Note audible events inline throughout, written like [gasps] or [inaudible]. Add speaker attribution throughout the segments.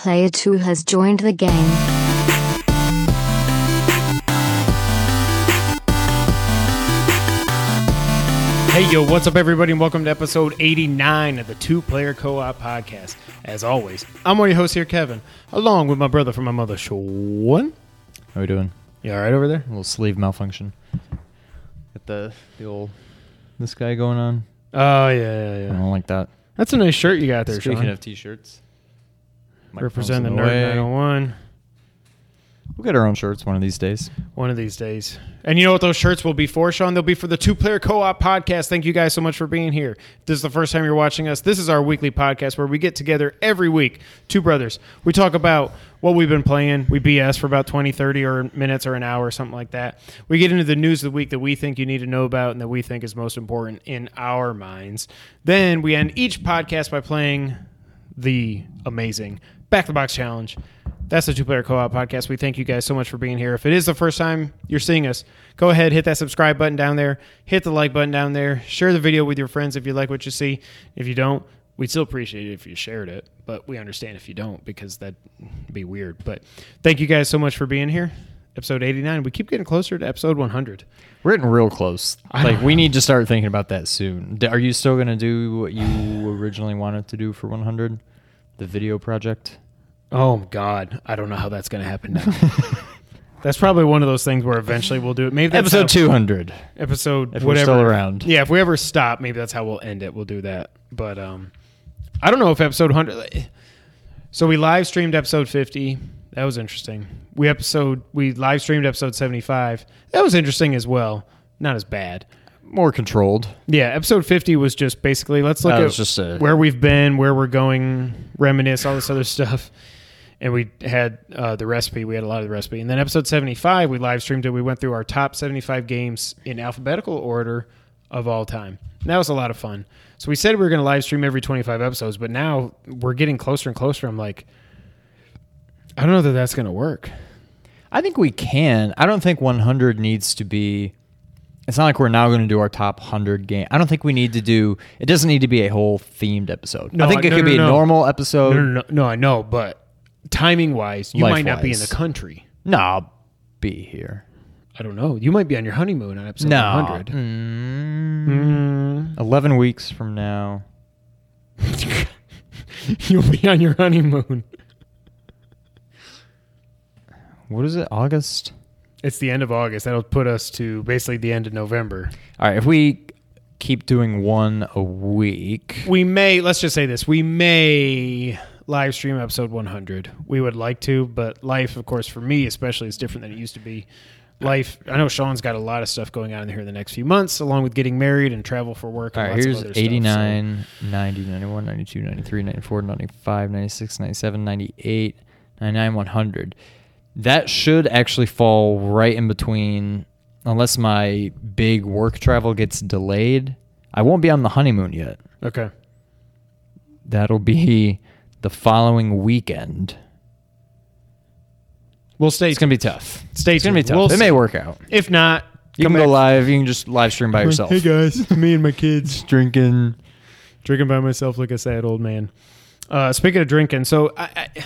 Speaker 1: Player 2 has joined the game.
Speaker 2: Hey, yo, what's up, everybody, and welcome to episode 89 of the Two Player Co op Podcast. As always, I'm one of your hosts here, Kevin, along with my brother from my mother, Sean.
Speaker 3: How are we doing?
Speaker 2: You all right over there?
Speaker 3: A little sleeve malfunction. Get the the old this guy going on.
Speaker 2: Oh, yeah, yeah, yeah.
Speaker 3: I don't like that.
Speaker 2: That's a nice shirt you got there,
Speaker 3: Speaking
Speaker 2: Sean.
Speaker 3: of t-shirts,
Speaker 2: Represent the
Speaker 3: microphone's in
Speaker 2: Nerd
Speaker 3: way.
Speaker 2: 901
Speaker 3: We'll get our own shirts one of these days.
Speaker 2: one of these days. And you know what those shirts will be for, Sean? They'll be for the Two Player Co op Podcast. Thank you guys so much for being here. If this is the first time you're watching us, this is our weekly podcast where we get together every week, two brothers. We talk about what we've been playing. We BS for about 20, 30 or minutes or an hour or something like that. We get into the news of the week that we think you need to know about and that we think is most important in our minds. Then we end each podcast by playing the amazing Back the Box Challenge. That's the Two Player Co op podcast. We thank you guys so much for being here. If it is the first time you're seeing us, go ahead, hit that subscribe button down there, hit the like button down there, share the video with your friends if you like what you see. If you don't, we'd still appreciate it if you shared it, but we understand if you don't because that'd be weird. But thank you guys so much for being here. Episode 89. We keep getting closer to episode 100.
Speaker 3: We're getting real close. Like we need to start thinking about that soon. Are you still gonna do what you originally wanted to do for 100, the video project?
Speaker 2: Oh God, I don't know how that's going to happen now. [laughs] that's probably one of those things where eventually we'll do it. Maybe that's
Speaker 3: Episode 200.
Speaker 2: episode
Speaker 3: If we're
Speaker 2: whatever
Speaker 3: still around.
Speaker 2: Yeah, if we ever stop, maybe that's how we'll end it. We'll do that. But um, I don't know if episode hundred. So we live streamed episode fifty. That was interesting. We episode we live streamed episode seventy five. That was interesting as well. Not as bad.
Speaker 3: More controlled.
Speaker 2: Yeah, episode fifty was just basically let's look
Speaker 3: That
Speaker 2: at
Speaker 3: was just a-
Speaker 2: where we've been, where we're going, reminisce, all this other stuff. And we had uh, the recipe. We had a lot of the recipe. And then episode seventy five, we live streamed it. We went through our top seventy five games in alphabetical order of all time. And that was a lot of fun. So we said we were going to live stream every twenty five episodes, but now we're getting closer and closer. I'm like, I don't know that that's going to work.
Speaker 3: I think we can. I don't think 100 needs to be. It's not like we're now going to do our top 100 game. I don't think we need to do. It doesn't need to be a whole themed episode.
Speaker 2: No,
Speaker 3: I think it
Speaker 2: no,
Speaker 3: could
Speaker 2: no,
Speaker 3: be a normal episode.
Speaker 2: No, no, no, no, I know, but timing wise, you might not be in the country.
Speaker 3: No, I'll be here.
Speaker 2: I don't know. You might be on your honeymoon on episode
Speaker 3: No,
Speaker 2: 100.
Speaker 3: Mm,
Speaker 2: Mm.
Speaker 3: 11 weeks from now. [laughs]
Speaker 2: You'll be on your honeymoon.
Speaker 3: What is it? August.
Speaker 2: It's the end of August. That'll put us to basically the end of November.
Speaker 3: All right. If we keep doing one a week,
Speaker 2: We may, let's just say this, we may live stream episode 100. We would like to, but life, of course, for me especially, is different than it used to be. Life, I know Sean's got a lot of stuff going on in here in the next few months, along with getting married and travel for work.
Speaker 3: All right,
Speaker 2: lots
Speaker 3: here's
Speaker 2: of other stuff, so-
Speaker 3: 89, 90, 91, 92, 93, 94, 95, 96, 97, 98, 99, 100. That should actually fall right in between, unless my big work travel gets delayed. I won't be on the honeymoon yet.
Speaker 2: Okay.
Speaker 3: That'll be the following weekend.
Speaker 2: We'll stay.
Speaker 3: It's going to be tough.
Speaker 2: Stay
Speaker 3: It's going to be tough.
Speaker 2: We'll
Speaker 3: it may work out.
Speaker 2: If not,
Speaker 3: You
Speaker 2: come
Speaker 3: can go live. You can just live stream by yourself.
Speaker 2: Hey guys, me and my kids. [laughs]
Speaker 3: Drinking.
Speaker 2: drinking by myself like a sad old man. Uh, speaking of drinking, so I, I,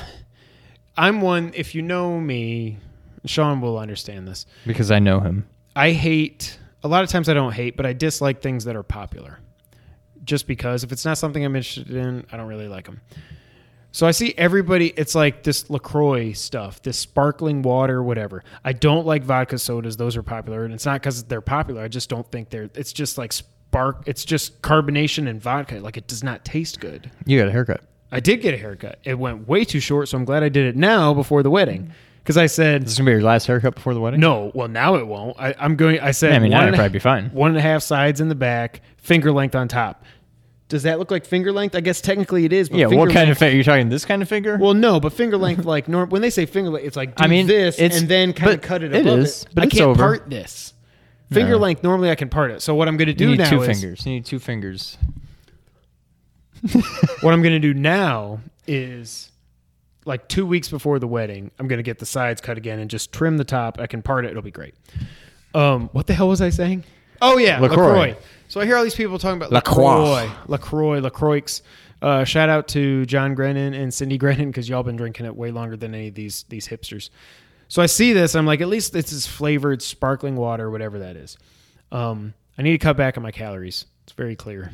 Speaker 2: I'm one. If you know me, Sean will understand this.
Speaker 3: Because I know him.
Speaker 2: I hate a lot of times. I don't hate, but I dislike things that are popular. Just because if it's not something I'm interested in, I don't really like them. So I see everybody. It's like this LaCroix stuff, this sparkling water, whatever. I don't like vodka sodas; those are popular, and it's not because they're popular. I just don't think they're. It's just like spark. It's just carbonation and vodka. Like it does not taste good.
Speaker 3: You got a haircut.
Speaker 2: I did get a haircut. It went way too short, so I'm glad I did it now before the wedding. Mm. Because I said
Speaker 3: This is going to be your last haircut before the wedding?
Speaker 2: no. Well, now it won't. I, I'm going. I said
Speaker 3: I mean,
Speaker 2: one
Speaker 3: that'd
Speaker 2: and a-
Speaker 3: probably be fine.
Speaker 2: One and a half sides in the back, finger length on top. Does that look like finger length? I guess technically it is. But
Speaker 3: Yeah,
Speaker 2: finger
Speaker 3: what kind
Speaker 2: length,
Speaker 3: of finger? You're talking this kind of finger?
Speaker 2: Well, no, but finger length, like norm, when they say finger length, it's like do
Speaker 3: I mean,
Speaker 2: this
Speaker 3: it's-
Speaker 2: and then kind of
Speaker 3: but
Speaker 2: cut it
Speaker 3: it
Speaker 2: above
Speaker 3: is,
Speaker 2: it.
Speaker 3: but
Speaker 2: I
Speaker 3: it's
Speaker 2: can't
Speaker 3: over.
Speaker 2: part this. Finger
Speaker 3: No.
Speaker 2: length, normally I can part it. So what I'm going to do now.
Speaker 3: you need
Speaker 2: now
Speaker 3: two
Speaker 2: is
Speaker 3: fingers. You need two fingers. [laughs]
Speaker 2: what I'm going to do now is like two weeks before the wedding, I'm going to get the sides cut again and just trim the top. I can part it. It'll be great. Um, what the hell was I saying? Oh yeah,
Speaker 3: LaCroix.
Speaker 2: LaCroix. So I hear all these people talking about
Speaker 3: LaCroix.
Speaker 2: LaCroix, LaCroix, LaCroix. Uh, shout out to John Grennan and Cindy Grennan because y'all been drinking it way longer than any of these these hipsters. So I see this, I'm like, at least this is flavored sparkling water, whatever that is. Um, I need to cut back on my calories. It's very clear.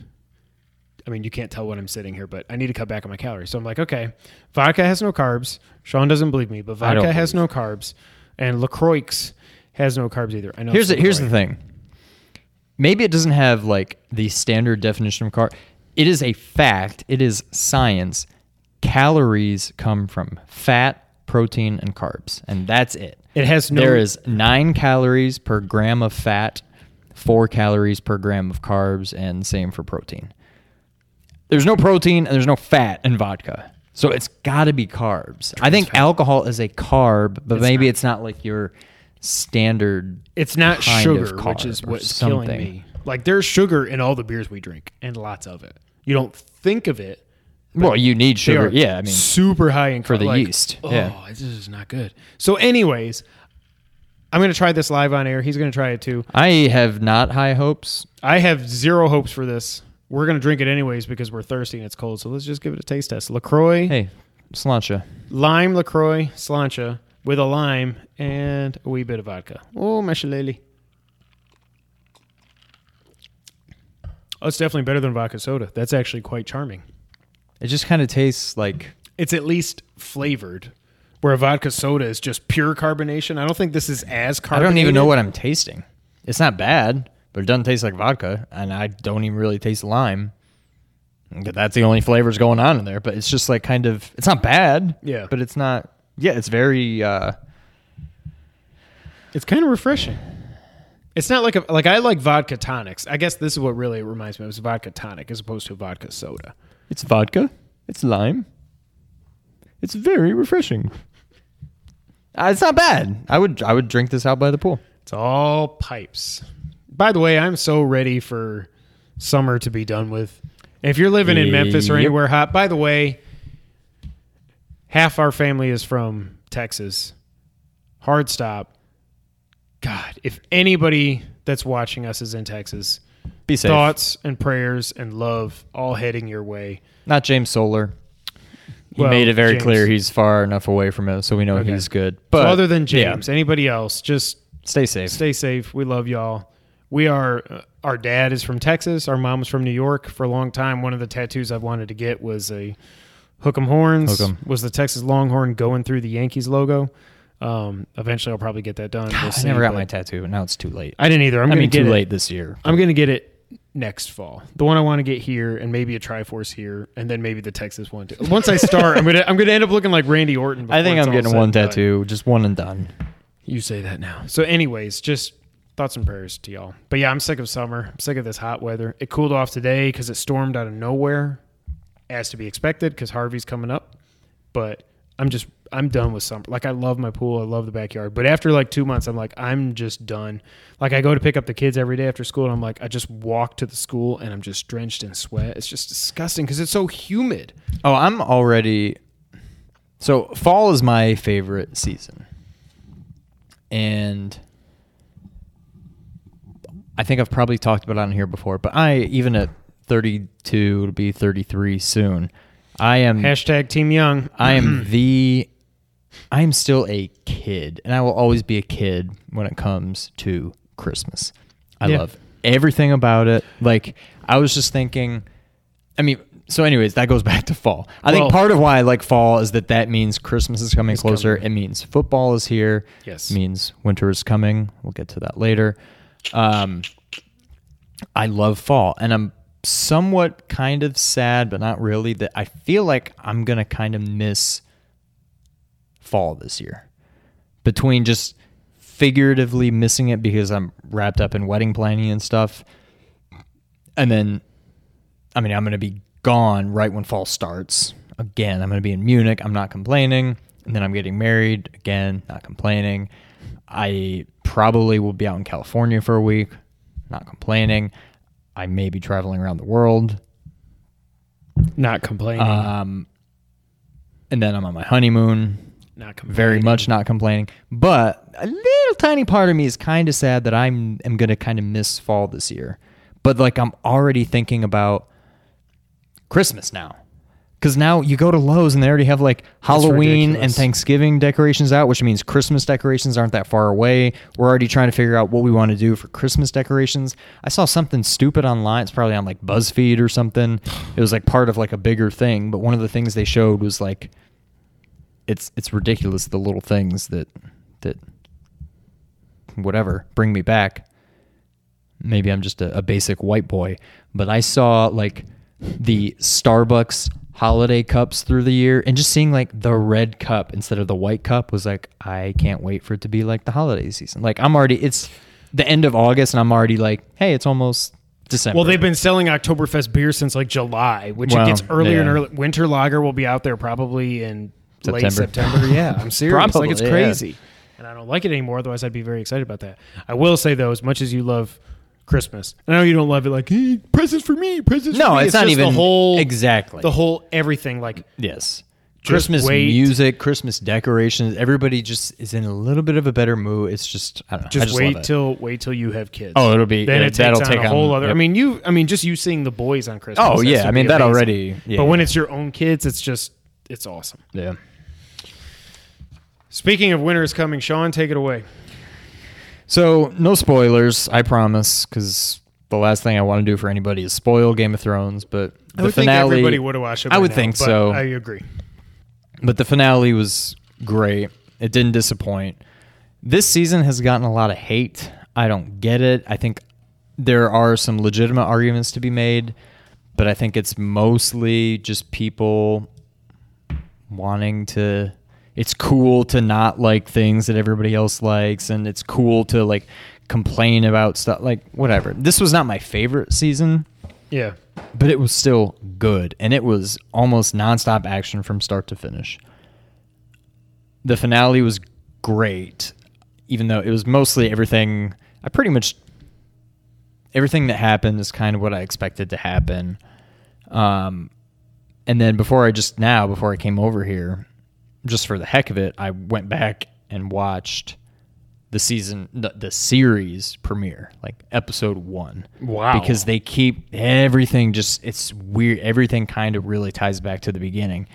Speaker 2: I mean, you can't tell when I'm sitting here, but I need to cut back on my calories. So I'm like, okay, vodka has no carbs. Sean doesn't believe me, but vodka has no carbs, and LaCroix has no carbs either. I know.
Speaker 3: Here's the, here's the thing. Maybe it doesn't have like the standard definition of carb. It is a fact. It is science. Calories come from fat, protein, and carbs, and that's it.
Speaker 2: It has no.
Speaker 3: There is nine calories per gram of fat, four calories per gram of carbs, and same for protein. There's no protein and there's no fat in vodka. So it's got to be carbs. I think alcohol is a carb, but
Speaker 2: It's
Speaker 3: maybe
Speaker 2: not.
Speaker 3: it's not like your standard.
Speaker 2: It's not
Speaker 3: kind
Speaker 2: sugar,
Speaker 3: of
Speaker 2: which is
Speaker 3: or
Speaker 2: what's killing
Speaker 3: something.
Speaker 2: me. Like there's sugar in all the beers we drink, and lots of it. You don't think of it.
Speaker 3: Well, you need
Speaker 2: They
Speaker 3: sugar.
Speaker 2: are
Speaker 3: Yeah, I mean,
Speaker 2: super high in
Speaker 3: for the yeast,
Speaker 2: Oh,
Speaker 3: yeah.
Speaker 2: this is not good. So, anyways, I'm gonna try this live on air. He's gonna try it too.
Speaker 3: I have not high hopes.
Speaker 2: I have zero hopes for this. We're gonna drink it anyways because we're thirsty and it's cold. So let's just give it a taste test. LaCroix,
Speaker 3: Hey, sláinte.
Speaker 2: lime LaCroix, sláinte with a lime and a wee bit of vodka. Oh, my. Oh, it's definitely better than vodka soda. That's actually quite charming.
Speaker 3: It just kind of tastes like
Speaker 2: It's at least flavored, where a vodka soda is just pure carbonation. I don't think this is as carbonated.
Speaker 3: I don't even know what I'm tasting. It's not bad, but it doesn't taste like vodka, and I don't even really taste lime. That's the only flavors going on in there. But it's just like kind of. It's not bad.
Speaker 2: Yeah.
Speaker 3: But it's not. Yeah, it's very. uh
Speaker 2: It's kind of refreshing. It's not like a like I like vodka tonics. I guess this is what really reminds me of is vodka tonic as opposed to vodka soda.
Speaker 3: It's vodka. It's lime. It's very refreshing. Uh, it's not bad. I would. I would drink this out by the pool.
Speaker 2: It's all pipes. By the way, I'm so ready for summer to be done with. If you're living in Memphis or anywhere hot, by the way, half our family is from Texas. Hard stop. God, if anybody that's watching us is in Texas,
Speaker 3: Be safe.
Speaker 2: thoughts and prayers and love all heading your way.
Speaker 3: Not James Solar. He
Speaker 2: Well,
Speaker 3: made it very
Speaker 2: James.
Speaker 3: clear he's far enough away from us, so we know
Speaker 2: Okay.
Speaker 3: he's good.
Speaker 2: But
Speaker 3: But
Speaker 2: other than
Speaker 3: yeah,
Speaker 2: James, anybody else, just
Speaker 3: stay safe.
Speaker 2: stay safe. We love y'all. We are. Uh, our dad is from Texas. Our mom was from New York. For a long time, one of the tattoos I've wanted to get was a Hook'em Horns.
Speaker 3: Hook 'em.
Speaker 2: Was the Texas Longhorn going through the Yankees logo? Um, eventually, I'll probably get that done. We'll
Speaker 3: I
Speaker 2: see,
Speaker 3: never got
Speaker 2: but-
Speaker 3: my tattoo. Now it's too late.
Speaker 2: I didn't either. I'm
Speaker 3: I
Speaker 2: gonna
Speaker 3: mean,
Speaker 2: get
Speaker 3: too
Speaker 2: it.
Speaker 3: late this year.
Speaker 2: I'm gonna get it next fall. The one I want to get here, and maybe a Triforce here, and then maybe the Texas one too. Once I start, I'm gonna I'm gonna end up looking like Randy Orton.
Speaker 3: I think
Speaker 2: it's
Speaker 3: I'm
Speaker 2: all
Speaker 3: getting
Speaker 2: said
Speaker 3: one
Speaker 2: and done.
Speaker 3: tattoo, just one and done.
Speaker 2: You say that now. So, anyways, just thoughts and prayers to y'all. But yeah, I'm sick of summer. I'm sick of this hot weather. It cooled off today because it stormed out of nowhere, as to be expected, because Harvey's coming up. But I'm just I'm done with summer. Like I love my pool, I love the backyard. But after like two months, I'm like I'm just done. Like I go to pick up the kids every day after school, and I'm like I just walk to the school, and I'm just drenched in sweat. It's just disgusting because it's so humid.
Speaker 3: Oh, I'm already. So fall is my favorite season, and I think I've probably talked about it on here before. But I, even at 32 to be 33 soon, I am.
Speaker 2: Hashtag Team Young.
Speaker 3: I am [clears throat] the. I am still a kid, and I will always be a kid when it comes to Christmas. I
Speaker 2: Yeah.
Speaker 3: love everything about it. Like I was just thinking. I mean, so anyways, that goes [laughs] back to fall. I
Speaker 2: Well-
Speaker 3: think part of why I like fall is that that means Christmas is coming closer.
Speaker 2: coming.
Speaker 3: It means football is here.
Speaker 2: Yes.
Speaker 3: It means winter is coming. We'll get to that later. Um, I love fall, and I'm somewhat kind of sad, but not really. That I feel like I'm gonna kind of miss fall this year, between just figuratively missing it because I'm wrapped up in wedding planning and stuff, and then, I mean, I'm gonna be gone right when fall starts. Again, I'm gonna be in Munich. I'm not complaining, and then I'm getting married again. Not complaining. I probably will be out in California for a week. Not complaining. I may be traveling around the world.
Speaker 2: Not complaining.
Speaker 3: Um, and then I'm on my honeymoon.
Speaker 2: not complaining.
Speaker 3: Very much not complaining. But a little tiny part of me is kind of sad that I'm am going to kind of miss fall this year. But like I'm already thinking about Christmas now. Because now you go to Lowe's and they already have like Halloween and. Thanksgiving decorations out, which means Christmas decorations aren't that far away. We're already trying to figure out what we want to do for Christmas decorations. I saw something stupid online. It's probably on like BuzzFeed or something. [sighs] It was like part of like a bigger thing. But one of the things they showed was like, it's it's ridiculous the little things that that whatever bring me back maybe I'm just a, a basic white boy, but I saw like the Starbucks holiday cups through the year and just seeing like the red cup instead of the white cup was like, I can't wait for it to be like the holiday season. Like I'm already, it's the end of August and I'm already like, hey, it's almost December.
Speaker 2: Well, they've been selling Oktoberfest beer since like July, which
Speaker 3: Well,
Speaker 2: it gets earlier and
Speaker 3: yeah.
Speaker 2: earlier. Winter Lager will be out there probably in late
Speaker 3: September.
Speaker 2: September. Yeah, [laughs] I'm serious. like it's
Speaker 3: Probably, yeah.
Speaker 2: crazy, and I don't like it anymore. Otherwise, I'd be very excited about that. I will say though, as much as you love Christmas, I know you don't love it. Like hey, presents for me, presents.
Speaker 3: No,
Speaker 2: for me.
Speaker 3: it's not
Speaker 2: just
Speaker 3: even-
Speaker 2: the whole
Speaker 3: exactly.
Speaker 2: the whole everything. Like
Speaker 3: Yes. Christmas
Speaker 2: wait.
Speaker 3: music, Christmas decorations. Everybody just is in a little bit of a better mood. It's just I don't know. I
Speaker 2: just,
Speaker 3: just
Speaker 2: wait till wait till you have kids.
Speaker 3: Oh, it'll be-
Speaker 2: then it on
Speaker 3: take
Speaker 2: a whole
Speaker 3: on-
Speaker 2: other. I mean, you. I mean, just you seeing the boys on Christmas.
Speaker 3: Oh yeah, I mean that
Speaker 2: amazing.
Speaker 3: already. Yeah.
Speaker 2: But when it's your own kids, it's just it's awesome.
Speaker 3: yeah.
Speaker 2: Speaking of winter is coming, Sean, take it away.
Speaker 3: So no spoilers, I promise, because the last thing I want to do for anybody is spoil Game of Thrones. But the
Speaker 2: I would
Speaker 3: finale,
Speaker 2: think everybody would have watched it.
Speaker 3: I would
Speaker 2: now,
Speaker 3: think so.
Speaker 2: I agree.
Speaker 3: but the finale was great. It didn't disappoint. This season has gotten a lot of hate. I don't get it. I think there are some legitimate arguments to be made, but I think it's mostly just people wanting to it's cool to not like things that everybody else likes and it's cool to like complain about stuff like whatever. This was not my favorite season,
Speaker 2: Yeah.
Speaker 3: but it was still good and it was almost nonstop action from start to finish. The finale was great, even though it was mostly everything. I pretty much everything that happened is kind of what I expected to happen. Um, and then before I just now before I came over here, just for the heck of it, I went back and watched the season the, the series premiere, like episode one.
Speaker 2: Wow.
Speaker 3: Because they keep everything just it's weird. Everything kind of really ties back to the beginning.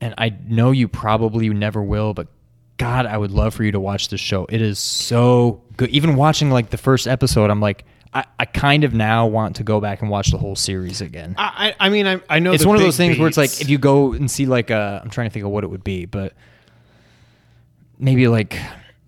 Speaker 3: And I know you probably never will, but God, I would love for you to watch this show. It is so good. Even watching like the first episode, I'm like, I, I kind of now want to go back and watch the whole series again.
Speaker 2: I, I mean, I, I know
Speaker 3: it's one of those things where it's like if you go and see like a, I'm trying to think of what it would be, but maybe like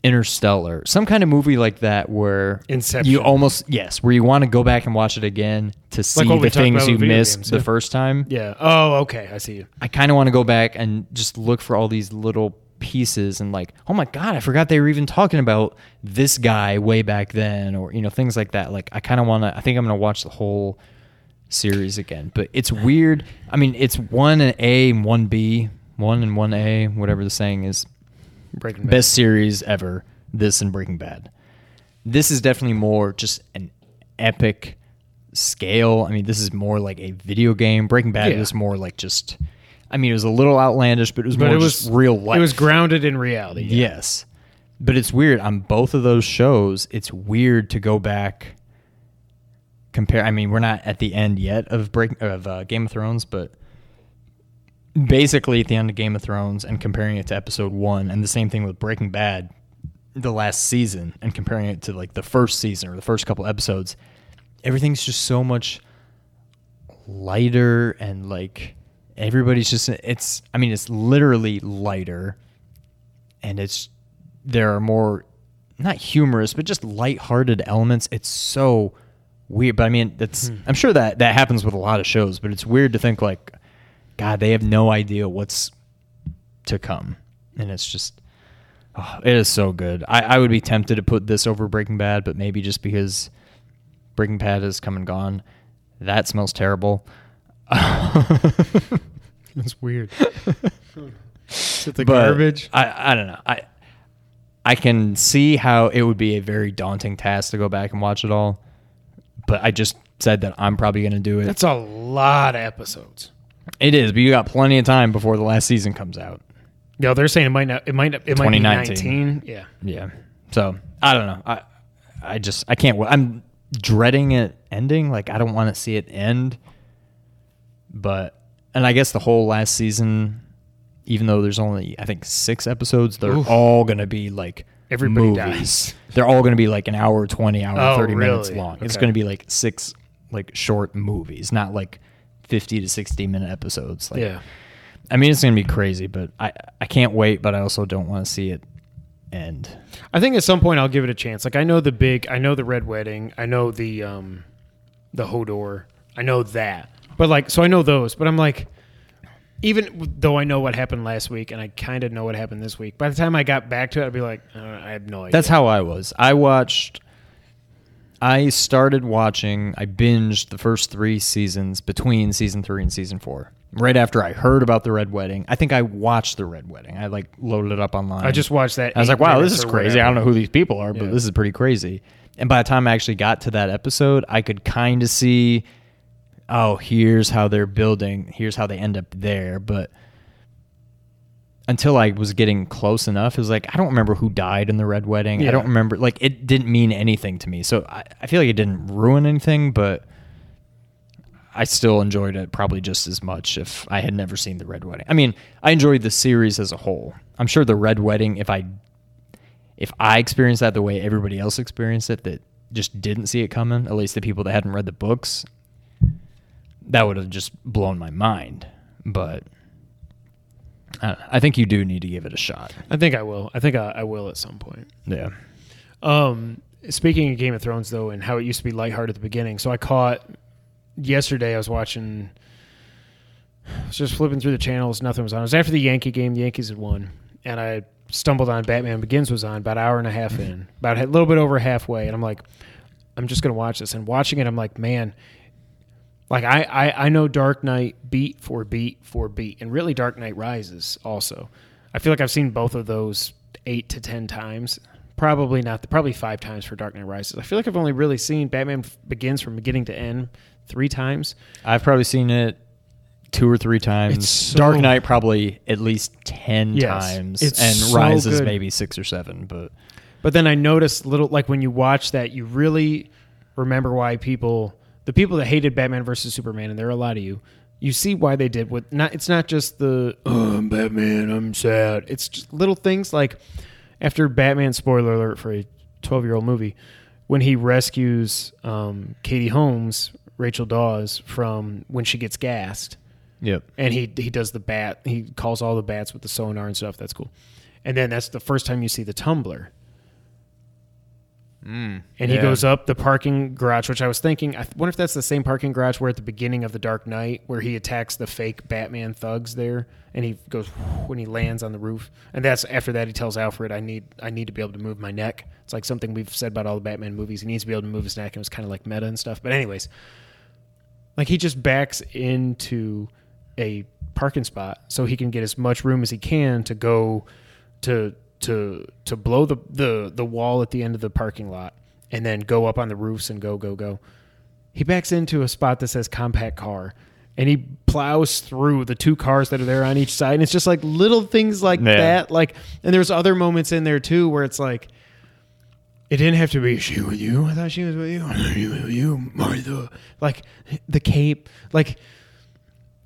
Speaker 3: Interstellar, some kind of movie like that where
Speaker 2: Inception.
Speaker 3: you almost yes, where you want to go back and watch it again to see
Speaker 2: we
Speaker 3: the things you missed
Speaker 2: games,
Speaker 3: the
Speaker 2: yeah.
Speaker 3: first time.
Speaker 2: yeah. Oh, okay. I see you.
Speaker 3: I kind of want to go back and just look for all these little pieces and like, oh my god, I forgot they were even talking about this guy way back then, or you know things like that. Like I kind of want to. I think I'm gonna watch the whole series again. But it's weird. I mean, it's one and A and one B, one and one A, whatever the saying is.
Speaker 2: Breaking Bad.
Speaker 3: Best series ever. This and Breaking Bad. This is definitely more just an epic scale. I mean, this is more like a video game. Breaking Bad
Speaker 2: Yeah.
Speaker 3: was more like just. I mean, it was a little outlandish, but it was
Speaker 2: But
Speaker 3: more
Speaker 2: it was
Speaker 3: just real life.
Speaker 2: It was grounded in reality. yeah.
Speaker 3: Yes. But it's weird on both of those shows. It's weird to go back compare I mean, we're not at the end yet of break of uh, Game of Thrones, but basically at the end of Game of Thrones and comparing it to episode 1 and the same thing with Breaking Bad the last season and comparing it to like the first season or the first couple episodes. Everything's just so much lighter and like everybody's just it's I mean it's literally lighter and it's there are more not humorous but just lighthearted elements. It's so weird, but I mean that's hmm. I'm sure that that happens with a lot of shows, but it's weird to think like god, they have no idea what's to come. And it's just oh, it is so good. I, I would be tempted to put this over Breaking Bad, but maybe just because Breaking Bad has come and gone. That smells terrible. [laughs]
Speaker 2: That's weird. Is it the
Speaker 3: But
Speaker 2: garbage?
Speaker 3: I, I don't know. I I can see how it would be a very daunting task to go back and watch it all. But I just said that I'm probably going to do it.
Speaker 2: That's a lot of episodes.
Speaker 3: it is, but you got plenty of time before the last season comes out.
Speaker 2: No, they're saying it might not. It might. Not, it might be
Speaker 3: 2019.
Speaker 2: nineteen. Yeah.
Speaker 3: Yeah. So I don't know. I I just I can't. I'm dreading it ending. Like I don't want to see it end. But and I guess the whole last season, even though there's only I think six episodes, they're
Speaker 2: Oof.
Speaker 3: all gonna be like
Speaker 2: Everybody
Speaker 3: movies.
Speaker 2: dies. [laughs]
Speaker 3: They're all gonna be like an hour, twenty, hour,
Speaker 2: Oh,
Speaker 3: thirty minutes
Speaker 2: really?
Speaker 3: long. It's gonna be like six like short movies, not like fifty to sixty minute episodes. Like,
Speaker 2: yeah.
Speaker 3: I mean, it's gonna be crazy, but I I can't wait. But I also don't want to see it end.
Speaker 2: I think at some point I'll give it a chance. Like I know the big, I know the red wedding, I know the um, the Hodor, I know that. But like, so I know those. But I'm like, even though I know what happened last week and I kind of know what happened this week, by the time I got back to it, I'd be like, uh, I have no idea.
Speaker 3: That's how I was. I watched. I started watching. I binged the first three seasons between season three and season four. Right after I heard about the Red Wedding, I think I watched the Red Wedding. I like loaded it up online.
Speaker 2: I just watched that.
Speaker 3: I was like, wow, this is crazy. I don't know who these people are, but
Speaker 2: Yeah.
Speaker 3: this is pretty crazy. And by the time I actually got to that episode, I could kind of see, oh, here's how they're building. Here's how they end up there. But until I was getting close enough, it was like, I don't remember who died in the Red Wedding.
Speaker 2: Yeah.
Speaker 3: I don't remember. Like, it didn't mean anything to me. So I, I feel like it didn't ruin anything, but I still enjoyed it probably just as much if I had never seen the Red Wedding. I mean, I enjoyed the series as a whole. I'm sure the Red Wedding, if I if I experienced that the way everybody else experienced it, that just didn't see it coming, at least the people that hadn't read the books, that would have just blown my mind. But I, I think you do need to give it a shot.
Speaker 2: I think I will. I think I, I will at some point.
Speaker 3: Yeah.
Speaker 2: Um, speaking of Game of Thrones, though, and how it used to be lighthearted at the beginning, so I caught yesterday. I was watching. I was just flipping through the channels. Nothing was on. It was after the Yankee game. The Yankees had won, and I stumbled on Batman Begins was on about an hour and a half in, about a little bit over halfway, and I'm like, I'm just gonna watch this. And watching it, I'm like, man. Like I, I, I know Dark Knight beat for beat for beat, and really Dark Knight Rises also. I feel like I've seen both of those eight to ten times. Probably not. Probably five times for Dark Knight Rises. I feel like I've only really seen Batman Begins from beginning to end three times.
Speaker 3: I've probably seen it two or three times.
Speaker 2: It's so-
Speaker 3: Dark Knight probably at least ten
Speaker 2: Yes.
Speaker 3: times,
Speaker 2: It's
Speaker 3: and
Speaker 2: so
Speaker 3: Rises
Speaker 2: good.
Speaker 3: maybe six or seven. But
Speaker 2: But then I noticed little like when you watch that, you really remember why people, the people that hated Batman versus Superman, and there are a lot of you, you see why they did what. Not it's not just the oh, I'm Batman, I'm sad. It's just little things like after Batman. Spoiler alert for a 12 year old movie, when he rescues um, Katie Holmes, Rachel Dawes from when she gets gassed
Speaker 3: yep,
Speaker 2: and he he does the bat. He calls all the bats with the sonar and stuff. That's cool. And then that's the first time you see the tumbler. Mm. and he
Speaker 3: yeah.
Speaker 2: goes up the parking garage, which I was thinking. I wonder if that's the same parking garage where at the beginning of the Dark Knight, where he attacks the fake Batman thugs there, and he goes when he lands on the roof. And that's after that he tells Alfred, "I need I need to be able to move my neck." It's like something we've said about all the Batman movies. He needs to be able to move his neck, and it was kind of like meta and stuff. But anyways, like he just backs into a parking spot so he can get as much room as he can to go to to to blow the the the wall at the end of the parking lot and then go up on the roofs and go go go. He backs into a spot that says compact car and he plows through the two cars that are there on each side and it's just like little things like
Speaker 3: Yeah.
Speaker 2: that like and there's other moments in there too where it's like it didn't have to be she with you. I thought she was with you. I thought she with you, Martha. Like the cape. Like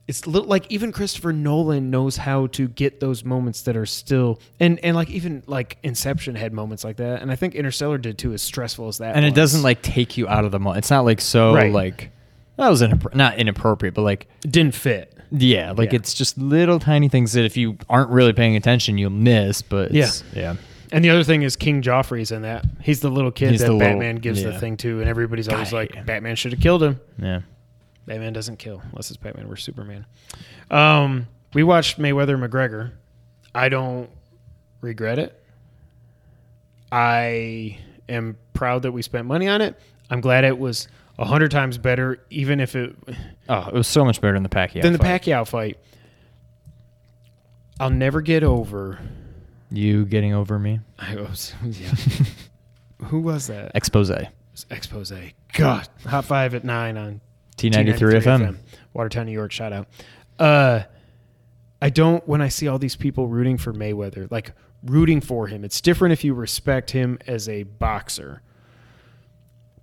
Speaker 2: it's little, like even Christopher Nolan knows how to get those moments that are still and and like even like Inception had moments like that, and I think Interstellar did too. As stressful as that,
Speaker 3: and it doesn't like take you out of the moment. It's not like so
Speaker 2: Right.
Speaker 3: like that was inappro- not inappropriate, but like
Speaker 2: It didn't fit.
Speaker 3: yeah, like
Speaker 2: Yeah.
Speaker 3: it's just little tiny things that if you aren't really paying attention, you'll miss. But it's, yeah,
Speaker 2: And the other thing is King Joffrey's in that. He's the little kid
Speaker 3: He's
Speaker 2: that
Speaker 3: the little-
Speaker 2: Batman gives the thing to, and everybody's always
Speaker 3: God,
Speaker 2: like,
Speaker 3: him.
Speaker 2: Batman should have killed him.
Speaker 3: yeah.
Speaker 2: Batman doesn't kill unless it's Batman versus Superman. Um, we watched Mayweather McGregor. I don't regret it. I am proud that we spent money on it. I'm glad it was a hundred times better, even if it
Speaker 3: Oh, it was so much better than the Pacquiao.
Speaker 2: than the
Speaker 3: fight.
Speaker 2: Pacquiao fight. I'll never get over.
Speaker 3: You getting over me?
Speaker 2: I was, [laughs] yeah. [laughs] Who was that?
Speaker 3: Expose.
Speaker 2: Expose. God, hot five at nine on
Speaker 3: T93
Speaker 2: T93
Speaker 3: FM.
Speaker 2: Watertown, New York. Shout out. Uh, I don't when I see all these people rooting for Mayweather, like rooting for him. It's different if you respect him as a boxer,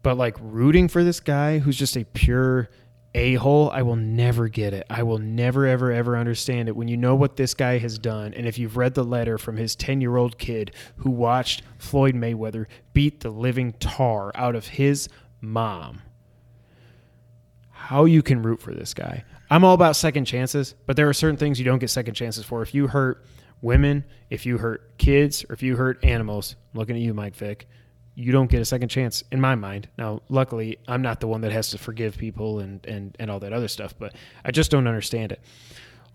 Speaker 2: but like rooting for this guy who's just a pure a hole. I will never get it. I will never, ever, ever understand it. When you know what this guy has done, and if you've read the letter from his 10 year old kid who watched Floyd Mayweather beat the living tar out of his mom, how you can root for this guy. I'm all about second chances, but there are certain things you don't get second chances for. If you hurt women, if you hurt kids, or if you hurt animals, I'm looking at you, Mike Vick, you don't get a second chance in my mind. Now, luckily, I'm not the one that has to forgive people and, and, and all that other stuff, but I just don't understand it.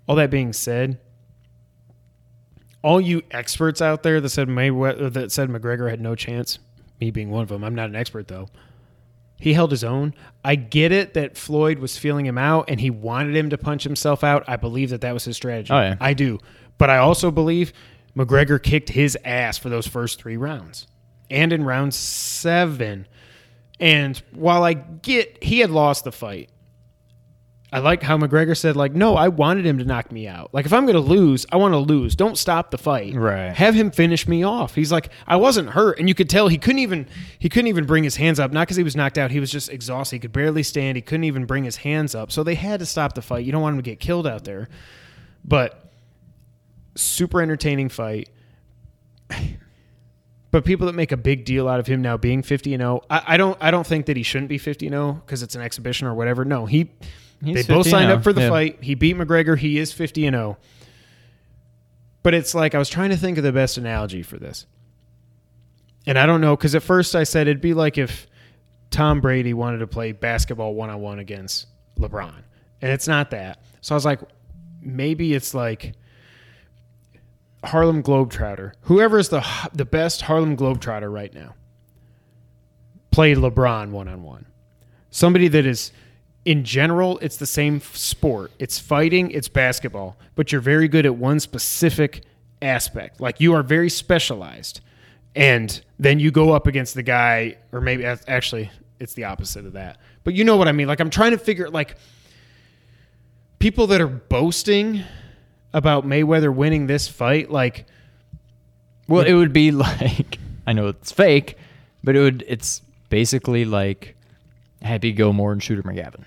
Speaker 2: All that being said, all you experts out there that said that said McGregor had no chance, me being one of them, I'm not an expert though. He held his own. I get it that Floyd was feeling him out and he wanted him to punch himself out. I believe that that was his strategy.
Speaker 3: Oh, yeah.
Speaker 2: I do. But I also believe McGregor kicked his ass for those first three rounds and in round seven. And while I get he had lost the fight, I like how McGregor said, like, no, I wanted him to knock me out. Like, if I'm going to lose, I want to lose. Don't stop the fight.
Speaker 3: Right.
Speaker 2: Have him finish me off. He's like, I wasn't hurt, and you could tell he couldn't even he couldn't even bring his hands up. Not because he was knocked out. He was just exhausted. He could barely stand. He couldn't even bring his hands up. So they had to stop the fight. You don't want him to get killed out there. But super entertaining fight. [sighs] But people that make a big deal out of him now being 50 and 0, I, I don't I don't think that he shouldn't be 50 and 0 because it's an exhibition or whatever. No, he
Speaker 3: He's
Speaker 2: they both signed up for the
Speaker 3: Yeah.
Speaker 2: fight. He beat McGregor. He is 50 and 0. But it's like I was trying to think of the best analogy for this. And I don't know cuz at first I said it'd be like if Tom Brady wanted to play basketball one-on-one against LeBron. And it's not that. So I was like maybe it's like Harlem Globetrotter. Whoever is the the best Harlem Globetrotter right now. Play LeBron one on one. Somebody that is in general, it's the same sport. It's fighting, it's basketball, but you're very good at one specific aspect. Like you are very specialized. And then you go up against the guy, or maybe actually it's the opposite of that. But you know what I mean? Like I'm trying to figure like people that are boasting about Mayweather winning this fight, like
Speaker 3: Well, it would be [laughs] like I know it's fake, but it would it's basically like Happy Gilmore and Shooter McGavin.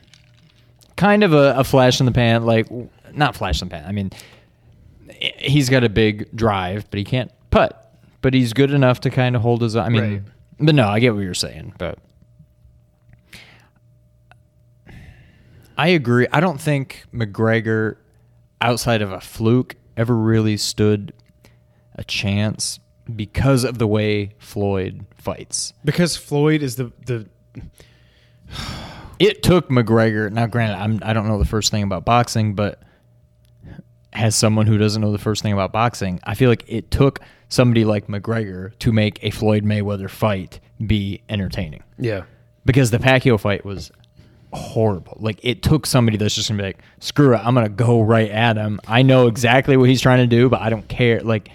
Speaker 3: Kind of a, a flash in the pan, like not flash in the pan. I mean, he's got a big drive, but he can't putt. But he's good enough to kind of hold his. Own. I mean,
Speaker 2: Right.
Speaker 3: but no, I get what you're saying, but. I agree. I don't think McGregor, outside of a fluke, ever really stood a chance because of the way Floyd fights.
Speaker 2: because Floyd is the the
Speaker 3: It took McGregor. Now, granted, I'm, I don't know the first thing about boxing, but as someone who doesn't know the first thing about boxing, I feel like it took somebody like McGregor to make a Floyd Mayweather fight be entertaining.
Speaker 2: yeah.
Speaker 3: because the Pacquiao fight was horrible. Like it took somebody that's just gonna be like, screw it, I'm gonna go right at him. I know exactly what he's trying to do, but I don't care. Like,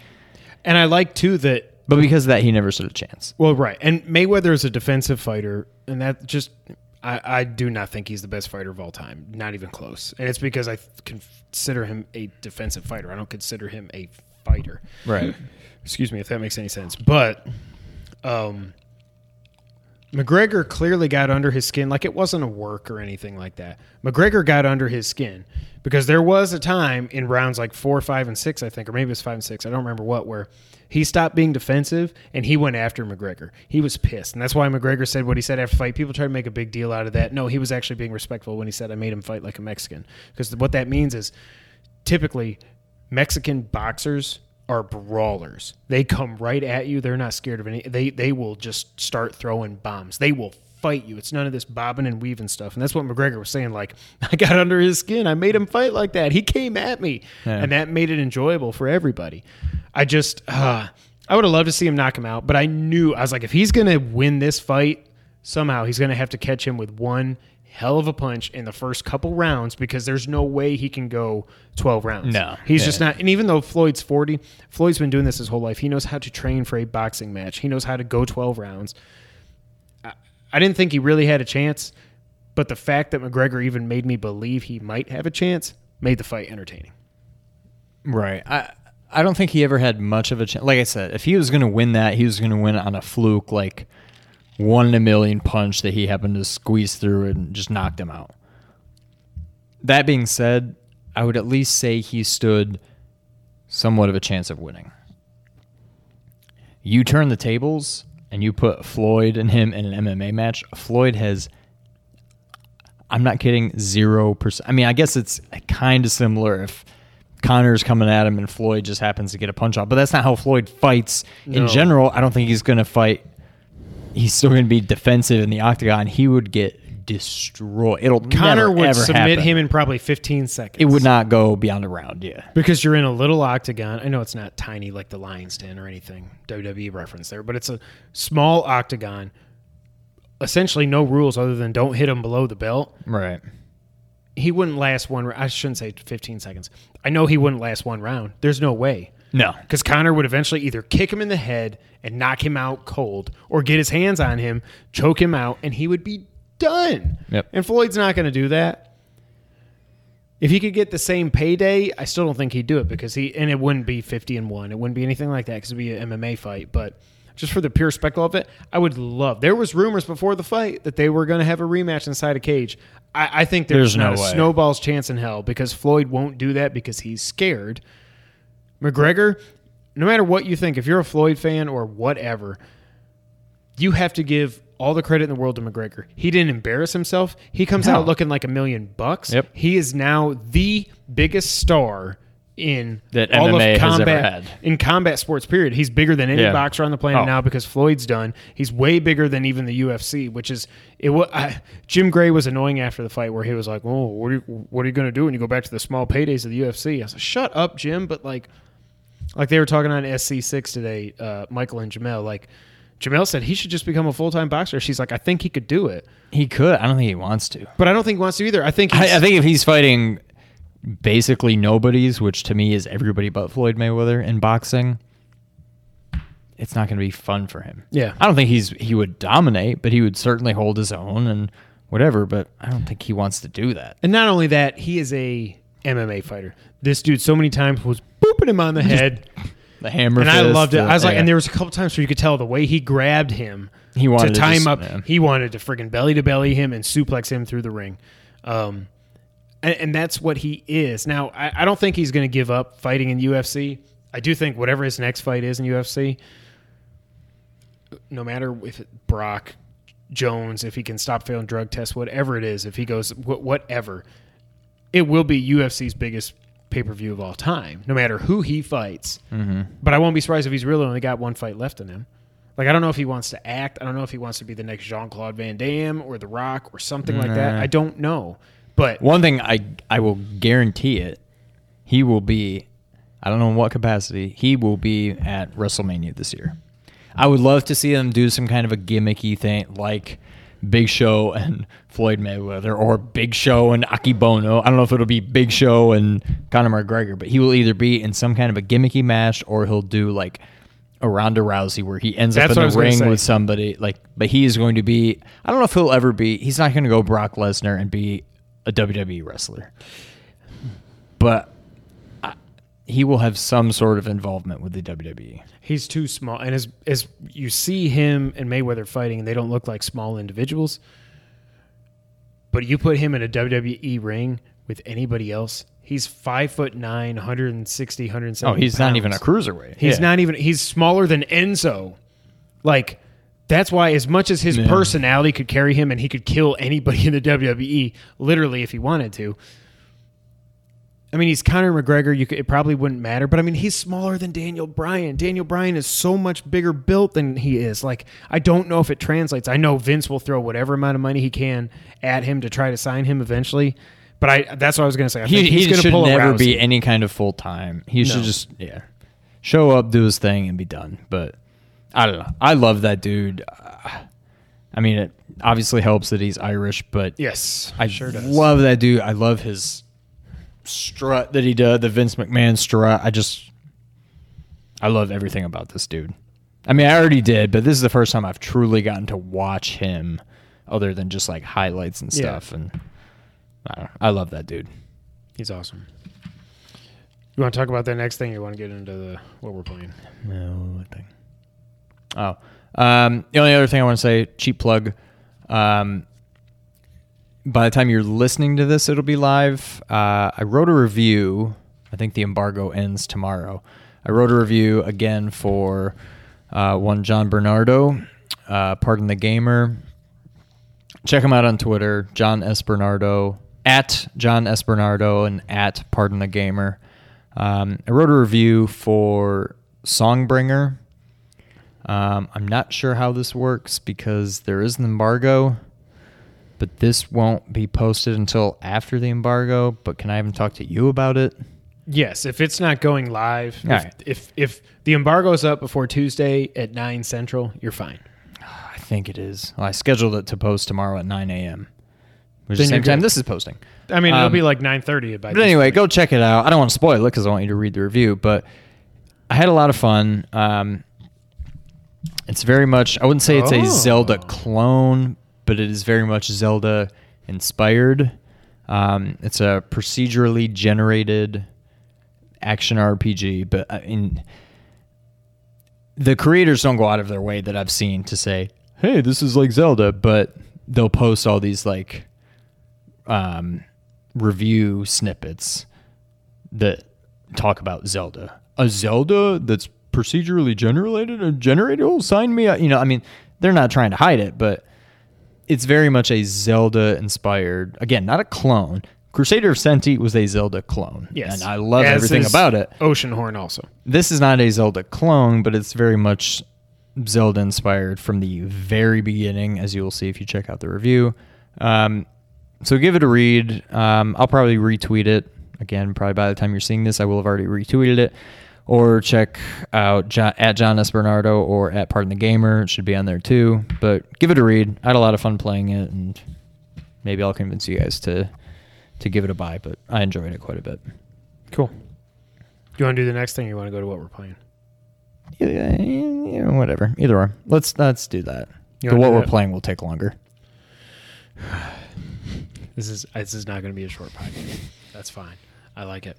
Speaker 2: And I like too that
Speaker 3: but because of that, he never stood a chance.
Speaker 2: well, right. And Mayweather is a defensive fighter, and that just I, I do not think he's the best fighter of all time. Not even close. And it's because I consider him a defensive fighter. I don't consider him a fighter.
Speaker 3: Right. [clears throat]
Speaker 2: Excuse me if that makes any sense. But um McGregor clearly got under his skin like it wasn't a work or anything like that. McGregor got under his skin because there was a time in rounds like four, five, and six, I think, or maybe it was five and six, I don't remember what, where he stopped being defensive and he went after McGregor. He was pissed. And that's why McGregor said what he said after the fight. People try to make a big deal out of that. No, he was actually being respectful when he said, I made him fight like a Mexican. Because what that means is typically Mexican boxers are brawlers. They come right at you. They're not scared of any. They they will just start throwing bombs. They will fight you. It's none of this bobbing and weaving stuff. And that's what McGregor was saying. Like I got under his skin. I made him fight like that. He came at me,
Speaker 3: Yeah.
Speaker 2: and that made it enjoyable for everybody. I just uh, I would have loved to see him knock him out, but I knew I was like, if he's gonna win this fight, somehow he's gonna have to catch him with one hell of a punch in the first couple rounds because there's no way he can go 12 rounds.
Speaker 3: No.
Speaker 2: He's
Speaker 3: Yeah.
Speaker 2: just not. And even though Floyd's 40, Floyd's been doing this his whole life. He knows how to train for a boxing match. He knows how to go 12 rounds. I, didn't think he really had a chance, but the fact that McGregor even made me believe he might have a chance made the fight entertaining.
Speaker 3: Right. I I don't think he ever had much of a chance. Like I said, if he was going to win that, he was going to win on a fluke, like one in a million punch that he happened to squeeze through and just knocked him out. that being said, I would at least say he stood somewhat of a chance of winning. You turn the tables and you put Floyd and him in an MMA match. Floyd has, I'm not kidding, zero percent. I mean, I guess it's kind of similar if Conor's coming at him and Floyd just happens to get a punch off, but that's not how Floyd fights in general. I don't think he's going to fight. He's still going to be defensive in the octagon. He would get destroyed. It'll
Speaker 2: Conor
Speaker 3: never,
Speaker 2: would
Speaker 3: ever
Speaker 2: submit
Speaker 3: happen.
Speaker 2: him in probably 15 seconds.
Speaker 3: It would not go beyond a round. Yeah.
Speaker 2: because you're in a little octagon. I know it's not tiny like the Lions Den or anything WWE reference there, but it's a small octagon. Essentially, no rules other than don't hit him below the belt.
Speaker 3: Right.
Speaker 2: He wouldn't last one. I shouldn't say 15 seconds. I know he wouldn't last one round. There's no way.
Speaker 3: No.
Speaker 2: Because Conor would eventually either kick him in the head and knock him out cold, or get his hands on him, choke him out, and he would be done.
Speaker 3: Yep.
Speaker 2: And Floyd's not going to do that. If he could get the same payday, I still don't think he'd do it because he and it wouldn't be fifty and one. It wouldn't be anything like that because it'd be an MMA fight. But just for the pure spectacle of it, I would love. There was rumors before the fight that they were going to have a rematch inside a cage. I, I think there's,
Speaker 3: There's
Speaker 2: not
Speaker 3: no
Speaker 2: a
Speaker 3: way.
Speaker 2: snowball's chance in hell because Floyd won't do that because he's scared. McGregor, no matter what you think, if you're a Floyd fan or whatever, you have to give all the credit in the world to McGregor. He didn't embarrass himself. He comes
Speaker 3: No.
Speaker 2: out looking like a million bucks.
Speaker 3: Yep.
Speaker 2: He is now the biggest star in
Speaker 3: That
Speaker 2: all
Speaker 3: MMA
Speaker 2: of combat
Speaker 3: had.
Speaker 2: in combat sports. Period. He's bigger than any
Speaker 3: Yeah.
Speaker 2: boxer on the planet
Speaker 3: Oh.
Speaker 2: now because Floyd's done. He's way bigger than even the UFC, which is it. I, Jim Gray was annoying after the fight where he was like, "Oh, what are you, what are you going to do when you go back to the small paydays of the UFC?" I was like, "Shut up, Jim." But like, like they were talking on SC6 today, uh, Michael and Jemele. Like, Jemele said he should just become a full time boxer. She's like, I think he could do it,
Speaker 3: He could. I don't think he wants to.
Speaker 2: but I don't think he wants to either. I think he's,
Speaker 3: I, I think if he's fighting basically nobodies, which to me is everybody but Floyd Mayweather in boxing, it's not going to be fun for him.
Speaker 2: Yeah.
Speaker 3: I don't think he's he would dominate, but he would certainly hold his own and whatever. But I don't think he wants to do that.
Speaker 2: and not only that, he is a MMA fighter. This dude so many times was booping him on the head,
Speaker 3: The hammer,
Speaker 2: and I loved it. I was like,
Speaker 3: yeah.
Speaker 2: and there was a couple times where you could tell the way he grabbed him
Speaker 3: He wanted
Speaker 2: to tie him up.
Speaker 3: yeah.
Speaker 2: He wanted to friggin' belly to belly him and suplex him through the ring. Um, and, and that's what he is. Now, I, I don't think he's going to give up fighting in UFC. I do think whatever his next fight is in UFC, no matter if it, Brock Jones, if he can stop failing drug tests, whatever it is, if he goes wh- whatever, it will be UFC's biggest pay per view of all time, no matter who he fights. Mm-hmm. But I won't be surprised if he's really only got one fight left in him. Like I don't know if he wants to act. I don't know if he wants to be the next Jean Claude Van Damme or The Rock or something like that. I don't know. But
Speaker 3: One thing I I will guarantee it, he will be. I don't know in what capacity he will be at WrestleMania this year. I would love to see them do some kind of a gimmicky thing like Big Show and Floyd Mayweather, or Big Show and Akebono. I don't know if it'll be Big Show and Conor McGregor, but he will either be in some kind of a gimmicky match or he'll do like a Ronda Rousey where he ends
Speaker 2: That's
Speaker 3: up in the ring with somebody. Like, but he is going to be. I don't know if he'll ever be. He's not going to go Brock Lesnar and be a WWE wrestler, but he will have some sort of involvement with the. WWE.
Speaker 2: he's too small. And as as you see him and Mayweather fighting, and they don't look like small individuals. But you put him in a WWE ring with anybody else, he's five foot nine, 160, 170
Speaker 3: Oh, he's not even a cruiserweight.
Speaker 2: He's
Speaker 3: Yeah.
Speaker 2: not even. He's smaller than Enzo. Like that's why, as much as his
Speaker 3: Yeah.
Speaker 2: personality could carry him, and he could kill anybody in the WWE, literally if he wanted to. I mean, he's Conor McGregor. You could, it probably wouldn't matter, but I mean, he's smaller than Daniel Bryan. Daniel Bryan is so much bigger built than he is. Like, I don't know if it translates. I know Vince will throw whatever amount of money he can at him to try to sign him eventually. But I that's what I was going to say. I
Speaker 3: He,
Speaker 2: think he's
Speaker 3: he
Speaker 2: going to
Speaker 3: should
Speaker 2: pull
Speaker 3: never be
Speaker 2: Rousey.
Speaker 3: any kind of full time. He
Speaker 2: No.
Speaker 3: should just yeah, show up, do his thing, and be done. But I don't know. I love that dude. Uh, I mean, it obviously helps that he's Irish, but
Speaker 2: Yes,
Speaker 3: I
Speaker 2: sure does.
Speaker 3: love that dude. I love his strut that he did, the Vince McMahon strut. I just, I love everything about this dude. I mean, I already did, but this is the first time I've truly gotten to watch him, other than just like highlights and
Speaker 2: Yeah.
Speaker 3: stuff. And I, don't. I love that dude.
Speaker 2: He's awesome. You want to talk about that next thing? Or you want to get into the what we're playing?
Speaker 3: No thing. Oh, um, the only other thing I want to say, cheap plug. Um, by the time you're listening to this, it'll be live. Uh, I wrote a review. I think the embargo ends tomorrow. I wrote a review again for uh, one John Bernardo, uh, Pardon the Gamer. Check him out on Twitter, John S. Bernardo, at John S. Bernardo, and at Pardon the Gamer. Um, I wrote a review for Songbringer. Um, I'm not sure how this works because there is an embargo, but this won't be posted until after the embargo. But can I even talk to you about it?
Speaker 2: Yes, if it's not going live, if,
Speaker 3: right.
Speaker 2: if if the embargo's up before Tuesday at nine central, you're fine. [sighs]
Speaker 3: I think it is. Well, I scheduled it to post tomorrow at 9 a.m., which is the same time this is posting.
Speaker 2: I mean, it'll
Speaker 3: Um,
Speaker 2: be like nine thirty by.
Speaker 3: But anyway, go check it out. I don't want to spoil it because I want you to read the review. But I had a lot of fun. Um, it's very much. I wouldn't say it's
Speaker 2: Oh.
Speaker 3: a Zelda clone, but it is very much Zelda inspired. Um, it's a procedurally generated action RPG, but I mean, the creators don't go out of their way that I've seen to say, "Hey, this is like Zelda," but they'll post all these like um, review snippets that talk about Zelda. A Zelda that's procedurally generated and generated. Oh, sign me up. You know, I mean, they're not trying to hide it, but it's very much a Zelda inspired. Again, not a clone. Crusader of Centy was a Zelda clone.
Speaker 2: yes,
Speaker 3: and I love
Speaker 2: As
Speaker 3: everything
Speaker 2: is
Speaker 3: about it.
Speaker 2: Oceanhorn also.
Speaker 3: This is not a Zelda clone, but it's very much Zelda inspired from the very beginning, as you will see if you check out the review. Um, so give it a read. Um, I'll probably retweet it. Again, probably by the time you're seeing this, I will have already retweeted it. Or check out John, at John S. Bernardo or at Pardon the Gamer. It should be on there too. But give it a read. I had a lot of fun playing it, and maybe I'll convince you guys to to give it a buy. But I enjoyed it quite a bit.
Speaker 2: Cool. You want to do the next thing? or You want to go to what we're playing?
Speaker 3: Yeah, yeah, whatever. Either or. Let's let's do that.
Speaker 2: You
Speaker 3: The what we're
Speaker 2: that?
Speaker 3: playing will take longer. [sighs]
Speaker 2: This is this is not going to be a short podcast. That's fine. I like it.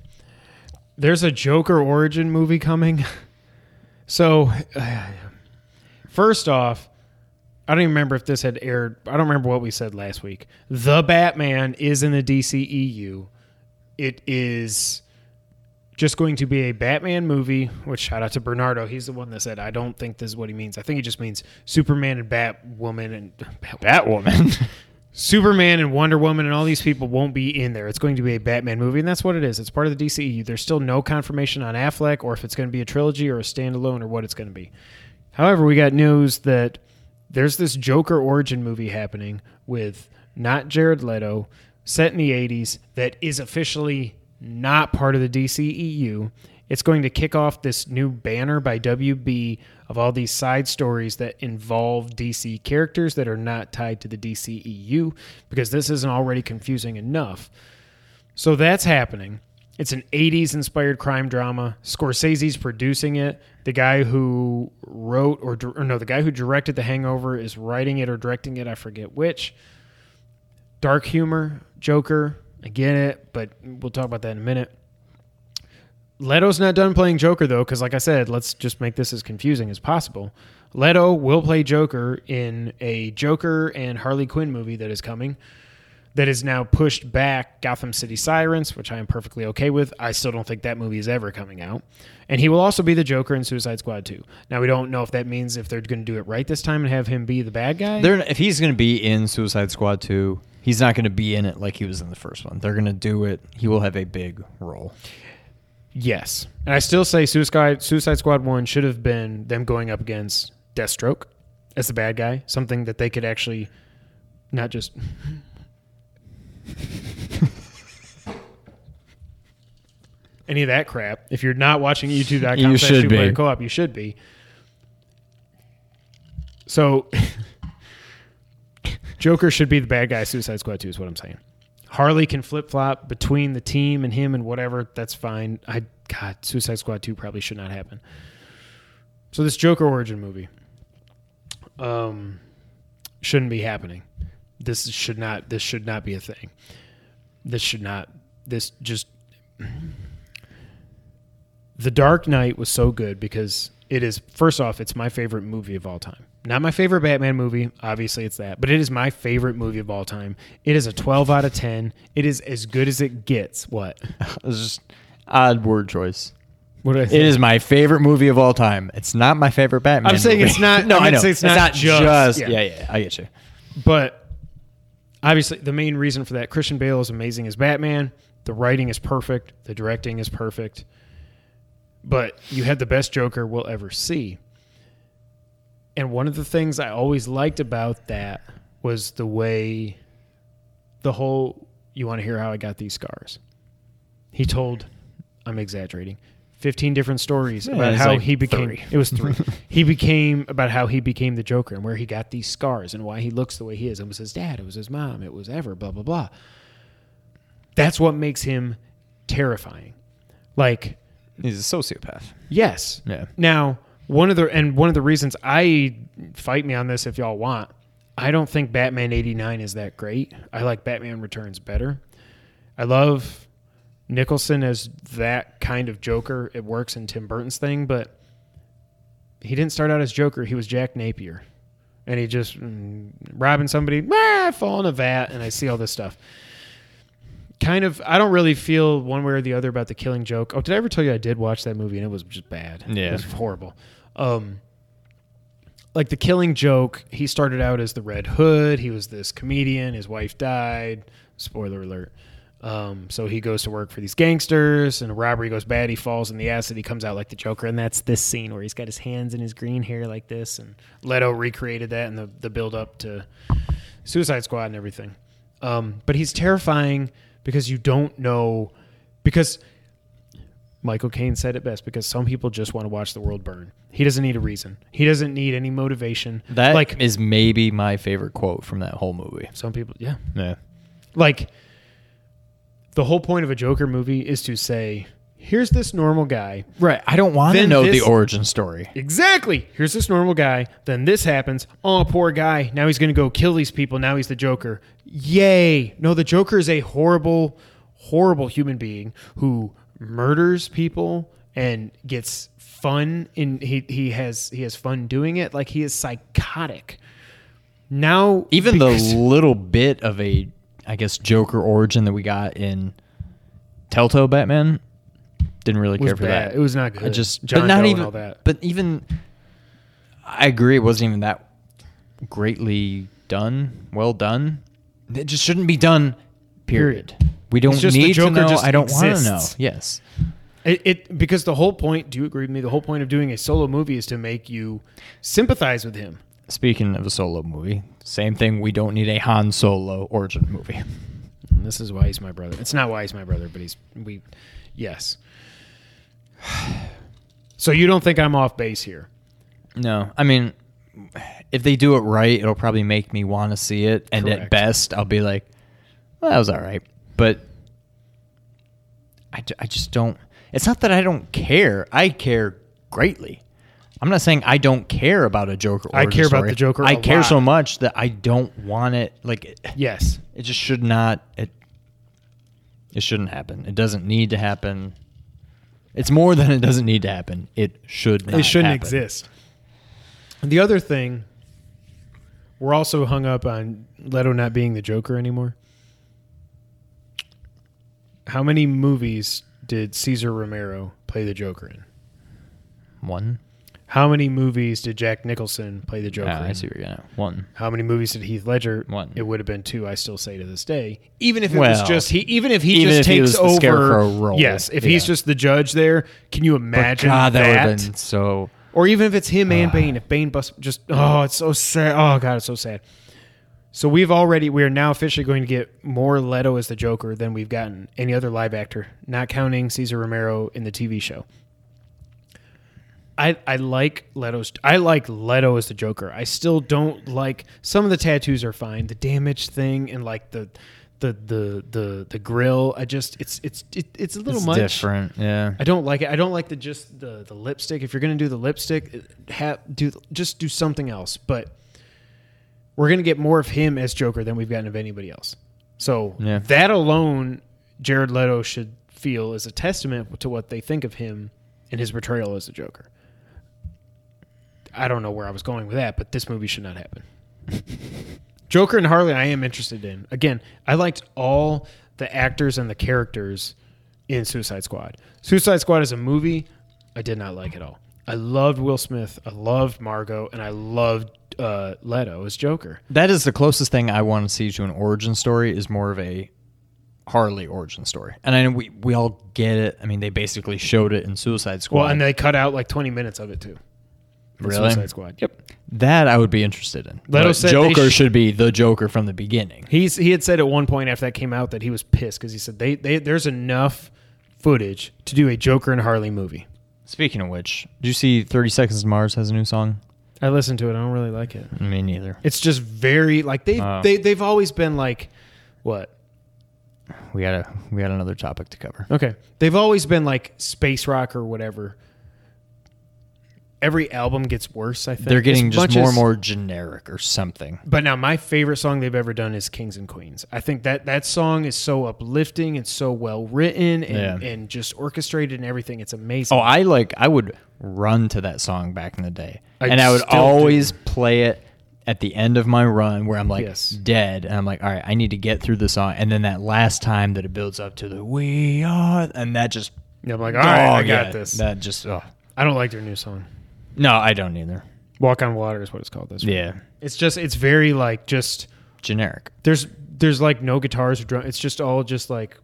Speaker 2: There's a Joker origin movie coming. [laughs] So, [sighs] first off, I don't even remember if this had aired. I don't remember what we said last week. The Batman is in the DCEU. It is just going to be a Batman movie, which shout out to Bernardo. He's the one that said, I don't think this is what he means. I think he just means Superman and Batwoman and [laughs]
Speaker 3: Batwoman. [laughs]
Speaker 2: Superman and Wonder Woman and all these people won't be in there. It's going to be a Batman movie, and that's what it is. It's part of the DCEU. There's still no confirmation on Affleck or if it's going to be a trilogy or a standalone or what it's going to be. However, we got news that there's this Joker origin movie happening with not Jared Leto, set in the 80s, that is officially not part of the DCEU. It's going to kick off this new banner by WB of all these side stories that involve DC characters that are not tied to the DCEU because this isn't already confusing enough. So that's happening. It's an 80s inspired crime drama. Scorsese's producing it. The guy who wrote or, or no, the guy who directed The Hangover is writing it or directing it. I forget which. Dark humor, Joker. I get it, but we'll talk about that in a minute. Leto's not done playing Joker though, because like I said, let's just make this as confusing as possible. Leto will play Joker in a Joker and Harley Quinn movie that is coming. That is now pushed back Gotham City Sirens, which I am perfectly okay with. I still don't think that movie is ever coming out. And he will also be the Joker in Suicide Squad 2. Now, we don't know if that means if they're going to do it right this time and have him be the bad guy.
Speaker 3: They're, if he's going to be in Suicide Squad 2, he's not going to be in it like he was in the first one. They're going to do it. He will have a big role.
Speaker 2: Yes. And I still say Suicide, Suicide Squad 1 should have been them going up against Deathstroke as the bad guy, something that they could actually not just. [laughs] Any of that crap. If you're not watching YouTube.com
Speaker 3: You should be.
Speaker 2: co-op, you should be. So, [laughs] Joker should be the bad guy. Suicide Squad 2 is what I'm saying. Harley can flip flop between the team and him and whatever. That's fine. I God, Suicide Squad 2 probably should not happen. So this Joker origin movie um shouldn't be happening. This should not this should not be a thing. This should not this just The Dark Knight was so good because It is first off, it's my favorite movie of all time. Not my favorite Batman movie, obviously it's that, but it is my favorite movie of all time. It is a 12 out of 10. It is as good as it gets. What? [laughs]
Speaker 3: It's just odd word choice.
Speaker 2: What I
Speaker 3: It is my favorite movie of all time. It's not my favorite Batman.
Speaker 2: I'm saying
Speaker 3: movie.
Speaker 2: it's not- [laughs]
Speaker 3: no,
Speaker 2: I'm
Speaker 3: I know.
Speaker 2: say it's not just-
Speaker 3: just.
Speaker 2: yeah.
Speaker 3: Yeah. yeah, I get you.
Speaker 2: But obviously, the main reason for that, Christian Bale is amazing as Batman. The writing is perfect. The directing is perfect. But you had the best Joker we'll ever see. And one of the things I always liked about that was the way the whole you want to hear how I got these scars. He told, I'm exaggerating, 15 different stories
Speaker 3: Yeah,
Speaker 2: about how
Speaker 3: like
Speaker 2: he became.
Speaker 3: three.
Speaker 2: It was three. [laughs] he became about how he became the Joker and where he got these scars and why he looks the way he is. It was his dad. It was his mom. It was ever. Blah blah blah. That's what makes him terrifying. Like
Speaker 3: He's a sociopath.
Speaker 2: Yes.
Speaker 3: Yeah.
Speaker 2: Now, one of the and one of the reasons I fight me on this if y'all want, I don't think Batman 89 is that great. I like Batman Returns better. I love Nicholson as that kind of Joker. It works in Tim Burton's thing, but he didn't start out as Joker. He was Jack Napier. And he just mm, robbing somebody, ah, I fall in a vat and I see all this stuff kind of I don't really feel one way or the other about the Killing Joke. Oh, did I ever tell you I did watch that movie and it was just bad?
Speaker 3: Yeah.
Speaker 2: it was horrible. Um, like the Killing Joke, he started out as the Red Hood. He was this comedian. His wife died. Spoiler alert. Um, so he goes to work for these gangsters, and a robbery goes bad. He falls in the acid. He comes out like the Joker, and that's this scene where he's got his hands in his green hair like this. And Leto recreated that in the the build up to Suicide Squad and everything. Um, but he's terrifying because you don't know because Michael Caine said it best because some people just want to watch the world burn. He doesn't need a reason. He doesn't need any motivation.
Speaker 3: That
Speaker 2: like
Speaker 3: is maybe my favorite quote from that whole movie.
Speaker 2: some people, yeah.
Speaker 3: Yeah.
Speaker 2: Like the whole point of a Joker movie is to say, here's this normal guy.
Speaker 3: Right. I don't want to know
Speaker 2: this-
Speaker 3: the origin story.
Speaker 2: Exactly. Here's this normal guy. Then this happens. Oh, poor guy. Now he's going to go kill these people. Now he's the Joker. Yay. No, the Joker is a horrible, horrible human being who murders people and gets fun in he he has he has fun doing it like he is psychotic. Now
Speaker 3: Even the [laughs] little bit of a, I guess, Joker origin that we got in Telltale Batman didn't really care for
Speaker 2: bad.
Speaker 3: that.
Speaker 2: It was not good.
Speaker 3: I just,
Speaker 2: John
Speaker 3: but not
Speaker 2: Doe
Speaker 3: even,
Speaker 2: all that.
Speaker 3: but even, I agree, it wasn't even that greatly done, well done. It just shouldn't be done. Period. We don't
Speaker 2: just the
Speaker 3: need to
Speaker 2: Joker
Speaker 3: know.
Speaker 2: just
Speaker 3: I don't want to know.
Speaker 2: exists.
Speaker 3: Yes.
Speaker 2: It, it because the whole point. Do you agree with me? The whole point of doing a solo movie is to make you sympathize with him.
Speaker 3: Speaking of a solo movie, same thing. We don't need a Han Solo origin movie.
Speaker 2: And this is why he's my brother. It's not why he's my brother, but he's we. Yes. [sighs] So you don't think I'm off base here?
Speaker 3: No, I mean, if they do it right, it'll probably make me want to see it. And at
Speaker 2: Correct.
Speaker 3: best, I'll be like, well, that was all right. But I, I just don't. It's not that I don't care. I care greatly. I'm not saying I don't care about a Joker.
Speaker 2: I care about the Joker
Speaker 3: I
Speaker 2: a
Speaker 3: care
Speaker 2: lot.
Speaker 3: so much that I don't want it. Like it,
Speaker 2: Yes.
Speaker 3: it just should not. It it shouldn't happen. It doesn't need to happen. It's more than it doesn't need to happen. It should. Not
Speaker 2: it shouldn't
Speaker 3: happen.
Speaker 2: exist. The other thing, we're also hung up on Leto not being the Joker anymore. How many movies did Cesar Romero play the Joker in?
Speaker 3: One.
Speaker 2: How many movies did Jack Nicholson play the Joker
Speaker 3: Ah,
Speaker 2: in?
Speaker 3: I see where you're going. One.
Speaker 2: How many movies did Heath Ledger?
Speaker 3: One.
Speaker 2: It would have been two. I still say to this day, even if it was just he, even if he
Speaker 3: even
Speaker 2: just
Speaker 3: if he
Speaker 2: takes
Speaker 3: was the
Speaker 2: over.
Speaker 3: Scarecrow role,
Speaker 2: Yes, if he's
Speaker 3: yeah.
Speaker 2: just the judge there, can you imagine
Speaker 3: God, that,
Speaker 2: that?
Speaker 3: would have been so.
Speaker 2: Or even if it's him and
Speaker 3: Ah.
Speaker 2: Bane, if Bane bust just oh, it's so sad. Oh god, it's so sad. So we've already we are now officially going to get more Leto as the Joker than we've gotten any other live actor, not counting Cesar Romero in the TV show. I I like Leto's I like Leto as the Joker. I still don't like some of the tattoos are fine. The damage thing and like the the the the the grill. I just it's it's it, it's a little
Speaker 3: It's
Speaker 2: much.
Speaker 3: different. Yeah.
Speaker 2: I don't like it. I don't like the just the the lipstick. If you're gonna do the lipstick, have do just do something else. But we're gonna get more of him as Joker than we've gotten of anybody else. So
Speaker 3: Yeah.
Speaker 2: that alone, Jared Leto should feel is a testament to what they think of him and his portrayal as a Joker. I don't know where I was going with that, but this movie should not happen. [laughs] Joker and Harley, I am interested in. Again, I liked all the actors and the characters in Suicide Squad. Suicide Squad is a movie, I did not like at all. I loved Will Smith, I loved Margot, and I loved uh, Leto as Joker.
Speaker 3: That is the closest thing I want to see to an origin story. Is more of a Harley origin story, and I know we we all get it. I mean, they basically showed it in Suicide Squad.
Speaker 2: Well, and they cut out like 20 minutes of it too. in
Speaker 3: Really?
Speaker 2: Suicide Squad. Yep.
Speaker 3: that I would be interested in.
Speaker 2: Leto
Speaker 3: But
Speaker 2: said they
Speaker 3: Joker
Speaker 2: sh-
Speaker 3: should be the Joker from the beginning.
Speaker 2: He's he had said at one point after that came out that he was pissed because he said they, they there's enough footage to do a Joker and Harley movie.
Speaker 3: Speaking of which, did you see Thirty Seconds to Mars has a new song?
Speaker 2: I listen to it. I don't really like it.
Speaker 3: Me neither.
Speaker 2: It's just very like they
Speaker 3: Oh.
Speaker 2: Uh, they they've always been like what
Speaker 3: We got a we got another topic to cover.
Speaker 2: okay they've always been like space rock or whatever. Every album gets worse. I think
Speaker 3: They're getting
Speaker 2: As
Speaker 3: just more
Speaker 2: as-
Speaker 3: and more generic or something.
Speaker 2: But now my favorite song they've ever done is Kings and Queens. I think that that song is so uplifting and so well written and,
Speaker 3: Yeah.
Speaker 2: and just orchestrated and everything. It's amazing.
Speaker 3: Oh, I like I would run to that song back in the day,
Speaker 2: I
Speaker 3: and I would
Speaker 2: still do.
Speaker 3: always play it at the end of my run where I'm like
Speaker 2: Yes.
Speaker 3: dead, and I'm like, all right, I need to get through the song, and then that last time that it builds up to the we are, and that just
Speaker 2: Yeah, I'm like, all right, I
Speaker 3: oh,
Speaker 2: got
Speaker 3: yeah,
Speaker 2: this.
Speaker 3: That just oh.
Speaker 2: I don't like their new song.
Speaker 3: no, I don't either.
Speaker 2: Walk on Water is what it's called. This one.
Speaker 3: Yeah,
Speaker 2: It's just it's very like just
Speaker 3: generic.
Speaker 2: there's there's like no guitars or drum. It's just all just like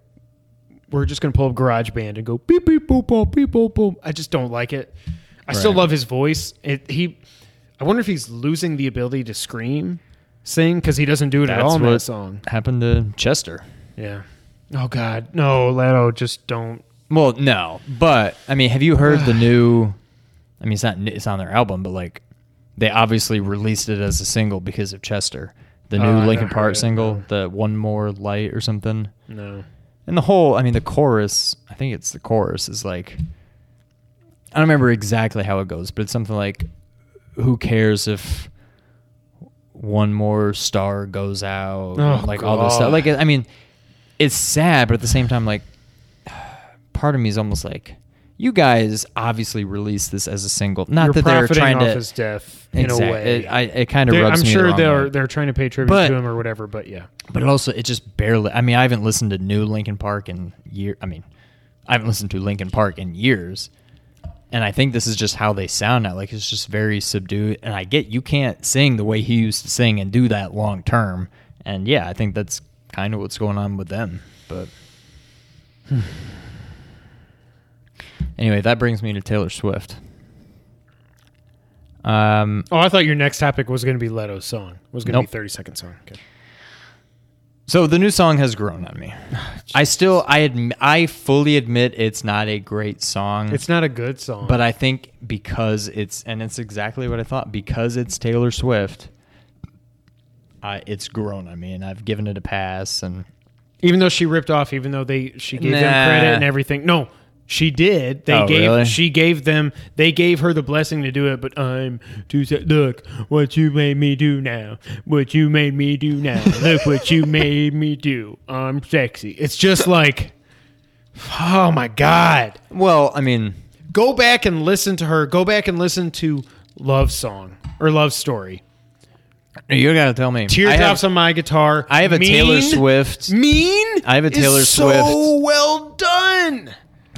Speaker 2: we're just gonna pull up Garage Band and go beep beep boop boop beep boop boop. I just don't like it. I still love his voice. It he. I wonder if he's losing the ability to scream, sing because he doesn't do it at all in that song.
Speaker 3: happened to Chester.
Speaker 2: Yeah. Oh God, no, Leto, just don't.
Speaker 3: Well, no, but I mean, have you heard the [sighs] new? I mean, it's not it's on their album, but like they obviously released it as a single because of Chester, the
Speaker 2: Oh,
Speaker 3: new
Speaker 2: I
Speaker 3: Linkin Park
Speaker 2: heard it,
Speaker 3: single,
Speaker 2: no.
Speaker 3: the "One More Light" or something.
Speaker 2: No.
Speaker 3: And the whole, I mean, the chorus. I think it's the chorus is like. I don't remember exactly how it goes, but it's something like, "Who cares if one more star goes out?"
Speaker 2: Oh,
Speaker 3: like all this stuff. Like, I mean, it's sad, but at the same time, like, part of me is almost like, you guys obviously released this as a single. Not
Speaker 2: You're
Speaker 3: that they're trying
Speaker 2: off
Speaker 3: to.
Speaker 2: his death in
Speaker 3: Exact-
Speaker 2: a way.
Speaker 3: It, I, it kind of rubs
Speaker 2: I'm
Speaker 3: me the
Speaker 2: sure
Speaker 3: wrong
Speaker 2: they're
Speaker 3: way.
Speaker 2: they're trying to pay tribute
Speaker 3: But-
Speaker 2: to him or whatever. But yeah,
Speaker 3: But also, it just barely. I mean, I haven't listened to new Linkin Park in year. I mean, I haven't listened to Linkin Park in years, and I think this is just how they sound now. Like it's just very subdued. And I get you can't sing the way he used to sing and do that long term. And yeah, I think that's kind of what's going on with them. But [sighs] anyway, that brings me to Taylor Swift. Um,
Speaker 2: Oh, I thought your next topic was going to be Leto's song. Was going to
Speaker 3: Nope.
Speaker 2: be 30 second song. Okay.
Speaker 3: So the new song has grown on me. [sighs] Oh, I still, I adm- I fully admit it's not a great song.
Speaker 2: It's not a good song,
Speaker 3: but I think because it's, and it's exactly what I thought. Because it's Taylor Swift, I, it's grown on me, and I've given it a pass. And
Speaker 2: even though she ripped off, even though they she gave them
Speaker 3: Nah.
Speaker 2: credit and everything. No, she did. They
Speaker 3: Oh,
Speaker 2: gave
Speaker 3: really?
Speaker 2: she gave them they gave her the blessing to do it. But I'm too sad. Look what you made me do now. What you made me do now. [laughs] Look what you made me do. I'm sexy. It's just like, oh my god.
Speaker 3: well, I mean,
Speaker 2: Go back and listen to her. Go back and listen to Love Song or Love Story.
Speaker 3: you gotta tell me.
Speaker 2: Teardrops
Speaker 3: have,
Speaker 2: on my guitar.
Speaker 3: I have a Taylor Swift.
Speaker 2: Mean.
Speaker 3: I have a Taylor
Speaker 2: so
Speaker 3: Swift.
Speaker 2: well done.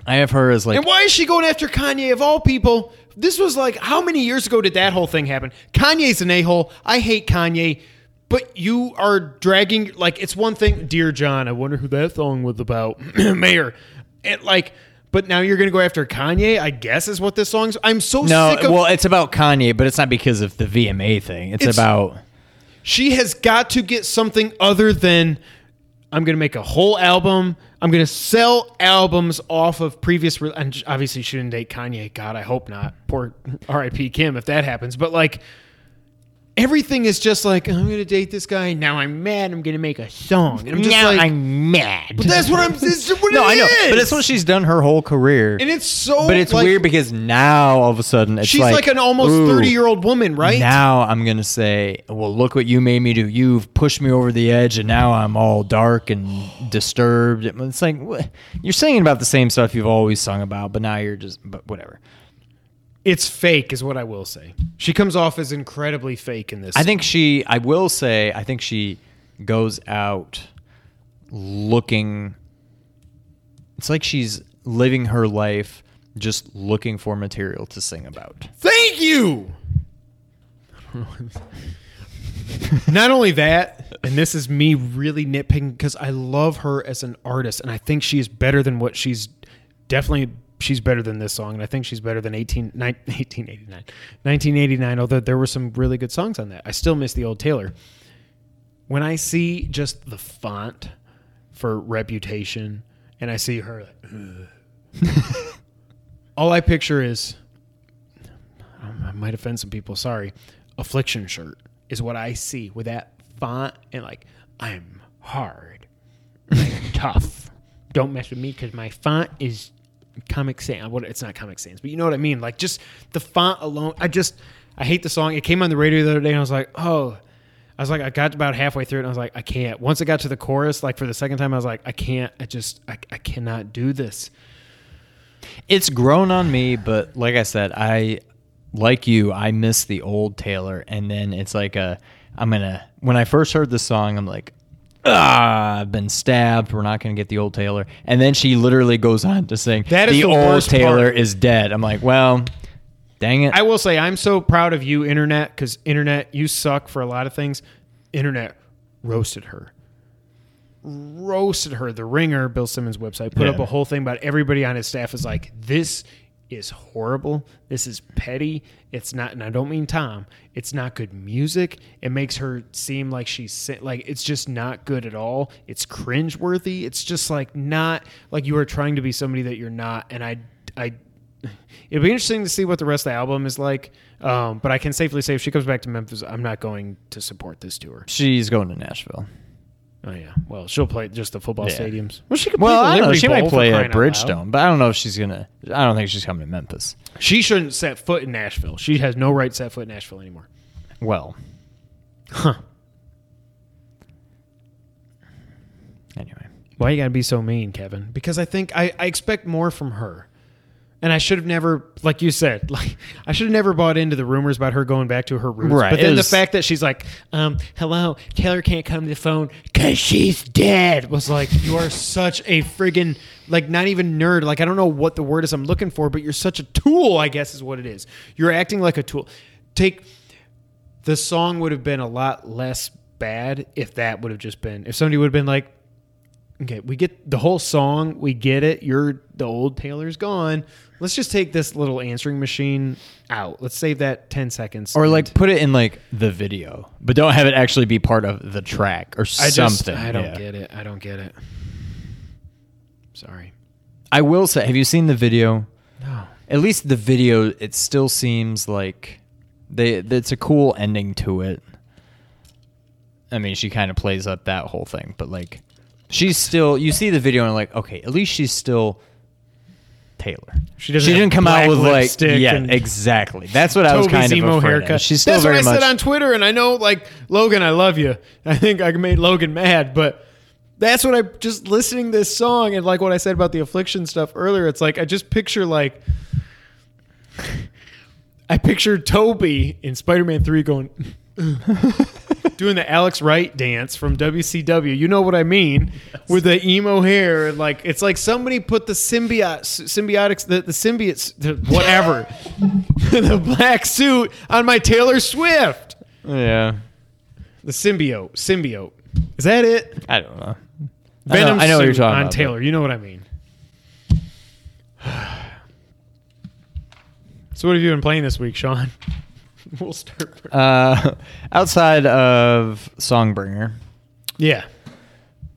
Speaker 3: I have her as like
Speaker 2: And why is she going after Kanye of all people? This was like how many years ago did that whole thing happen? Kanye's an a hole. I hate Kanye, but you are dragging like it's one thing. Dear John, I wonder who that song was about. [clears throat] Mayor, and like, but now you're gonna go after Kanye. I guess is what this song's. I'm so
Speaker 3: no.
Speaker 2: sick of.
Speaker 3: Well, it's about Kanye, but it's not because of the VMA thing. It's,
Speaker 2: It's-
Speaker 3: about
Speaker 2: she has got to get something other than I'm going to make a whole album. I'm going to sell albums off of previous. Re- and obviously, she didn't date Kanye. God, I hope not. Poor R.I.P. Kim if that happens. But like, everything is just like oh, I'm going to date this guy. Now I'm mad. I'm going to make a song. And I'm just like,
Speaker 3: I'm mad.
Speaker 2: but that's what I'm. This is what
Speaker 3: no, I know,
Speaker 2: is.
Speaker 3: but that's what she's done her whole career.
Speaker 2: And it's so.
Speaker 3: but it's
Speaker 2: like,
Speaker 3: weird because now all of a sudden it's
Speaker 2: she's
Speaker 3: like,
Speaker 2: like, an almost 30 year old woman, right?
Speaker 3: Now I'm gonna say, well, look what you made me do. You've pushed me over the edge, and now I'm all dark and disturbed. It's like what? you're singing about the same stuff you've always sung about, but now you're just, but whatever.
Speaker 2: It's fake, is what I will say. She comes off as incredibly fake in this.
Speaker 3: I think she. I will say. I think she goes out looking. It's like she's living her life just looking for material to sing about.
Speaker 2: Thank you. [laughs] Not only that, and this is me really nitpicking because I love her as an artist, and I think she is better than what she's definitely. She's better than this song, and I think she's better than 18, 1889, [laughs] 1989, although there were some really good songs on that. I still miss the old Taylor. When I see just the font for Reputation, and I see her, like, [laughs] all I picture is um, I might offend some people. Sorry, affliction shirt is what I see with that font and like I'm hard, I'm [laughs] tough. Don't mess with me because my font is Comic Sans. Uh, what it's not Comic Sans, but you know what I mean. Like just the font alone. I just I hate the song. It came on the radio the other day and I was like, oh. I was like, I got about halfway through it and I was like, I can't. Once I got to the chorus, like for the second time, I was like, I can't. I just, I, I cannot do this.
Speaker 3: It's grown on me, but like I said, I like you, I miss the old Taylor, and then it's like a I'm gonna when I first heard the song, I'm like, ah, I've been stabbed. We're not gonna get the old Taylor, and then she literally goes on to sing
Speaker 2: That is
Speaker 3: the,
Speaker 2: the
Speaker 3: old
Speaker 2: worst
Speaker 3: Taylor
Speaker 2: part.
Speaker 3: is dead. I'm like, well, dang it.
Speaker 2: I will say I'm so proud of you, internet, because internet, you suck for a lot of things. Internet roasted her. Roasted her. The Ringer, Bill Simmons' website, put
Speaker 3: Yeah.
Speaker 2: up a whole thing about everybody on his staff is like, this is horrible. This is petty. It's not, and I don't mean Tom. It's not good music. It makes her seem like she's like it's just not good at all. It's cringeworthy. It's just like not like you are trying to be somebody that you're not. And I, I It'll be interesting to see what the rest of the album is like. Um, but I can safely say if she comes back to Memphis, I'm not going to support this tour.
Speaker 3: She's going to Nashville.
Speaker 2: Oh yeah, well she'll play just the football
Speaker 3: Yeah.
Speaker 2: stadiums. Well, she could
Speaker 3: Well,
Speaker 2: play the
Speaker 3: I don't know. She
Speaker 2: Bowl
Speaker 3: might play at. Bridgestone, but I don't know if she's gonna. I don't think she's coming to Memphis.
Speaker 2: She shouldn't set foot in Nashville. She has no right to set foot in Nashville anymore.
Speaker 3: Well,
Speaker 2: Huh?
Speaker 3: anyway,
Speaker 2: Why you gotta be so mean, Kevin? Because I think I, I expect more from her. And I should have never, like you said, [laughs] like I should have never bought into the rumors about her going back to her roots.
Speaker 3: Right,
Speaker 2: But then
Speaker 3: was-
Speaker 2: the fact that she's like, um, "Hello, Taylor can't come to the phone because she's dead," was like, you are such a friggin' like not even nerd. Like I don't know what the word is I'm looking for, but you're such a tool. I guess is what it is. You're acting like a tool. Take the song would have been a lot less bad if that would have just been if somebody would have been like okay we get the whole song we get it you're the old taylor's gone let's just take this little answering machine out let's save that 10 seconds
Speaker 3: or like put it in like the video, but don't have it actually be part of the track or
Speaker 2: I just,
Speaker 3: something.
Speaker 2: i don't
Speaker 3: yeah.
Speaker 2: get it i don't get it sorry
Speaker 3: I will say, have you seen the video?
Speaker 2: no
Speaker 3: At least the video, it still seems like they. It's a cool ending to it. I mean, she kind of plays up that whole thing, but like, she's still. You see the video and like, okay, at least she's still Taylor.
Speaker 2: She doesn't have
Speaker 3: didn't come
Speaker 2: black
Speaker 3: out with like,
Speaker 2: lipstick
Speaker 3: yeah,
Speaker 2: and
Speaker 3: exactly. That's what I was
Speaker 2: Tobey's
Speaker 3: kind of
Speaker 2: emo
Speaker 3: afraid
Speaker 2: haircut.
Speaker 3: of. She's still
Speaker 2: That's
Speaker 3: very
Speaker 2: what I
Speaker 3: much.
Speaker 2: said on Twitter, and I know, like Logan, I love you. I think I made Logan mad, but that's what I just listening to this song and like what I said about the affliction stuff earlier. It's like I just picture like [laughs] I picture Tobey in Spider-Man Three going. [laughs] doing the Alex Wright dance from WCW. You know what I mean? With the emo hair and like it's like somebody put the symbiote symbiotics the, the symbiotes the, whatever [laughs] the black suit on my Taylor Swift.
Speaker 3: yeah,
Speaker 2: The symbiote. Symbiote. Is that it?
Speaker 3: I don't know. I know,
Speaker 2: Venom
Speaker 3: I know what you're talking
Speaker 2: on
Speaker 3: about.
Speaker 2: Taylor. You know what I mean. [sighs] so what have you been playing this week, Sean? [laughs] we'll start.
Speaker 3: Uh, outside of Songbringer,
Speaker 2: Yeah.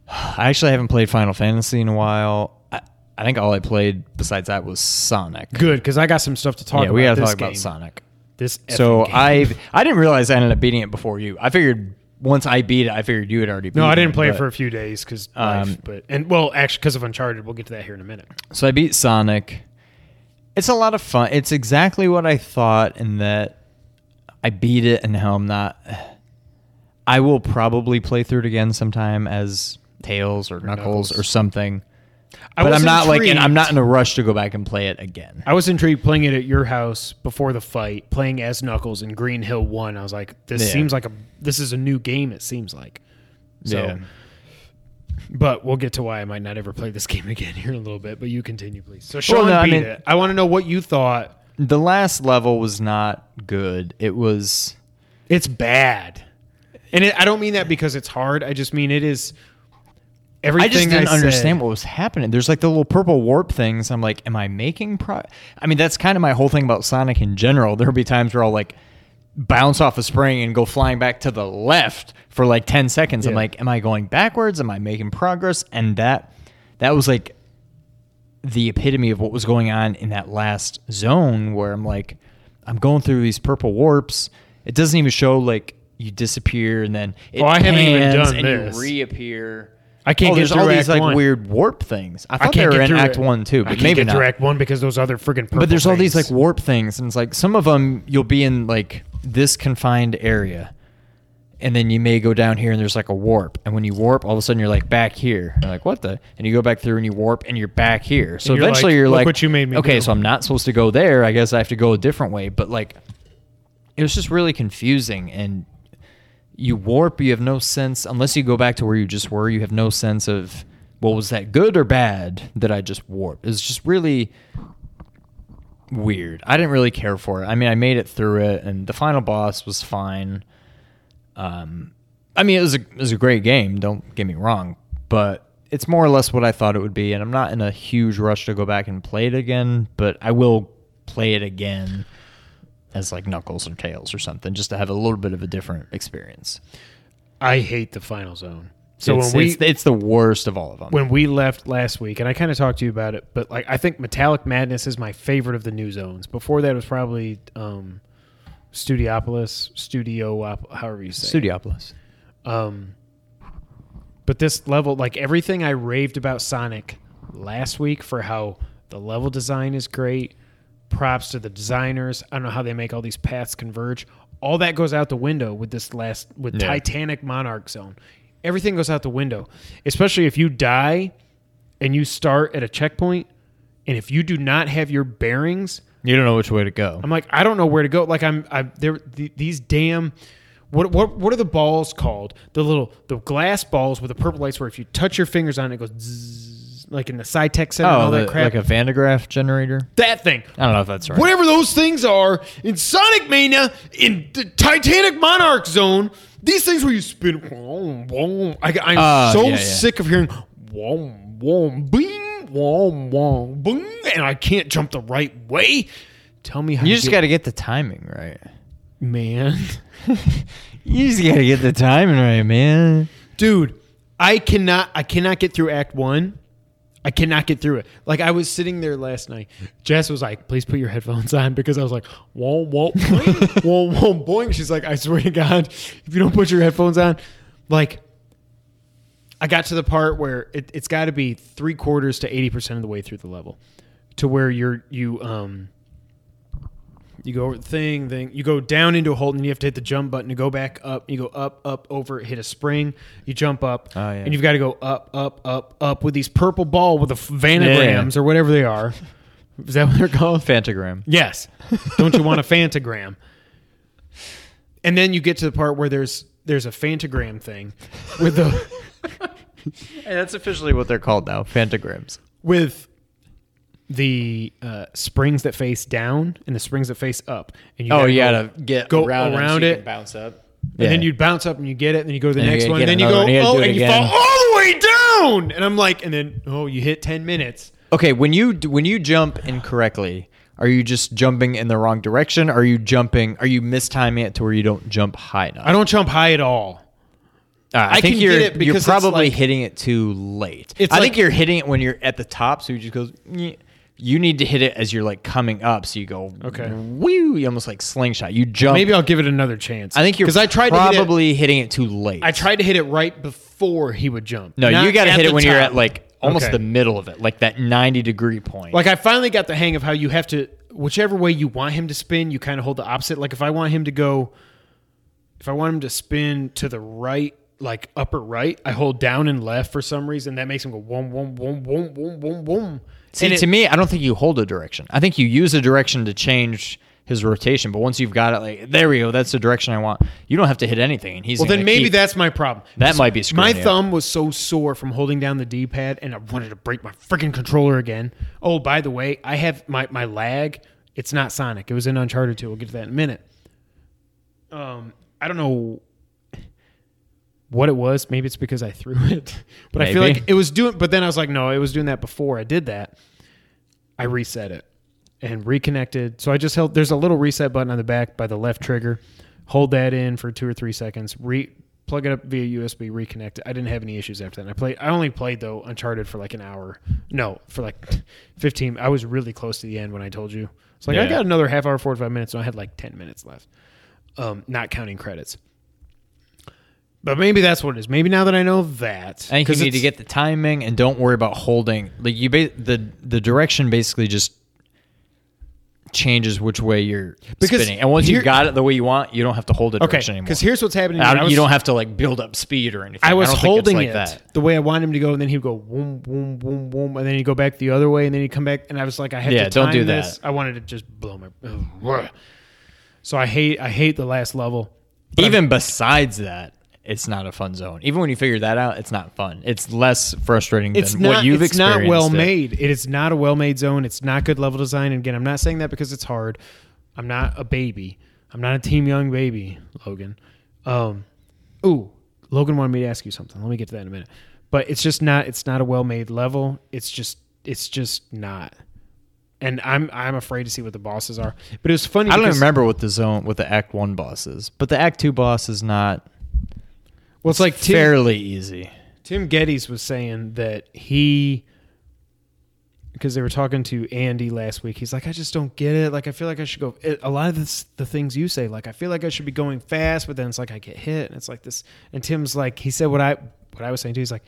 Speaker 3: I actually haven't played Final Fantasy in a while. I, I think all I played besides that was Sonic.
Speaker 2: Good, because I got some stuff to talk
Speaker 3: yeah,
Speaker 2: about.
Speaker 3: we got to talk about. Sonic.
Speaker 2: This
Speaker 3: So. I I didn't realize I ended up beating it before you. I figured once I beat it, I figured you had already.
Speaker 2: No, I didn't play it for a few days because
Speaker 3: Um,
Speaker 2: but and well, actually, because of Uncharted. We'll get to that here in a minute.
Speaker 3: So I beat Sonic. It's a lot of fun. It's exactly what I thought in that I beat it and now I'm not. I will probably play through it again sometime as Tails or Knuckles,
Speaker 2: Knuckles.
Speaker 3: or something.
Speaker 2: I
Speaker 3: but I'm not like, and I'm not in a rush to go back and play it again.
Speaker 2: I was intrigued playing it at your house before the fight, playing as Knuckles in Green Hill One. I was like, this
Speaker 3: Yeah.
Speaker 2: seems like a this is a new game. It seems like. So,
Speaker 3: Yeah.
Speaker 2: but we'll get to why I might not ever play this [laughs] game again here in a little bit. But you continue, please. So Sean
Speaker 3: no, I
Speaker 2: beat
Speaker 3: mean-
Speaker 2: it. I want to know what you thought.
Speaker 3: The last level was not good. It was.
Speaker 2: It's bad, and it, I don't mean that because it's hard. I just mean it is. Everything
Speaker 3: I just didn't
Speaker 2: said-
Speaker 3: understand what was happening. There's like the little purple warp things. I'm like, am I making pro? I mean, that's kind of my whole thing about Sonic in general. There'll be times where I'll like bounce off a spring and go flying back to the left for like 10 seconds. I'm like, am I going backwards? Am I making progress? And that that was like the epitome of what was going on in that last zone where I'm like, I'm going through these purple warps. It doesn't even show like you disappear and then it
Speaker 2: Oh, I haven't even done
Speaker 3: and
Speaker 2: this.
Speaker 3: you reappear.
Speaker 2: I can't
Speaker 3: oh,
Speaker 2: get
Speaker 3: there's
Speaker 2: through
Speaker 3: all these like
Speaker 2: One.
Speaker 3: weird warp things. I
Speaker 2: I
Speaker 3: thought they
Speaker 2: can't
Speaker 3: were in Act
Speaker 2: it.
Speaker 3: One too,
Speaker 2: I
Speaker 3: but
Speaker 2: can't
Speaker 3: maybe
Speaker 2: get
Speaker 3: not.
Speaker 2: through Act One because those other friggin' purple
Speaker 3: but there's all these like warp things, and it's like some of them you'll be in like this confined area, and then you may go down here and there's like a warp, and when you warp, all of a sudden you're like back here. You're like what the? And you go back through and you warp, and you're back here. So
Speaker 2: And you're
Speaker 3: eventually
Speaker 2: like,
Speaker 3: you're
Speaker 2: "Look
Speaker 3: like,
Speaker 2: what you made me
Speaker 3: okay,
Speaker 2: do."
Speaker 3: so I'm not supposed to go there. I guess I have to go a different way. But like, it was just really confusing and. You warp, you have no sense unless you go back to where you just were. You have no sense of well, was that good or bad that I just warped? It's just really weird. I didn't really care for it. I mean, I made it through it, and the final boss was fine. Um, I mean, it was a it was a great game. Don't get me wrong, but it's more or less what I thought it would be, and I'm not in a huge rush to go back and play it again. But I will play it again as like Knuckles or Tails or something, just to have a little bit of a different experience.
Speaker 2: I hate the final zone. So
Speaker 3: it's,
Speaker 2: when we
Speaker 3: it's, it's the worst of all of them.
Speaker 2: when we left last week, and I kind of talked to you about it, but like I think Metallic Madness is my favorite of the new zones. Before that, it was probably um, Studiopolis, Studio, however you say. it.
Speaker 3: Studiopolis.
Speaker 2: Um, but this level, like everything I raved about Sonic last week for how the level design is great. Props to the designers. I don't know how they make all these paths converge. All that goes out the window with this last with
Speaker 3: Yeah.
Speaker 2: Titanic Monarch Zone. Everything goes out the window, especially if you die and you start at a checkpoint, and if you do not have your bearings,
Speaker 3: You don't know which way to go.
Speaker 2: I'm like, I don't know where to go. Like I'm, I there th- these damn. What, what what are the balls called? The little the glass balls with the purple lights where if you touch your fingers on it, it goes zzz, like in the SciTech Center and
Speaker 3: Oh,
Speaker 2: all that
Speaker 3: the-
Speaker 2: crap.
Speaker 3: like a Van de Graaff generator.
Speaker 2: that thing.
Speaker 3: I don't know if that's right.
Speaker 2: Whatever those things are in Sonic Mania in the Titanic Monarch Zone, these things where you spin, whoom, whoom. I, I'm
Speaker 3: Uh,
Speaker 2: so
Speaker 3: yeah, yeah.
Speaker 2: sick of hearing whoom, whoom, bing, whoom, whoom, bing, and I can't jump the right way. Tell me how
Speaker 3: You
Speaker 2: to
Speaker 3: just
Speaker 2: get-
Speaker 3: got to get the timing right.
Speaker 2: man. [laughs]
Speaker 3: You just got to get the timing right, man.
Speaker 2: dude i cannot i cannot get through act one i cannot get through it like i was sitting there last night jess was like please put your headphones on because i was like whoa whoa boing, whoa whoa boing she's like i swear to god if you don't put your headphones on like i got to the part where it, it's got to be three quarters to 80% of the way through the level to where you're you um you go over the thing, thing. You go down into a hole, and you have to hit the jump button to go back up. You go up, up, over, hit a spring. You jump up,
Speaker 3: Oh, yeah.
Speaker 2: and you've got to go up, up, up, up with these purple ball with the vanagrams or whatever they are. [laughs] Is that what they're called?
Speaker 3: Fantagram.
Speaker 2: Yes. Don't you want a fantagram? And then you get to the part where there's there's a fantagram thing with the
Speaker 3: Hey, that's officially what they're called now. Fantagrams.
Speaker 2: with the uh, springs that face down and the springs that face up. And you
Speaker 3: Oh,
Speaker 2: gotta
Speaker 3: you
Speaker 2: go-
Speaker 3: gotta get
Speaker 2: go
Speaker 3: around, them so
Speaker 2: around
Speaker 3: you
Speaker 2: it.
Speaker 3: can bounce up.
Speaker 2: And then you'd bounce up and you get it, and then you go to the
Speaker 3: And you
Speaker 2: next
Speaker 3: gotta
Speaker 2: one,
Speaker 3: get
Speaker 2: and then you
Speaker 3: another
Speaker 2: go,
Speaker 3: one, you gotta
Speaker 2: oh,
Speaker 3: do it
Speaker 2: and you
Speaker 3: again.
Speaker 2: fall all the way down. And I'm like, and then, oh, you hit 10 minutes.
Speaker 3: Okay, when you when you jump incorrectly, are you just jumping in the wrong direction? Are you jumping? Are you mistiming it to where you don't jump high enough?
Speaker 2: I don't jump high at all.
Speaker 3: Uh, I,
Speaker 2: I
Speaker 3: think you're
Speaker 2: get it because
Speaker 3: you're probably
Speaker 2: like-
Speaker 3: hitting it too late. I
Speaker 2: like-
Speaker 3: think you're hitting it when you're at the top, so you just goes. "Nyeh." You need to hit it as you're like coming up, so you go.
Speaker 2: Okay.
Speaker 3: Woo! You almost like slingshot. You jump.
Speaker 2: Maybe I'll give it another chance.
Speaker 3: I think you're
Speaker 2: because I tried to hit it,
Speaker 3: probably hitting it too late.
Speaker 2: I tried to hit it right before he would jump.
Speaker 3: No,
Speaker 2: not
Speaker 3: you got to hit it when you're at like almost
Speaker 2: Okay.
Speaker 3: the middle of it, like that 90 degree point.
Speaker 2: Like I finally got the hang of how you have to whichever way you want him to spin, you kind of hold the opposite. Like if I want him to go if I want him to spin to the right like upper right, I hold down and left for some reason. That makes him go boom, boom, boom, boom, boom, boom, boom.
Speaker 3: See,
Speaker 2: And it-
Speaker 3: to me, I don't think you hold a direction. I think you use a direction to change his rotation. But once you've got it, like there we go, that's the direction I want. You don't have to hit anything, and he's
Speaker 2: Well, then maybe
Speaker 3: keep-
Speaker 2: that's my problem.
Speaker 3: That might be
Speaker 2: My
Speaker 3: you up.
Speaker 2: thumb was so sore from holding down the D pad, and I wanted to break my freaking controller again. Oh, by the way, I have my my lag. It's not Sonic. It was in Uncharted 2. We'll get to that in a minute. Um, I don't know what it was. Maybe it's because I threw [laughs] it, but I feel like it was doing. But then I was like, no, it was doing that before I did that. I reset it and reconnected. So I just held. There's a little reset button on the back by the left trigger. Hold that in for two or three seconds. Re plug it up via USB. Reconnect it. I didn't have any issues after that. And I played. I only played though Uncharted for like an hour. No, for like [laughs] 15. I was really close to the end when I told you. It's like I got another half hour, 45 minutes, and I had like 10 minutes left. Um, not counting credits. But maybe that's what it is. Maybe now that I know that,
Speaker 3: I think you need to get the timing and don't worry about holding. Like you, ba- the the direction basically just changes which way you're
Speaker 2: Because
Speaker 3: spinning. And once
Speaker 2: here-
Speaker 3: you've got it the way you want, you don't have to hold it
Speaker 2: okay.
Speaker 3: direction anymore.
Speaker 2: Because here's what's happening.
Speaker 3: I
Speaker 2: I
Speaker 3: don't-
Speaker 2: was-
Speaker 3: you don't have to like build up speed or anything.
Speaker 2: I was
Speaker 3: don't think it's
Speaker 2: holding
Speaker 3: like
Speaker 2: it
Speaker 3: that.
Speaker 2: the way I wanted him to go, and then he'd go boom, boom, boom, boom, and then he'd go back the other way, and then he'd come back, and I was like, I had
Speaker 3: Yeah,
Speaker 2: to
Speaker 3: don't
Speaker 2: time
Speaker 3: do
Speaker 2: this.
Speaker 3: that.
Speaker 2: I wanted to just blow my. [sighs] So I hate, I hate the last level.
Speaker 3: Even besides that, it's not a fun zone. Even when you figure that out, it's not fun. It's less frustrating
Speaker 2: it's
Speaker 3: than
Speaker 2: not,
Speaker 3: what you've experienced.
Speaker 2: it's not well
Speaker 3: it.
Speaker 2: made. It is not a well made zone. It's not good level design. And again, I'm not saying that because it's hard. I'm not a baby. I'm not a team young baby, Logan. Um, ooh, Logan wanted me to ask you something. Let me get to that in a minute. But it's just not. It's not a well made level. It's just. It's just not. And I'm I'm afraid to see what the bosses are. But it was funny.
Speaker 3: I don't remember what the zone, what the Act One boss is, but the Act Two boss is not.
Speaker 2: Well, it's like Tim,
Speaker 3: fairly easy.
Speaker 2: Tim Gettys was saying that he because they were talking to Andy last week. He's like, I just don't get it. Like, I feel like I should go. It, a lot of this, the things you say, like, I feel like I should be going fast, but then it's like I get hit, and it's like this. And Tim's like, he said what I what I was saying too. He's like,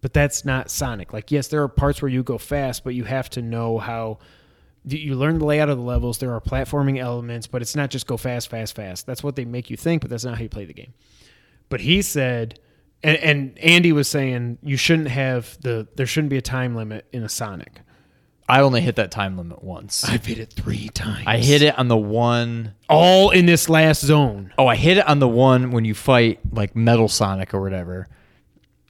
Speaker 2: but that's not Sonic. Like, yes, there are parts where you go fast, but you have to know how. You you learn the layout of the levels. There are platforming elements, but it's not just go fast, fast, fast. That's what they make you think, but that's not how you play the game. But he said, and, and Andy was saying you shouldn't have the there shouldn't be a time limit in a Sonic.
Speaker 3: I only hit that time limit once.
Speaker 2: I've hit it three times.
Speaker 3: I hit it on the one
Speaker 2: all in this last zone.
Speaker 3: Oh, I hit it on the one when you fight like Metal Sonic or whatever,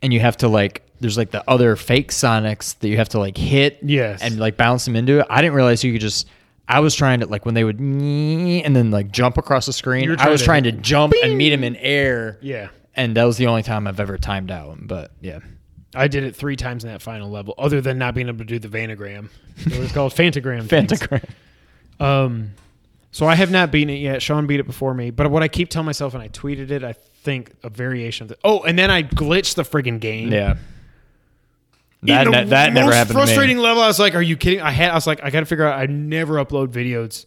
Speaker 3: and you have to like. There's like the other fake Sonics that you have to like hit,
Speaker 2: Yes.
Speaker 3: and like bounce them into it. I didn't realize you could just. I was trying to like when they would [laughs] and then like jump across the screen. I was
Speaker 2: trying
Speaker 3: trying
Speaker 2: to-
Speaker 3: to jump and meet him in air.
Speaker 2: Yeah,
Speaker 3: and that was the only time I've ever timed out. But yeah,
Speaker 2: I did it three times in that final level. Other than not being able to do the Vanagram, it was called Fantagram. [laughs] things.
Speaker 3: Fantagram.
Speaker 2: Um, so I have not beaten it yet. Sean beat it before me. But what I keep telling myself, and I tweeted it, I think a variation of the. Oh, and then I glitched the friggin' game.
Speaker 3: Yeah, that
Speaker 2: the
Speaker 3: that, that never
Speaker 2: most
Speaker 3: happened.
Speaker 2: Frustrating
Speaker 3: To me.
Speaker 2: level. I was like, "Are you kidding?" I had. I was like, "I got to figure out." I never upload videos,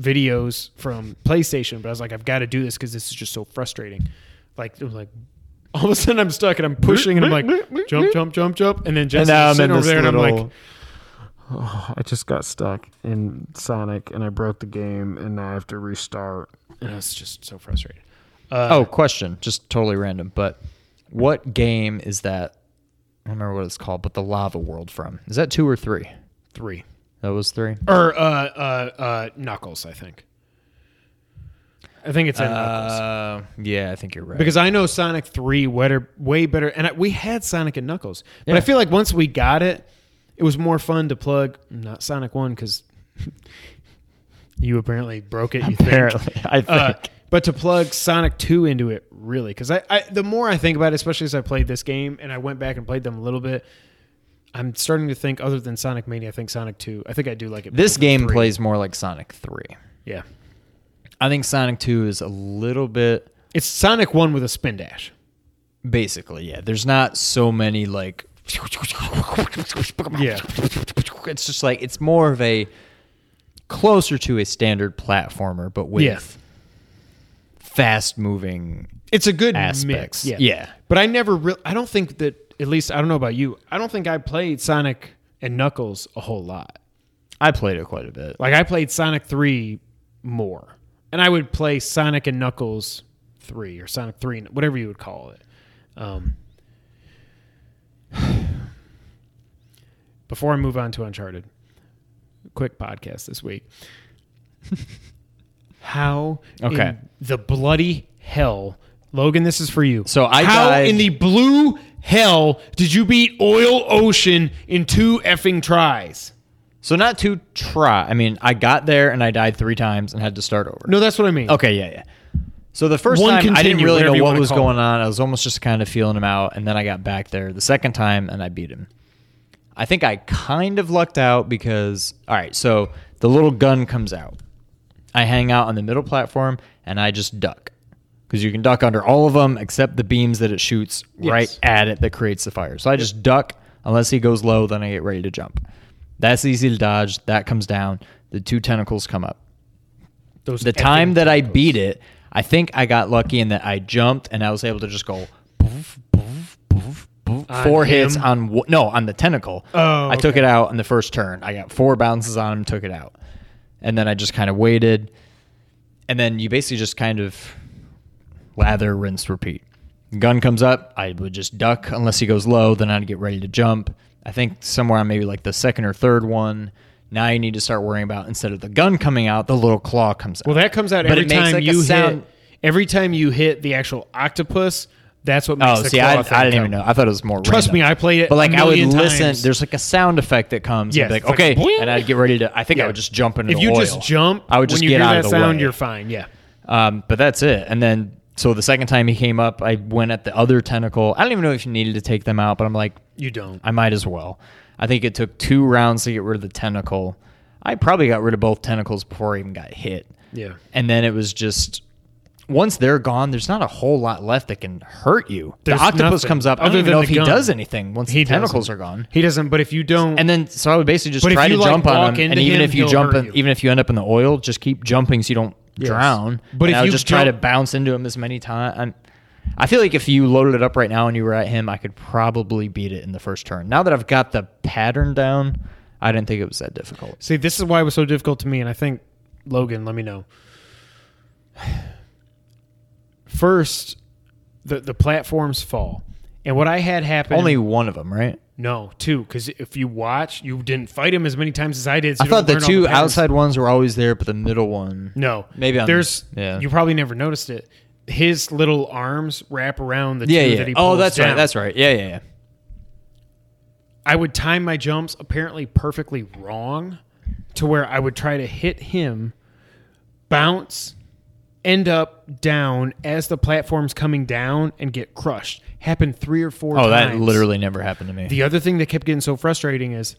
Speaker 2: videos from PlayStation, but I was like, "I've got to do this because this is just so frustrating." Like, it was like, [laughs] all of a sudden I'm stuck and I'm pushing and I'm like, jump, jump, jump, jump, and then
Speaker 3: And
Speaker 2: Jesse's
Speaker 3: now I'm in
Speaker 2: sitting over
Speaker 3: this
Speaker 2: there and I'm like.
Speaker 4: Oh, [sighs] I just got stuck in Sonic and I broke the game and now I have to restart.
Speaker 2: and it's just so frustrating. Uh,
Speaker 3: Oh, question. Just totally random. But what game is that? I don't remember what it's called, but the Lava World from. Is that two or three?
Speaker 2: three
Speaker 3: That was three.
Speaker 2: or uh, uh, uh, Knuckles, I think. I think it's in Knuckles.
Speaker 3: Uh, yeah, I think you're right.
Speaker 2: Because I know Sonic Three better, way better, and I, we had Sonic and Knuckles, but
Speaker 3: Yeah.
Speaker 2: I feel like once we got it, it was more fun to plug not Sonic One because [laughs] you apparently broke it. You
Speaker 3: apparently,
Speaker 2: think,
Speaker 3: I think.
Speaker 2: uh, but to plug Sonic Two into it, really, because I, I, the more I think about it, especially as I played this game and I went back and played them a little bit, I'm starting to think other than Sonic Mania, I think Sonic Two. I think I do like it.
Speaker 3: this game
Speaker 2: three.
Speaker 3: plays more like Sonic Three.
Speaker 2: Yeah,
Speaker 3: I think Sonic Two is a little bit
Speaker 2: it's Sonic One with a spin dash.
Speaker 3: basically. Yeah, there's not so many like.
Speaker 2: Yeah.
Speaker 3: it's just like it's more of a closer to a standard platformer, but with
Speaker 2: Yeah.
Speaker 3: Fast moving
Speaker 2: It's a good
Speaker 3: aspects.
Speaker 2: mix. Yeah.
Speaker 3: yeah.
Speaker 2: But I never really, I don't think that, at least I don't know about you, I don't think I played Sonic and Knuckles a whole lot.
Speaker 3: I played it quite a bit.
Speaker 2: Like I played Sonic 3 more. And I would play Sonic and Knuckles 3 or Sonic 3, whatever you would call it. Um, [sighs] before I move on to Uncharted, quick podcast this week. [laughs] How
Speaker 3: Okay.
Speaker 2: in the bloody hell, Logan? This is for you.
Speaker 3: So I
Speaker 2: how
Speaker 3: died-
Speaker 2: in the blue hell did you beat Oil Ocean in two effing tries?
Speaker 3: So not two try. I mean, I got there and I died three times and had to start over.
Speaker 2: No, that's what I mean.
Speaker 3: Okay, yeah, yeah. So the first
Speaker 2: One
Speaker 3: time I didn't really know what was going
Speaker 2: it.
Speaker 3: on. I was almost just kind of feeling him out, and then I got back there the second time and I beat him. I think I kind of lucked out because all right, so the little gun comes out. I hang out on the middle platform and I just duck because you can duck under all of them except the beams that it shoots right at it that creates the fire. So I just duck unless he goes low, then I get ready to jump. That's easy to dodge. That comes down. The two tentacles come up
Speaker 2: Those
Speaker 3: the time that I beat it, I think I got lucky in that I jumped and I was able to just go poof, poof, poof,
Speaker 2: On
Speaker 3: four
Speaker 2: him?
Speaker 3: hits on no on the tentacle.
Speaker 2: Oh,
Speaker 3: I took it out on the first turn. I got four bounces on him, took it out, and then I just kind of waited, and then you basically just kind of lather, rinse, repeat. Gun comes up, I would just duck unless he goes low. Then I'd get ready to jump. I think somewhere on maybe like the second or third one. Now you need to start worrying about instead of the gun coming out, the little claw comes out.
Speaker 2: Well, that comes out
Speaker 3: But
Speaker 2: every time
Speaker 3: like
Speaker 2: you
Speaker 3: sound-
Speaker 2: hit. Every time you hit the actual octopus, that's what makes
Speaker 3: Oh,
Speaker 2: the
Speaker 3: see, I, I didn't even know. I thought it was more.
Speaker 2: Trust
Speaker 3: random.
Speaker 2: me, I played it
Speaker 3: But like, I would listen.
Speaker 2: times.
Speaker 3: There's like a sound effect that comes. Be like,
Speaker 2: it's like,
Speaker 3: okay, and I'd get ready to. I think I would just jump into
Speaker 2: If
Speaker 3: the
Speaker 2: you
Speaker 3: oil.
Speaker 2: just jump,
Speaker 3: I would just get out
Speaker 2: that
Speaker 3: of the
Speaker 2: sound,
Speaker 3: way.
Speaker 2: you're fine. Yeah.
Speaker 3: Um, but that's it. And then so the second time he came up, I went at the other tentacle. I don't even know if you needed to take them out, but I'm like,
Speaker 2: You don't.
Speaker 3: I might as well. I think it took two rounds to get rid of the tentacle. I probably got rid of both tentacles before I even got hit.
Speaker 2: Yeah.
Speaker 3: And then it was just once they're gone, there's not a whole lot left that can hurt you.
Speaker 2: There's
Speaker 3: the octopus comes up. I don't even know if he
Speaker 2: gun.
Speaker 3: does anything once
Speaker 2: He
Speaker 3: the tentacles
Speaker 2: doesn't.
Speaker 3: are gone.
Speaker 2: He doesn't. But if you don't,
Speaker 3: And then so I would basically just try to
Speaker 2: like,
Speaker 3: jump on him, and even
Speaker 2: him,
Speaker 3: if you jump in,
Speaker 2: you.
Speaker 3: even if you end up in the oil, just keep jumping so you don't
Speaker 2: Yes.
Speaker 3: drown.
Speaker 2: But
Speaker 3: And
Speaker 2: if
Speaker 3: I would
Speaker 2: you
Speaker 3: just try to bounce into him as many times. I feel like if you loaded it up right now and you were at him, I could probably beat it in the first turn. Now that I've got the pattern down, I didn't think it was that difficult.
Speaker 2: see, this is why it was so difficult to me. And I think Logan, let me know. First, the the platforms fall, and what I had happen
Speaker 3: Only one of them, right?
Speaker 2: no two because if you watch, you didn't fight him as many times as I did. So
Speaker 3: I thought the two
Speaker 2: patterns.
Speaker 3: outside ones were always there, but the middle one.
Speaker 2: No,
Speaker 3: Maybe on-
Speaker 2: there's.
Speaker 3: yeah.
Speaker 2: You probably never noticed it. His little arms wrap around the
Speaker 3: Yeah,
Speaker 2: two
Speaker 3: yeah.
Speaker 2: that he
Speaker 3: Oh, that's right. That's right. Yeah, yeah, yeah.
Speaker 2: I would time my jumps apparently perfectly wrong to where I would try to hit him, bounce, end up down as the platform's coming down and get crushed. Happened three or four
Speaker 3: Oh,
Speaker 2: times.
Speaker 3: Oh, that literally never happened to me.
Speaker 2: The other thing that kept getting so frustrating is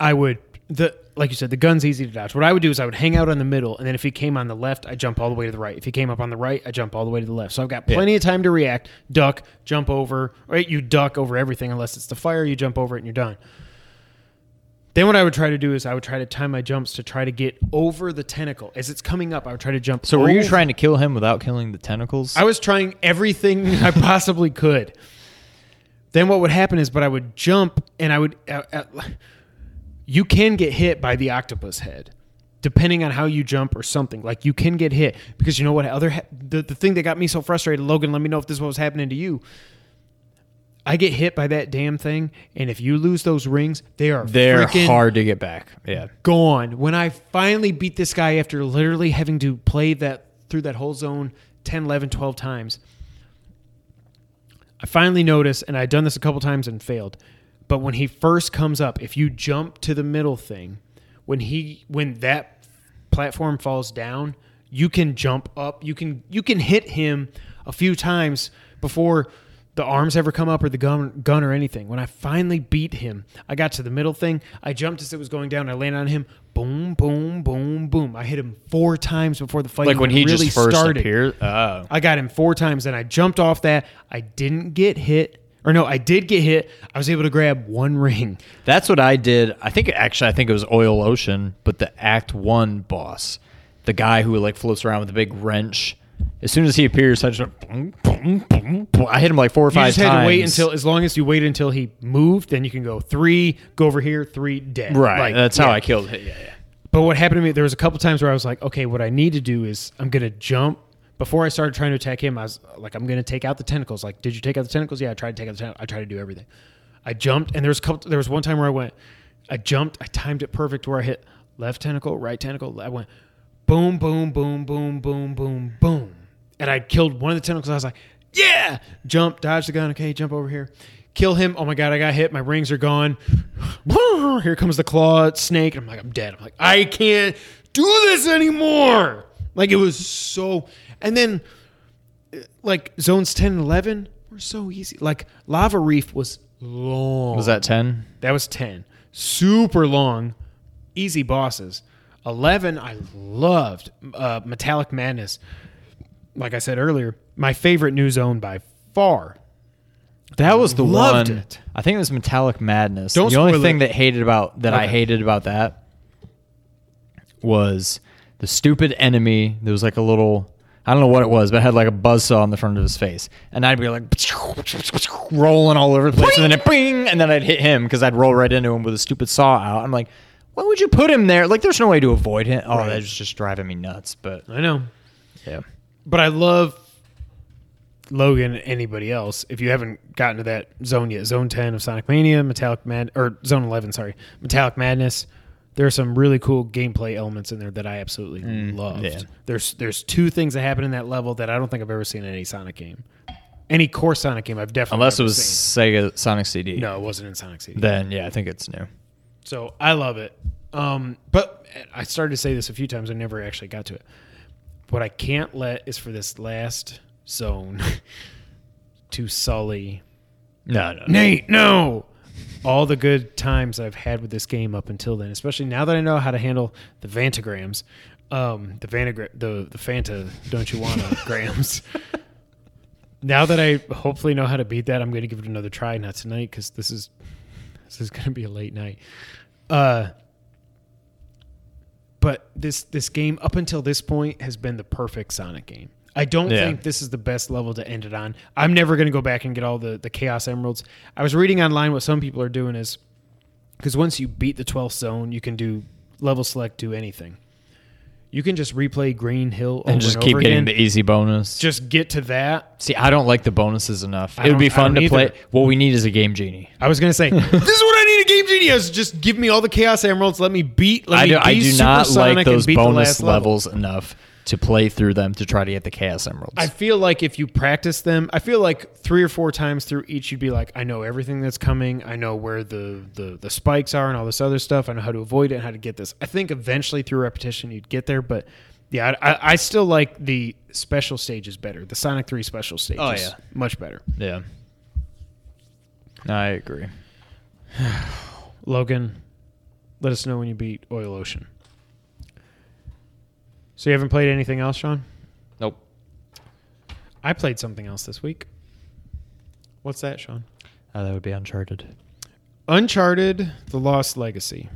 Speaker 2: I would the like you said, the gun's easy to dodge. What I would do is I would hang out on the middle, and then if he came on the left, I jump all the way to the right. If he came up on the right, I jump all the way to the left. So I've got plenty of time to react, duck, jump over. Right, you duck over everything unless it's the fire. You jump over it and you're done. Then what I would try to do is I would try to time my jumps to try to get over the tentacle as it's coming up. I would try to jump.
Speaker 3: so were you
Speaker 2: over-
Speaker 3: trying to kill him without killing the tentacles?
Speaker 2: I was trying everything [laughs] I possibly could. Then what would happen is, but I would jump and I would. Uh, uh, you can get hit by the octopus head, depending on how you jump or something. Like you can get hit because you know what? Other ha- the the thing that got me so frustrated, Logan. Let me know if this was happening to you. I get hit by that damn thing, and if you lose those rings, they are
Speaker 3: They're
Speaker 2: freaking
Speaker 3: hard to get back. Yeah.
Speaker 2: gone. When I finally beat this guy after literally having to play that through that whole zone 10, 11, 12 times, I finally noticed, and I'd done this a couple times and failed. But when he first comes up, if you jump to the middle thing, when he when that platform falls down, you can jump up. You can you can hit him a few times before the arms ever come up or the gun gun or anything. When I finally beat him, I got to the middle thing. I jumped as it was going down. I landed on him. Boom, boom, boom, boom. I hit him four times before the fight
Speaker 3: Like when he
Speaker 2: really
Speaker 3: just first
Speaker 2: started.
Speaker 3: appeared. Oh.
Speaker 2: I got him four times, and I jumped off that. I didn't get hit, or no, I did get hit. I was able to grab one [laughs] ring.
Speaker 3: That's what I did. I think actually I think it was Oil Ocean, but the Act One boss, the guy who like floats around with a big wrench. As soon as he appears, I just went boom, boom, boom, boom. I hit him like four or
Speaker 2: You
Speaker 3: five
Speaker 2: just
Speaker 3: times.
Speaker 2: had to wait until, as long as you wait until he moved, then you can go three, go over here, three, dead.
Speaker 3: right.
Speaker 2: Like,
Speaker 3: that's how
Speaker 2: yeah.
Speaker 3: I killed it. Yeah, yeah.
Speaker 2: But what happened to me, there was a couple times where I was like, okay, what I need to do is I'm going to jump before I started trying to attack him, I was like, I'm going to take out the tentacles. Like, did you take out the tentacles? Yeah, I tried to take out the tentacles. I tried to do everything. I jumped, and there was a couple, there was one time where I went, I jumped, I timed it perfect where I hit left tentacle, right tentacle. I went boom, boom, boom, boom, boom, boom, boom, and I killed one of the tentacles. I was like, yeah, jump, dodge the gun. Okay, jump over here, kill him. Oh my god, I got hit. My rings are gone. [sighs] Here comes the claw snake. I'm like, I'm dead. I'm like, I can't do this anymore. Like it was so, and then like zones 10 and 11 were so easy. Like Lava Reef was long.
Speaker 3: Was that ten?
Speaker 2: That was 10. Super long, easy bosses. 11, I loved. Uh, Metallic Madness. Like I said earlier, my favorite new zone by far.
Speaker 3: That was the
Speaker 2: Loved
Speaker 3: one.
Speaker 2: it.
Speaker 3: I think it was Metallic Madness.
Speaker 2: Don't
Speaker 3: the only thing
Speaker 2: it.
Speaker 3: that hated about that I hated about that was the stupid enemy. There was like a little I don't know what it was, but it had like a buzzsaw on the front of his face, and I'd be like [laughs] rolling all over the place, and then it bing, and then I'd hit him because I'd roll right into him with a stupid saw out. I'm like, why would you put him there? Like, there's no way to avoid him. Oh,
Speaker 2: Right.
Speaker 3: that's just driving me nuts. But
Speaker 2: I know.
Speaker 3: yeah,
Speaker 2: But I love Logan and anybody else. If you haven't gotten to that zone yet, Zone 10 of Sonic Mania, Metallic Mad or Zone 11, sorry, Metallic Madness. There are some really cool gameplay elements in there that I absolutely loved.
Speaker 3: yeah.
Speaker 2: There's there's two things that happen in that level that I don't think I've ever seen in any Sonic game. Any core Sonic game I've definitely
Speaker 3: unless it was
Speaker 2: seen.
Speaker 3: Sega Sonic CD.
Speaker 2: No, it wasn't in Sonic CD.
Speaker 3: Then yeah, I think it's new.
Speaker 2: So I love it. Um, but I started to say this a few times. I never actually got to it. What I can't let is for this last zone [laughs] to sully
Speaker 3: No, no, no.
Speaker 2: Nate. No, all the good times I've had with this game up until then, especially now that I know how to handle the Vantagrams, um, the Vantagra- the the Fanta, don't you wanna [laughs] grams. Now that I hopefully know how to beat that, I'm going to give it another try. Not tonight because this is this is going to be a late night. Uh, but this this game up until this point has been the perfect Sonic game. I don't
Speaker 3: Yeah.
Speaker 2: think this is the best level to end it on. I'm never going to go back and get all the the Chaos Emeralds. I was reading online what some people are doing is because once you beat the 12th zone, you can do level select, do anything. You can just replay Green Hill over
Speaker 3: and just
Speaker 2: and
Speaker 3: keep getting
Speaker 2: again.
Speaker 3: the easy bonus.
Speaker 2: just get to that.
Speaker 3: See, I don't like the bonuses enough.
Speaker 2: I
Speaker 3: It would be fun to play. What we need is a game genie.
Speaker 2: I was going to say, [laughs] this is what I need a Game Genius. Just give me all the Chaos Emeralds. Let me beat. Let
Speaker 3: I
Speaker 2: me
Speaker 3: do. I do not like those bonus
Speaker 2: last level.
Speaker 3: levels enough to play through them to try to get the chaos emeralds.
Speaker 2: I feel like if you practice them, I feel like three or four times through each, you'd be like, I know everything that's coming. I know where the, the, the spikes are and all this other stuff. I know how to avoid it and how to get this. I think eventually through repetition, you'd get there. But yeah, I, I, I still like the special stages better. The Sonic 3 special stages.
Speaker 3: Oh, yeah.
Speaker 2: Much better.
Speaker 3: yeah, I agree. [sighs]
Speaker 2: Logan, let us know when you beat Oil Ocean. So you haven't played anything else, Sean?
Speaker 3: Nope.
Speaker 2: I played something else this week. What's that, Sean?
Speaker 3: Uh, that would be Uncharted.
Speaker 2: Uncharted: The Lost Legacy.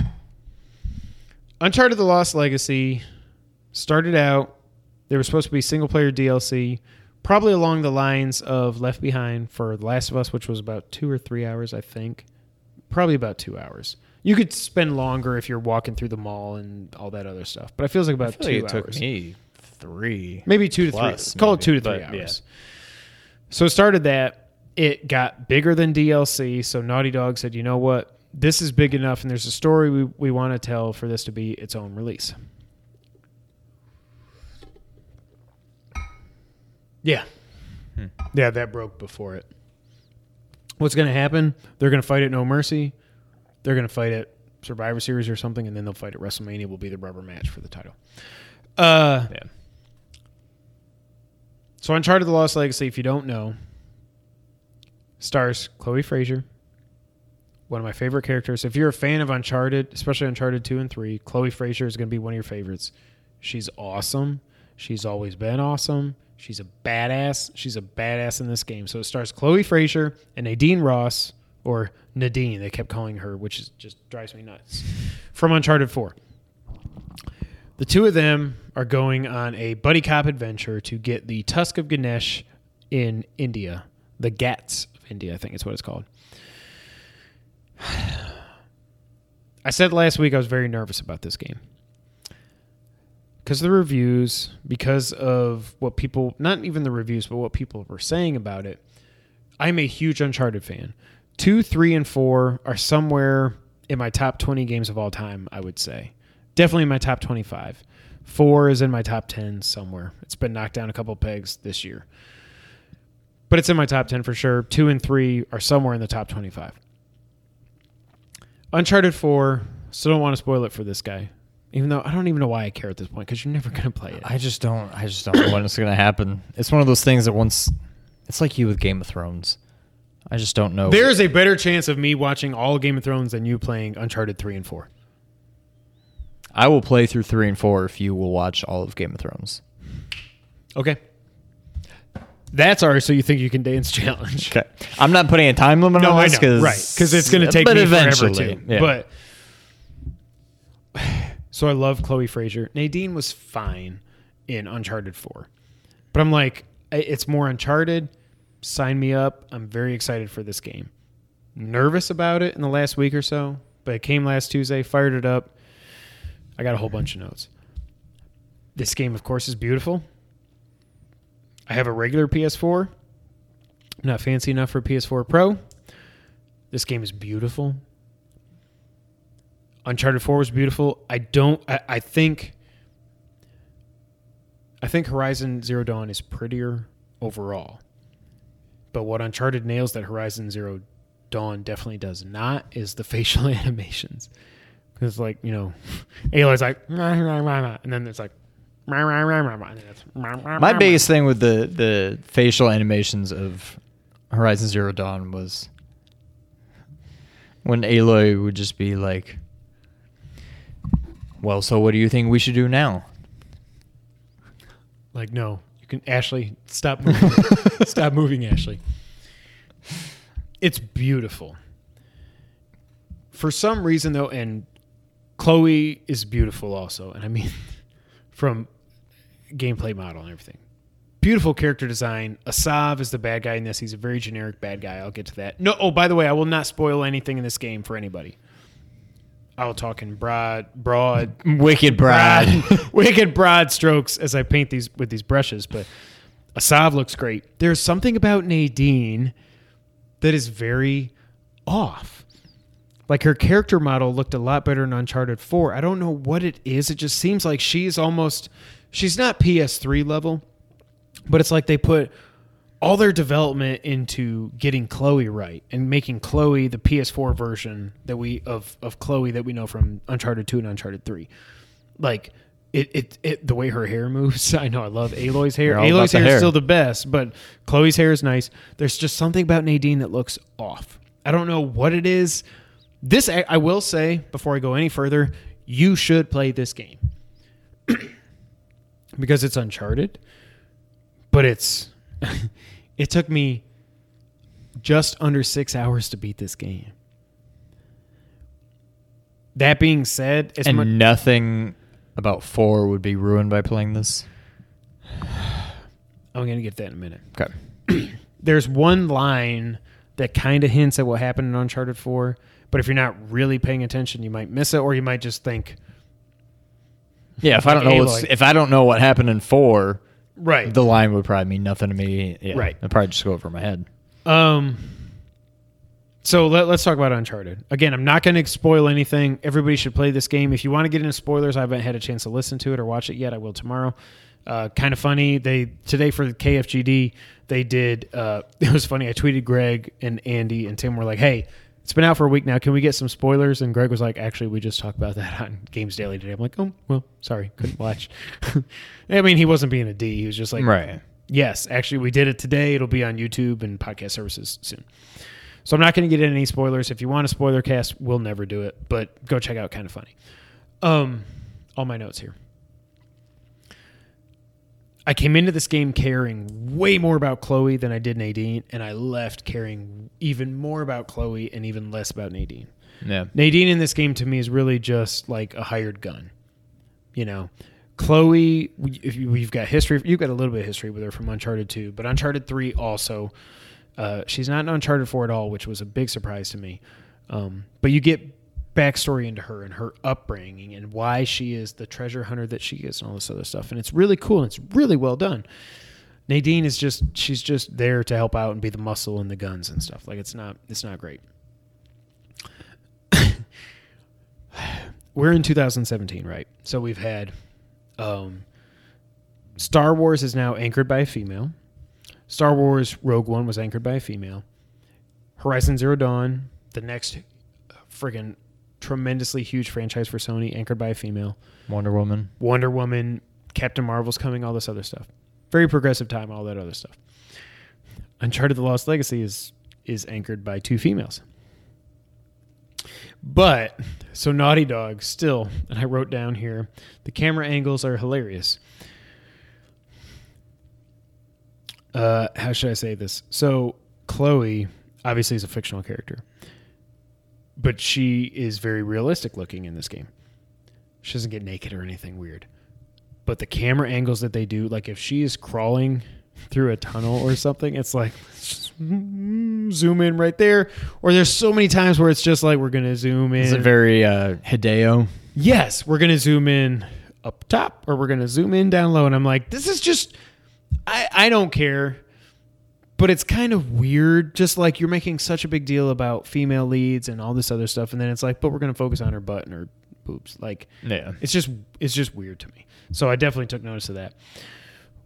Speaker 2: Uncharted: The Lost Legacy started out. There was supposed to be single player DLC, probably along the lines of Left Behind for The Last of Us, which was about two or three hours, I think. Probably about two hours. You could spend longer if you're walking through the mall and all that other stuff, but it feels like about
Speaker 3: feel
Speaker 2: two
Speaker 3: like it
Speaker 2: hours.
Speaker 3: took me three.
Speaker 2: maybe two to
Speaker 3: Plus,
Speaker 2: three. Call it two to three
Speaker 3: but, yeah.
Speaker 2: hours. So it started that. It got bigger than DLC. So Naughty Dog said, you know what? This is big enough, and there's a story we, we want to tell for this to be its own release. Yeah.
Speaker 3: Hmm.
Speaker 2: Yeah, that broke before it. What's going to happen? They're going to fight at No Mercy. They're going to fight at Survivor Series or something, and then they'll fight at WrestleMania. Will be the rubber match for the title. Uh,
Speaker 3: Yeah.
Speaker 2: so Uncharted: The Lost Legacy, if you don't know, stars Chloe Frazer, one of my favorite characters. If you're a fan of Uncharted, especially Uncharted two and three, Chloe Frazer is going to be one of your favorites. She's awesome. She's always been awesome. She's a badass. She's a badass in this game. So it stars Chloe Frazer and Nadine Ross, or Nadine. They kept calling her, which is just drives me nuts. From Uncharted four. The two of them are going on a buddy cop adventure to get the Tusk of Ganesh in India, the Ghats of India, I think it's what it's called. [sighs] I said last week I was very nervous about this game because the reviews, because of what people, not even the reviews, but what people were saying about it, I'm a huge Uncharted fan. Two, three, and four are somewhere in my top 20 games of all time, I would say. Definitely in my top 25. Four is in my top 10 somewhere. It's been knocked down a couple pegs this year. But it's in my top 10 for sure. Two and three are somewhere in the top 25. Uncharted 4, still don't want to spoil it for this guy. Even though I don't even know why I care at this point because you're never going to play it.
Speaker 3: I just don't. I just don't know when it's gonna happen. It's one of those things that once. It's like you with Game of Thrones. I just don't know.
Speaker 2: There is a better chance of me watching all Game of Thrones than you playing Uncharted 3 and 4.
Speaker 3: I will play through three and four if you will watch all of Game of Thrones.
Speaker 2: Okay. That's our so you think you can dance [laughs] challenge.
Speaker 3: Okay. I'm not putting a time limit
Speaker 2: No,
Speaker 3: on this
Speaker 2: know, right? Because it's going to take
Speaker 3: but
Speaker 2: me
Speaker 3: eventually,
Speaker 2: forever too.
Speaker 3: yeah.
Speaker 2: But [sighs] so I love Chloe Frazer. Nadine was fine in Uncharted Four, but I'm like, it's more Uncharted. Sign me up. I'm very excited for this game. Nervous about it in the last week or so, but it came last Tuesday. Fired it up. I got a whole bunch of notes. This game, of course, is beautiful. I have a regular PS4. I'm not fancy enough for PS4 Pro. This game is beautiful. Uncharted 4 was beautiful. I don't I, I think I think Horizon Zero Dawn is prettier overall. But what Uncharted nails that Horizon Zero Dawn definitely does not is the [laughs] facial animations. Because like, you know, [laughs] Aloy's like and then it's like and then it's
Speaker 3: My biggest thing with the the facial animations of Horizon Zero Dawn was when Aloy would just be like, "Well, so what do you think we should do now?"
Speaker 2: Like, no, can Ashley stop moving. [laughs] stop moving, Ashley. It's beautiful. For some reason, though, and Chloe is beautiful also, and I mean, [laughs] from gameplay model and everything. Beautiful character design. Asav is the bad guy in this. He's a very generic bad guy. I'll get to that. No, oh, by the way, I will not spoil anything in this game for anybody. I will talk in broad, broad,
Speaker 3: Wicked
Speaker 2: broad, [laughs] wicked broad strokes as I paint these with these brushes. But Asav looks great. There's something about Nadine that is very off. Like her character model looked a lot better in Uncharted 4. I don't know what it is. It just seems like she's almost she's not PS3 level, but it's like they put all their development into getting Chloe right and making Chloe the PS4 version that we of of Chloe that we know from Uncharted 2 and Uncharted 3. Like it, it, it the way her hair moves. [laughs] I know I love Aloy's hair.
Speaker 3: You're all about
Speaker 2: Aloy's
Speaker 3: the
Speaker 2: hair is still the best, but Chloe's hair is nice. There's just something about Nadine that looks off. I don't know what it is. This I, I will say before I go any further, you should play this game [clears throat] because it's Uncharted, but it's [laughs] it took me just under six hours to beat this game. That being said, it's
Speaker 3: and nothing about four would be ruined by playing this. [sighs]
Speaker 2: I'm gonna get that in a minute.
Speaker 3: Okay. [clears throat]
Speaker 2: There's one line that kind of hints at what happened in Uncharted 4, but if you're not really paying attention, you might miss it, or you might just think,
Speaker 3: Yeah, if I don't know what's, if I don't know what happened in four,
Speaker 2: right,
Speaker 3: the line would probably mean nothing to me. Yeah,
Speaker 2: Right.
Speaker 3: It'd probably just go over my head.
Speaker 2: Um. So let, let's talk about Uncharted. Again, I'm not going to spoil anything. Everybody should play this game. If you want to get into spoilers, I haven't had a chance to listen to it or watch it yet. I will tomorrow. Uh, Kinda Funny. They today for the KFGD they did. Uh, [laughs] it was funny. I tweeted Greg and Andy and Tim were like, "Hey, it's been out for a week now. Can we get some spoilers?" And Greg was like, "Actually, we just talked about that [laughs] on Games Daily today." I'm like, "Oh, well, sorry, couldn't watch." [laughs] I mean, he wasn't being a D. He was just like,
Speaker 3: Right.
Speaker 2: Yes, actually, we did it today. It'll be on YouTube and podcast services soon. So I'm not going to get into any spoilers. If you want a spoiler cast, we'll never do it. But go check out Kinda Funny. Um, all my notes here. I came into this game caring way more about Chloe than I did Nadine, and I left caring even more about Chloe and even less about Nadine.
Speaker 3: Yeah.
Speaker 2: Nadine in this game to me is really just like a hired gun. You know, Chloe, if you, you've got history, you've got a little bit of history with her from Uncharted 2, but Uncharted 3 also. Uh, she's not in Uncharted 4 at all, which was a big surprise to me. Um, but you get backstory into her and her upbringing and why she is the treasure hunter that she is and all this other stuff. And it's really cool and it's really well done. Nadine is just she's just there to help out and be the muscle and the guns and stuff. Like it's not it's not great. [coughs] We're in 2017, right? So we've had um Star Wars is now anchored by a female. Star Wars Rogue One was anchored by a female. Horizon Zero Dawn, the next friggin' tremendously huge franchise for Sony, anchored by a female.
Speaker 3: Wonder Woman.
Speaker 2: Wonder Woman, Captain Marvel's coming, all this other stuff. Very progressive time, all that other stuff. Uncharted: The Lost Legacy is is anchored by two females. But so Naughty Dog still, and I wrote down here, the camera angles are hilarious. Uh, how should I say this? So Chloe obviously is a fictional character, but she is very realistic looking in this game. She doesn't get naked or anything weird. But the camera angles that they do, like if she is crawling through a tunnel or something, it's like [laughs] zoom in right there. Or there's so many times where it's just like we're gonna zoom in.
Speaker 3: Is it very uh, Hideo?
Speaker 2: yes, we're gonna zoom in up top or we're gonna zoom in down low. And I'm like, this is just I, I don't care. But it's kind of weird, just like you're making such a big deal about female leads and all this other stuff, and then it's like, but we're gonna focus on her butt and her boobs. Like
Speaker 3: Yeah.
Speaker 2: it's just it's just weird to me. So I definitely took notice of that.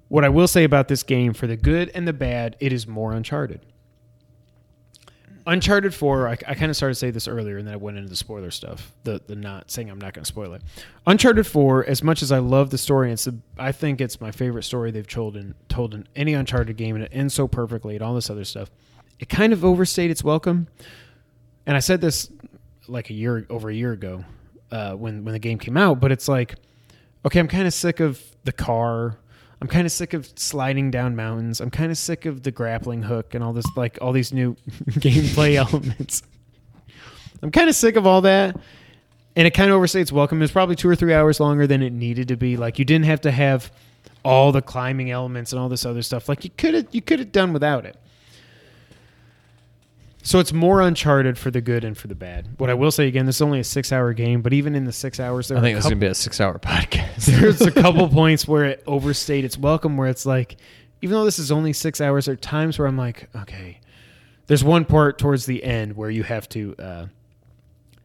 Speaker 2: What I will say about this game, for the good and the bad, it is more Uncharted. Uncharted Four, I, I kind of started to say this earlier, and then I went into the spoiler stuff. The the not saying I'm not going to spoil it. Uncharted Four, as much as I love the story, it's a, I think it's my favorite story they've told in told in any Uncharted game, and it ends so perfectly and all this other stuff. It kind of overstayed its welcome, and I said this like a year over a year ago uh, when when the game came out. But it's like, okay, I'm kind of sick of the car. I'm kind of sick of sliding down mountains. I'm kind of sick of the grappling hook and all this like all these new [laughs] gameplay [laughs] elements. I'm kind of sick of all that. And it kind of overstates welcome. It's probably two or three hours longer than it needed to be. Like you didn't have to have all the climbing elements and all this other stuff. Like you could have you could have done without it. So it's more uncharted for the good and for the bad. What I will say again, this is only a six hour game, but even in the six hours, there
Speaker 3: I think it's gonna be a six-hour podcast. [laughs]
Speaker 2: there's a [laughs] couple points where it overstayed its welcome where it's like even though this is only six hours there are times where i'm like okay there's one part towards the end where you have to uh,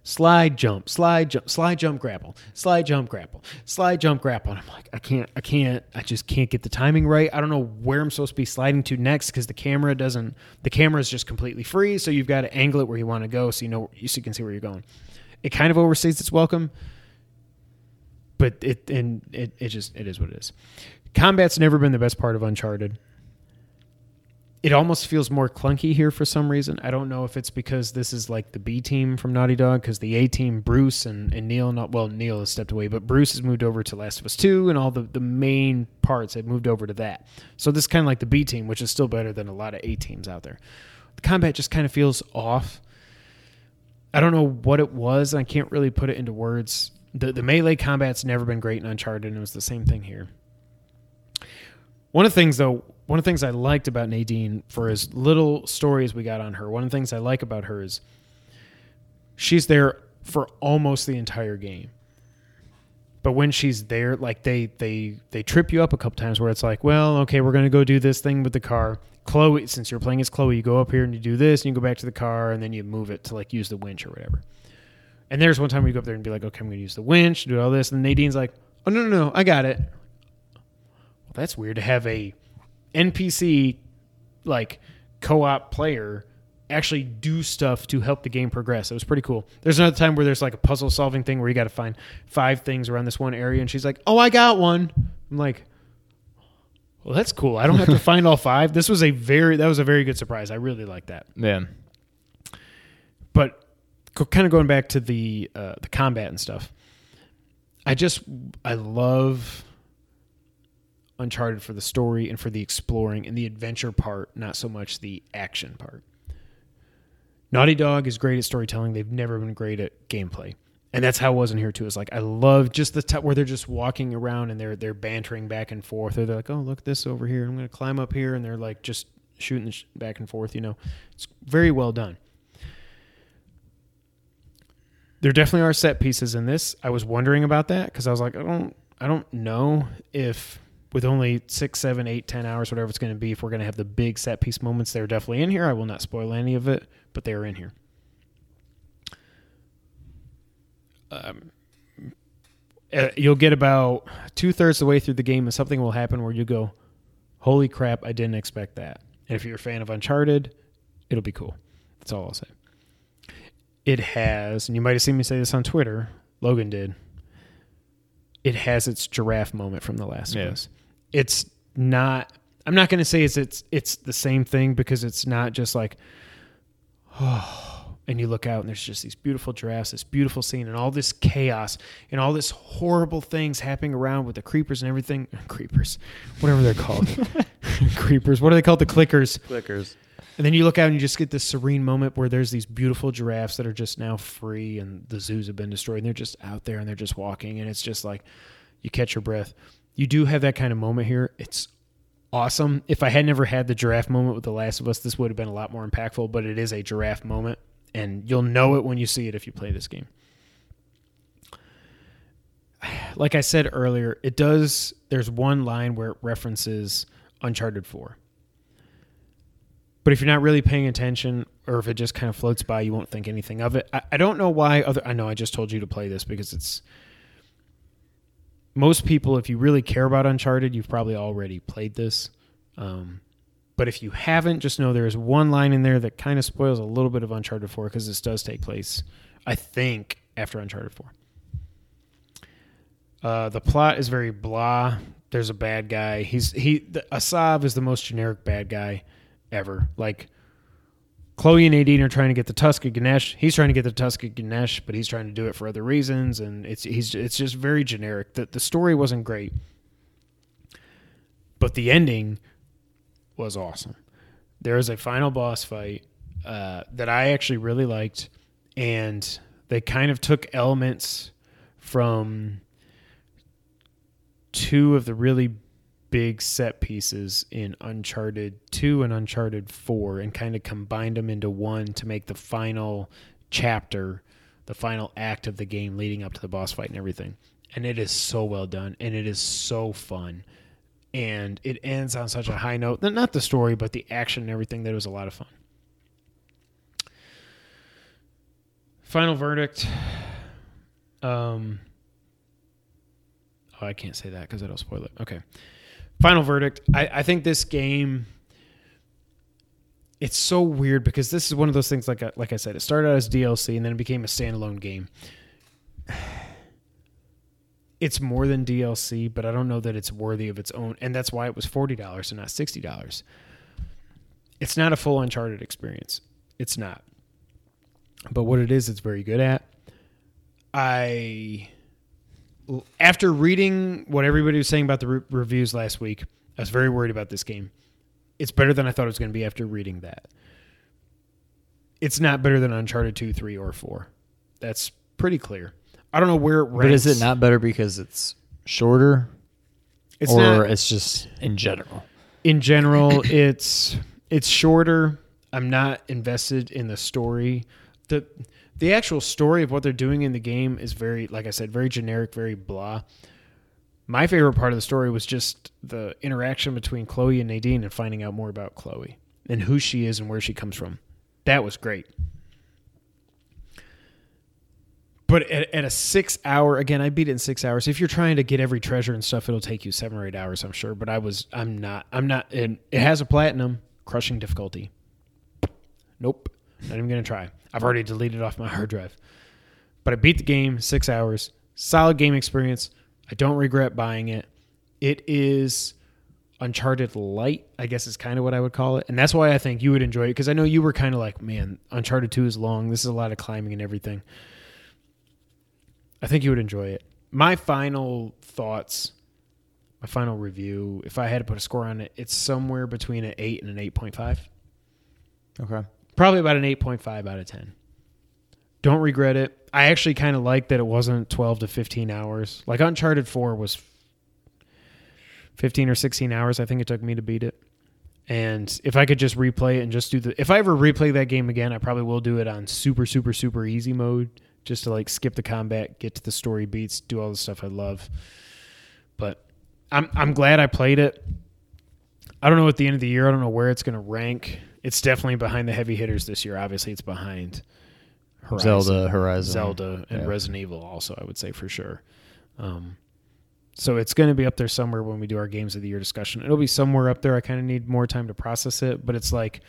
Speaker 2: slide jump slide jump slide jump grapple slide jump grapple slide jump grapple and i'm like i can't i can't i just can't get the timing right i don't know where i'm supposed to be sliding to next because the camera doesn't the camera is just completely free so you've got to angle it where you want to go so you know so you can see where you're going it kind of overstays its welcome but it and it, it just it is what it is. Combat's never been the best part of Uncharted. It almost feels more clunky here for some reason. I don't know if it's because this is like the B team from Naughty Dog, because the A team, Bruce and, and Neil, not well, Neil has stepped away, but Bruce has moved over to Last of Us 2, and all the, the main parts have moved over to that. So this is kind of like the B team, which is still better than a lot of A teams out there. The combat just kind of feels off. I don't know what it was. and I can't really put it into words. The the melee combat's never been great in Uncharted, and it was the same thing here. One of the things though, one of the things I liked about Nadine for as little stories we got on her, one of the things I like about her is she's there for almost the entire game. But when she's there, like they they they trip you up a couple times where it's like, well, okay, we're gonna go do this thing with the car. Chloe, since you're playing as Chloe, you go up here and you do this, and you go back to the car, and then you move it to like use the winch or whatever. And there's one time you go up there and be like, okay, I'm to use the winch, do all this. And Nadine's like, oh, no, no, no, I got it. Well, that's weird to have a NPC, like, co op player actually do stuff to help the game progress. It was pretty cool. There's another time where there's like a puzzle solving thing where you got to find five things around this one area. And she's like, oh, I got one. I'm like, well, that's cool. I don't have to [laughs] find all five. This was a very, that was a very good surprise. I really like that
Speaker 3: yeah.
Speaker 2: but kind of going back to the uh, the combat and stuff i just i love uncharted for the story and for the exploring and the adventure part not so much the action part. Naughty dog is great at storytelling. They've never been great at gameplay. And that's how it was in here too. It's like i love just the t- where they're just walking around and they're they're bantering back and forth or they're like oh look this over here. I'm gonna climb up here and they're like just shooting sh- back and forth you know. It's very well done. There definitely are set pieces in this. I was wondering about that because I was like, I don't, I don't know if with only six, seven, eight, ten hours, whatever it's going to be, if we're going to have the big set piece moments. They're definitely in here. I will not spoil any of it, but they are in here. Um, uh, you'll get about two thirds of the way through the game, and something will happen where you go, "Holy crap! I didn't expect that." And if you're a fan of Uncharted, it'll be cool. That's all I'll say. It has, and you might have seen me say this on Twitter. Logan did. It has its giraffe moment from The Last
Speaker 3: Yeah.
Speaker 2: of Us. It's not. I'm not going to say it's it's it's the same thing because it's not just like, oh, [sighs] and you look out and there's just these beautiful giraffes, this beautiful scene, and all this chaos and all this horrible things happening around with the creepers and everything. [laughs] Creepers, whatever they're called. [laughs] [laughs] creepers. What are they called? The clickers.
Speaker 3: Clickers.
Speaker 2: And then you look out and you just get this serene moment where there's these beautiful giraffes that are just now free and the zoos have been destroyed and they're just out there and they're just walking and it's just like you catch your breath. You do have that kind of moment here. It's awesome. If I had never had the giraffe moment with The Last of Us, this would have been a lot more impactful, but it is a giraffe moment and you'll know it when you see it if you play this game. [sighs] Like I said earlier, it does there's one line where it references Uncharted 4. But if you're not really paying attention, or if it just kind of floats by, you won't think anything of it. I, I don't know why other. I know I just told you to play this because it's most people. If you really care about Uncharted, you've probably already played this. Um, but if you haven't, just know there is one line in there that kind of spoils a little bit of Uncharted 4 because this does take place, I think, after Uncharted 4. Uh, the plot is very blah. There's a bad guy. He's he. The, Asav is the most generic bad guy ever. Like Chloe and Nadine are trying to get the Tusk of Ganesh. He's trying to get the Tusk of Ganesh, but he's trying to do it for other reasons, and it's he's it's just very generic. The the story wasn't great, but the ending was awesome. There is a final boss fight uh, that I actually really liked, and they kind of took elements from two of the really big set pieces in Uncharted 2 and Uncharted 4 and kind of combined them into one to make the final chapter, the final act of the game leading up to the boss fight and everything. And it is so well done and it is so fun. And it ends on such a high note. Not the story, but the action and everything that was a lot of fun. Final verdict. Um, oh, I can't say that because that'll spoil it. Okay. Final verdict. I, I think this game. It's so weird because this is one of those things. Like I, like I said, it started out as DLC and then it became a standalone game. [sighs] It's more than DLC, but I don't know that it's worthy of its own, and that's why it was forty dollars and not sixty dollars. It's not a full Uncharted experience. It's not. But what it is, it's very good at. I after reading what everybody was saying about the re- reviews last week, I was very worried about this game. It's better than I thought it was going to be after reading that. It's not better than Uncharted 2, 3, or 4. That's pretty clear. I don't know where it ranks.
Speaker 3: But is it not better because it's shorter,
Speaker 2: It's
Speaker 3: or
Speaker 2: not
Speaker 3: it's just in general?
Speaker 2: in general [coughs] it's it's shorter i'm not invested in the story the the actual story of what they're doing in the game is very like i said very generic very blah. My favorite part of the story was just the interaction between chloe and nadine and finding out more about chloe and who she is and where she comes from. That was great. But at, at a six hour again i beat it in six hours. If you're trying to get every treasure and stuff it'll take you seven or eight hours i'm sure. But i was i'm not i'm not and it has a platinum crushing difficulty. Nope. Not even gonna try i've already deleted off my hard drive. But i beat the game six hours. Solid game experience. I don't regret buying it. It is uncharted light i guess is kind of what i would call it. And that's why i think you would enjoy it because i know you were kind of like man uncharted 2 is long. This is a lot of climbing and everything. I think you would enjoy it. My final thoughts, my final review, if I had to put a score on it, it's somewhere between an 8 and an 8.5.
Speaker 3: Okay.
Speaker 2: Probably about an 8.5 out of 10. Don't regret it. I actually kind of like that it wasn't 12 to 15 hours. Like Uncharted 4 was 15 or 16 hours, I think it took me to beat it. And if I could just replay it and just do the. If I ever replay that game again, I probably will do it on super, super, super easy mode just to like skip the combat, get to the story beats, do all the stuff I love. But I'm I'm glad I played it. I don't know at the end of the year. I don't know where it's going to rank. It's definitely behind the heavy hitters this year. Obviously, it's behind Horizon,
Speaker 3: Zelda, Horizon,
Speaker 2: Zelda, and
Speaker 3: Yeah.
Speaker 2: Resident Evil. Also, I would say for sure. Um, so it's going to be up there somewhere when we do our games of the year discussion. It'll be somewhere up there. I kind of need more time to process it, but it's like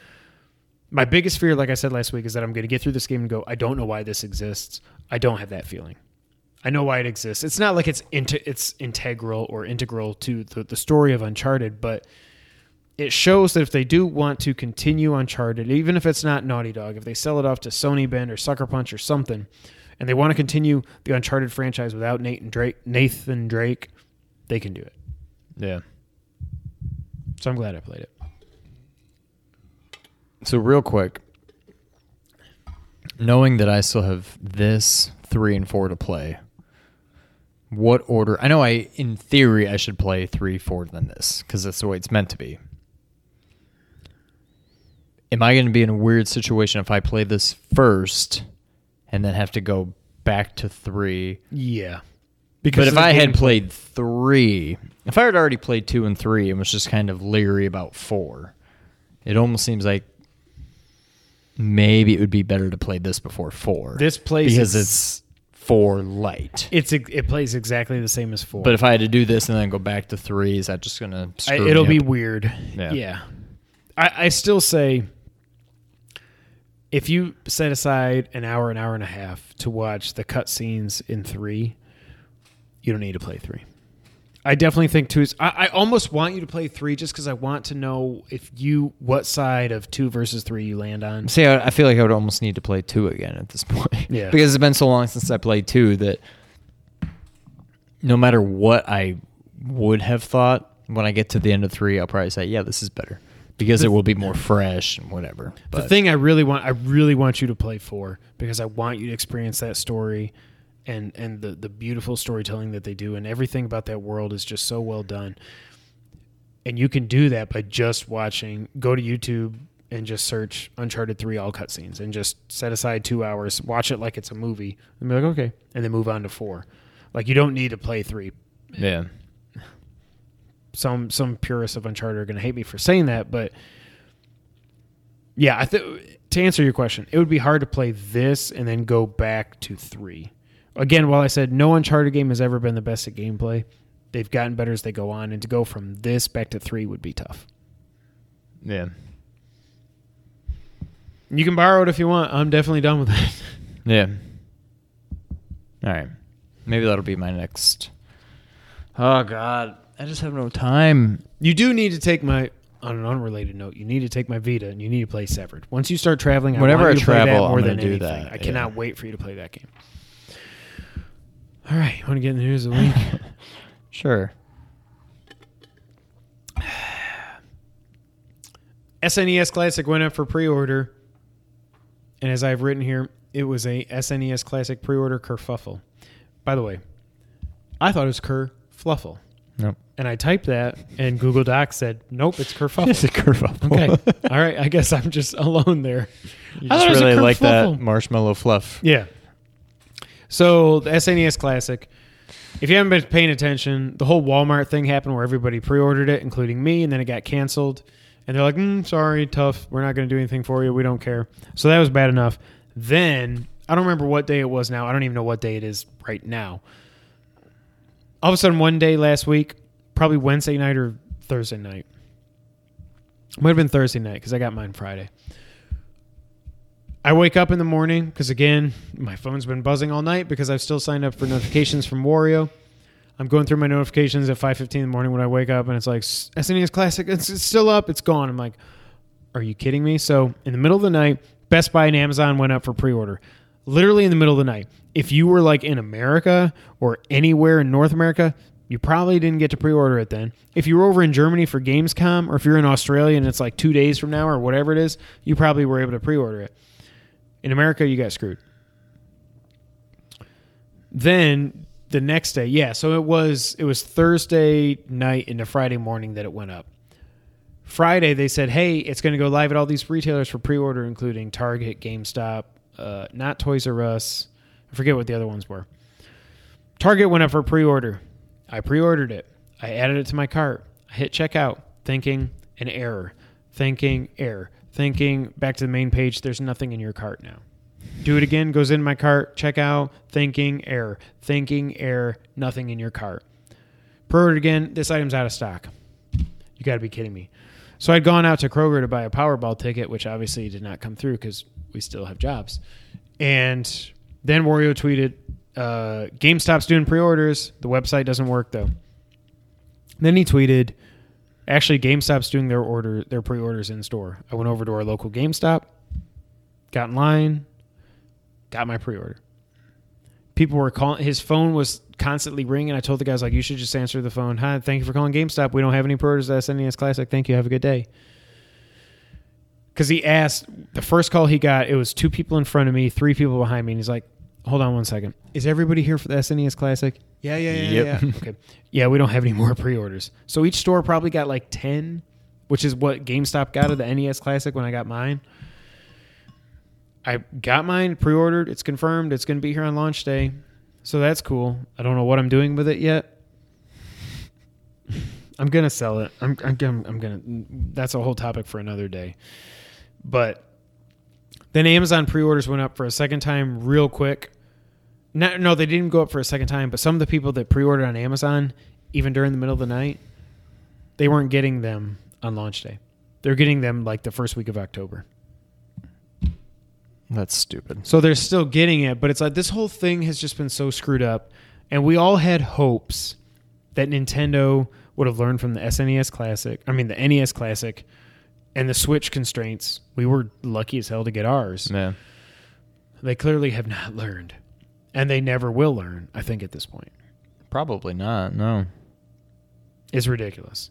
Speaker 2: my biggest fear, like I said last week, is that I'm going to get through this game and go, I don't know why this exists. I don't have that feeling. I know why it exists. It's not like it's into it's integral or integral to the, the story of Uncharted, but it shows that if they do want to continue Uncharted, even if it's not Naughty Dog, if they sell it off to Sony Bend or Sucker Punch or something, and they want to continue the Uncharted franchise without Nathan Drake, Nathan Drake, they can do it.
Speaker 3: Yeah.
Speaker 2: So I'm glad I played it.
Speaker 3: So real quick, knowing that I still have this three and four to play, what order? I know I, in theory, I should play three, four, then this because that's the way it's meant to be. Am I going to be in a weird situation if I play this first and then have to go back to three?
Speaker 2: Yeah.
Speaker 3: but if I had played three, if I had already played two and three and was just kind of leery about four, it almost seems like maybe it would be better to play this before four.
Speaker 2: This plays
Speaker 3: because it's four light.
Speaker 2: it's it plays exactly the same as four.
Speaker 3: But if I had to do this and then go back to three, is that just gonna
Speaker 2: I, it'll be
Speaker 3: up?
Speaker 2: weird.
Speaker 3: Yeah.
Speaker 2: Yeah. I, I still say if you set aside an hour, an hour and a half to watch the cutscenes in three, you don't need to play three. I definitely think two is. I, I almost want you to play three just because I want to know if you what side of two versus three you land on.
Speaker 3: See, I, I feel like I would almost need to play two again at this [laughs] point.
Speaker 2: Yeah.
Speaker 3: because it's been so long since I played two that no matter what I would have thought, when I get to the end of three, I'll probably say, "Yeah, this is better," because it will be more fresh and whatever. But
Speaker 2: the thing I really want, I really want you to play four because I want you to experience that story, and and the the beautiful storytelling that they do, and everything about that world is just so well done. And you can do that by just watching. Go to YouTube and just search Uncharted Three all cutscenes, and just set aside two hours, watch it like it's a movie, and be like, okay, and then move on to four. Like you don't need to play three.
Speaker 3: yeah,
Speaker 2: Some some purists of Uncharted are going to hate me for saying that, but yeah, I think to answer your question, it would be hard to play this and then go back to three. Again, while I said no Uncharted game has ever been the best at gameplay, they've gotten better as they go on, and to go from this back to three would be tough.
Speaker 3: yeah,
Speaker 2: You can borrow it if you want. I'm definitely done with it. [laughs]
Speaker 3: yeah. All right, maybe that'll be my next. Oh God, I just have no time.
Speaker 2: You do need to take my. On an unrelated note, you need to take my Vita and you need to play Severed. Once you start traveling, I
Speaker 3: Whenever
Speaker 2: want
Speaker 3: I
Speaker 2: you to play that
Speaker 3: travel,
Speaker 2: more
Speaker 3: I'm
Speaker 2: than
Speaker 3: gonna do
Speaker 2: anything.
Speaker 3: that,
Speaker 2: I cannot wait for you to play that game. All right, want to get in the news of the week? [laughs]
Speaker 3: Sure.
Speaker 2: SNES Classic went up for pre-order, and as I've written here, it was a SNES Classic pre-order kerfuffle. By the way, I thought it was kerfluffle,
Speaker 3: Nope.
Speaker 2: and I typed that, and Google Docs said, "Nope, it's kerfuffle." [laughs]
Speaker 3: It's a curve up. [laughs]
Speaker 2: okay, all right. I guess I'm just [laughs] alone there.
Speaker 3: You
Speaker 2: I
Speaker 3: just really like that marshmallow fluff.
Speaker 2: Yeah. So the SNES Classic. If you haven't been paying attention, the whole Walmart thing happened where everybody pre-ordered it, including me, and then it got canceled. And they're like, mm, "Sorry, tough. We're not going to do anything for you. We don't care." So that was bad enough. Then I don't remember what day it was. Now I don't even know what day it is right now. All of a sudden, one day last week, probably Wednesday night or Thursday night, might have been Thursday night because I got mine Friday. I wake up in the morning because again, my phone's been buzzing all night because I've still signed up for notifications from Wario. I'm going through my notifications at 5:15 in the morning when I wake up, and it's like SNES Classic. It's, it's still up. It's gone. I'm like, are you kidding me? So in the middle of the night, Best Buy and Amazon went up for pre-order. Literally in the middle of the night. If you were like in America or anywhere in North America, you probably didn't get to pre-order it then. If you were over in Germany for Gamescom, or if you're in Australia and it's like two days from now or whatever it is, you probably were able to pre-order it. In America, you got screwed. Then the next day, yeah, so it was it was Thursday night into Friday morning that it went up. Friday they said, "Hey, it's going to go live at all these retailers for pre-order, including Target, GameStop, uh, not Toys R Us, I forget what the other ones were. Target went up for pre-order. I pre-ordered it. I added it to my cart. I hit checkout, thinking an error, thinking error, thinking back to the main page. There's nothing in your cart now. Do it again. Goes in my cart. Checkout, thinking error, thinking error. Nothing in your cart. Pre-ordered again. This item's out of stock. You got to be kidding me. So I'd gone out to Kroger to buy a Powerball ticket, which obviously did not come through because we still have jobs. And then Wario tweeted, uh, GameStop's doing pre-orders. The website doesn't work though. Then he tweeted, actually GameStop's doing their order, their pre-orders in store. I went over to our local GameStop, got in line, got my pre-order. People were calling. His phone was constantly ringing. I told the guys like, you should just answer the phone. Hi, thank you for calling GameStop. We don't have any pre-orders at SNES Classic. Thank you. Have a good day. Because he asked the first call he got, it was two people in front of me, three people behind me, and he's like, "Hold on one second. Is everybody here for the SNES Classic?" Yeah, yeah, yeah,
Speaker 3: Yep.
Speaker 2: yeah. [laughs] okay. Yeah, we don't have any more pre-orders. So each store probably got like ten, which is what GameStop got of the NES Classic when I got mine. I got mine pre-ordered. It's confirmed. It's going to be here on launch day, so that's cool. I don't know what I'm doing with it yet. I'm gonna sell it. I'm I'm gonna, I'm gonna. That's a whole topic for another day. But then Amazon pre-orders went up for a second time real quick. No, no, they didn't go up for a second time. But some of the people that pre-ordered on Amazon, even during the middle of the night, they weren't getting them on launch day. They're getting them like the first week of October.
Speaker 3: That's stupid.
Speaker 2: So they're still getting it, but it's like this whole thing has just been so screwed up. And we all had hopes that Nintendo would have learned from the SNES Classic, I mean, the NES Classic, and the Switch constraints. We were lucky as hell to get ours.
Speaker 3: Yeah.
Speaker 2: They clearly have not learned. And they never will learn, I think, at this point.
Speaker 3: Probably not. No.
Speaker 2: It's ridiculous.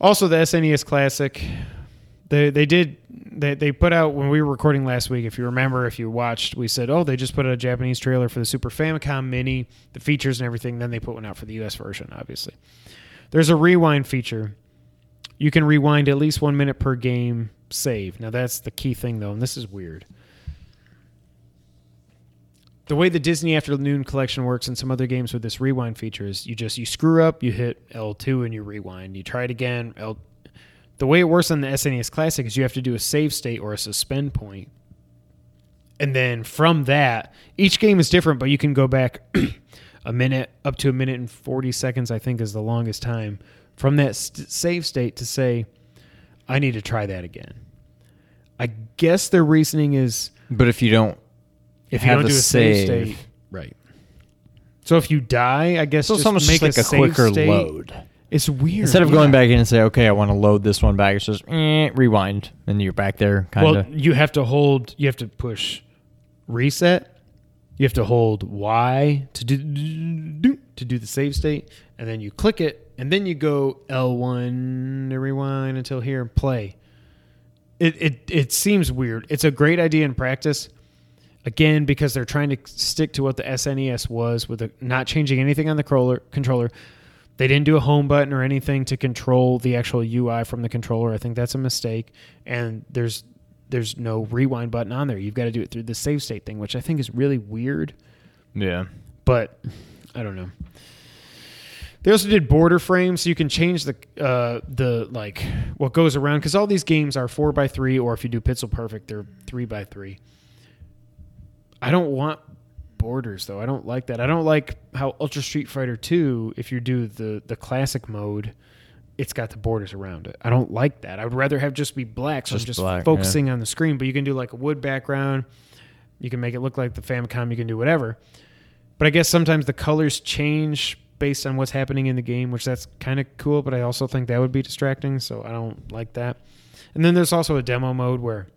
Speaker 2: Also, the SNES Classic, they they did they they put out when we were recording last week. If you remember, if you watched, we said, oh, they just put out a Japanese trailer for the Super Famicom Mini, the features and everything. Then they put one out for the US version. Obviously, there's a rewind feature. You can rewind at least one minute per game save. Now that's the key thing, though, and this is weird. The way the Disney Afternoon Collection works and some other games with this rewind feature is you just you screw up, you hit L2 and you rewind. You try it again. L. The way it works on the SNES Classic is you have to do a save state or a suspend point, and then from that, each game is different, but you can go back [clears throat] a minute up to a minute and forty seconds. I think is the longest time from that st- save state to say, I need to try that again. I guess their reasoning is
Speaker 3: But if you don't,
Speaker 2: if you don't
Speaker 3: a
Speaker 2: do a save,
Speaker 3: save.
Speaker 2: state, right? So if you die, I guess
Speaker 3: so
Speaker 2: just
Speaker 3: it's almost
Speaker 2: make
Speaker 3: like a,
Speaker 2: save
Speaker 3: quicker
Speaker 2: state.
Speaker 3: load.
Speaker 2: It's weird.
Speaker 3: Instead of going back in and say, okay, I want to load this one back, it's just eh, rewind, and you're back there, kind of.
Speaker 2: Well, you have to hold. You have to push reset. You have to hold Y to do to do the save state, and then you click it, and then you go L1 to rewind until here and play. It it it seems weird. It's a great idea in practice. Again, because they're trying to stick to what the SNES was with the, not changing anything on the controller. Controller, they didn't do a home button or anything to control the actual UI from the controller. I think that's a mistake. And there's there's no rewind button on there. You've got to do it through the save state thing, which I think is really weird.
Speaker 3: yeah.
Speaker 2: But I don't know. They also did border frames, so you can change the uh, the like what goes around because all these games are four by three, or if you do Pixel Perfect, they're three by three. I don't want borders though. I don't like that. I don't like how Ultra Street Fighter Two, if you do the the classic mode, it's got the borders around it. I don't like that. I would rather have just be black, so
Speaker 3: Just
Speaker 2: I'm just
Speaker 3: black,
Speaker 2: focusing on the screen. But you can do like a wood background. You can make it look like the Famicom. You can do whatever. But I guess sometimes the colors change based on what's happening in the game, which that's kind of cool. But I also think that would be distracting, so I don't like that. And then there's also a demo mode where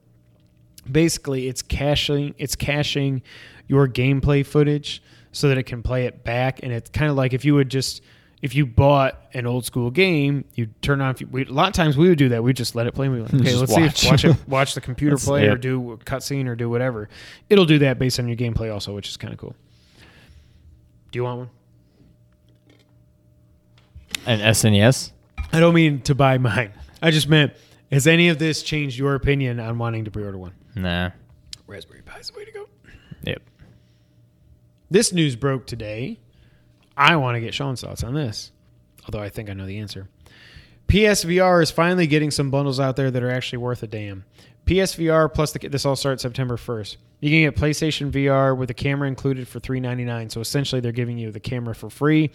Speaker 2: basically it's caching it's caching your gameplay footage so that it can play it back. And it's kind of like if you would just if you bought an old school game, you turn on. We, a lot of times we would do that. We just let it play. We like, [laughs] okay, let's
Speaker 3: watch.
Speaker 2: see if watch it, [laughs] watch the computer play or do a cutscene or do whatever. It'll do that based on your gameplay also, which is kind of cool. Do you want one?
Speaker 3: And SNES?
Speaker 2: I don't mean to buy mine. I just meant has any of this changed your opinion on wanting to pre-order one?
Speaker 3: Nah.
Speaker 2: Raspberry Pi is the way to go.
Speaker 3: Yep.
Speaker 2: This news broke today. I want to get Sean's thoughts on this, although I think I know the answer. PSVR is finally getting some bundles out there that are actually worth a damn. PSVR plus the this all starts September 1st. You can get PlayStation VR with a camera included for $3.99. So essentially, they're giving you the camera for free.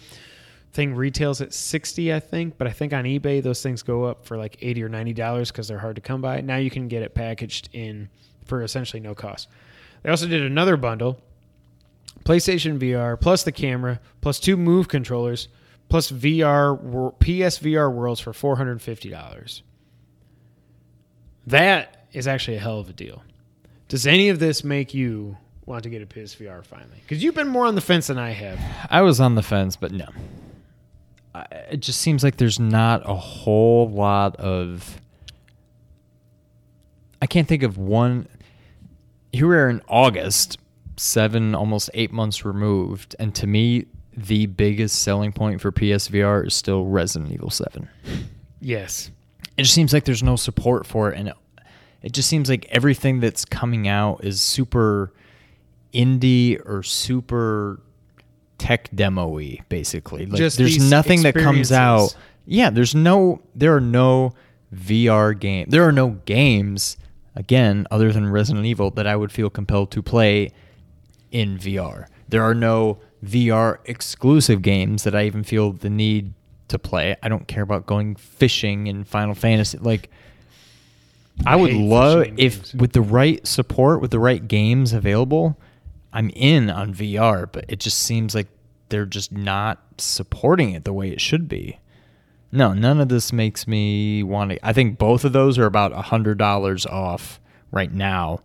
Speaker 2: Thing retails at 60, I think, but I think on eBay those things go up for like 80 or 90 dollars because they're hard to come by. Now you can get it packaged in for essentially no cost. They also did another bundle PlayStation VR plus the camera plus two Move controllers plus VR PSVR Worlds for four hundred fifty dollars. That is actually a hell of a deal. Does any of this make you want to get a PSVR finally? Because you've been more on the fence than I have.
Speaker 3: I was on the fence, but no. It just seems like there's not a whole lot of. I can't think of one. Here we are in August, seven, almost eight months removed, and to me, the biggest selling point for PSVR is still Resident Evil 7.
Speaker 2: Yes.
Speaker 3: It just seems like there's no support for it, and it, it just seems like everything that's coming out is super indie or super tech demo-y, basically. Like,
Speaker 2: Just
Speaker 3: there's nothing that comes out. Yeah, there's no, there are no VR game. There are no games again other than Resident Evil that I would feel compelled to play in VR. There are no VR exclusive games that I even feel the need to play. I don't care about going fishing in Final Fantasy. Like, I would love if
Speaker 2: games.
Speaker 3: with the right support, with the right games available, I'm in on VR, but it just seems like they're just not supporting it the way it should be. No, none of this makes me want to. I think both of those are about a hundred dollars off right now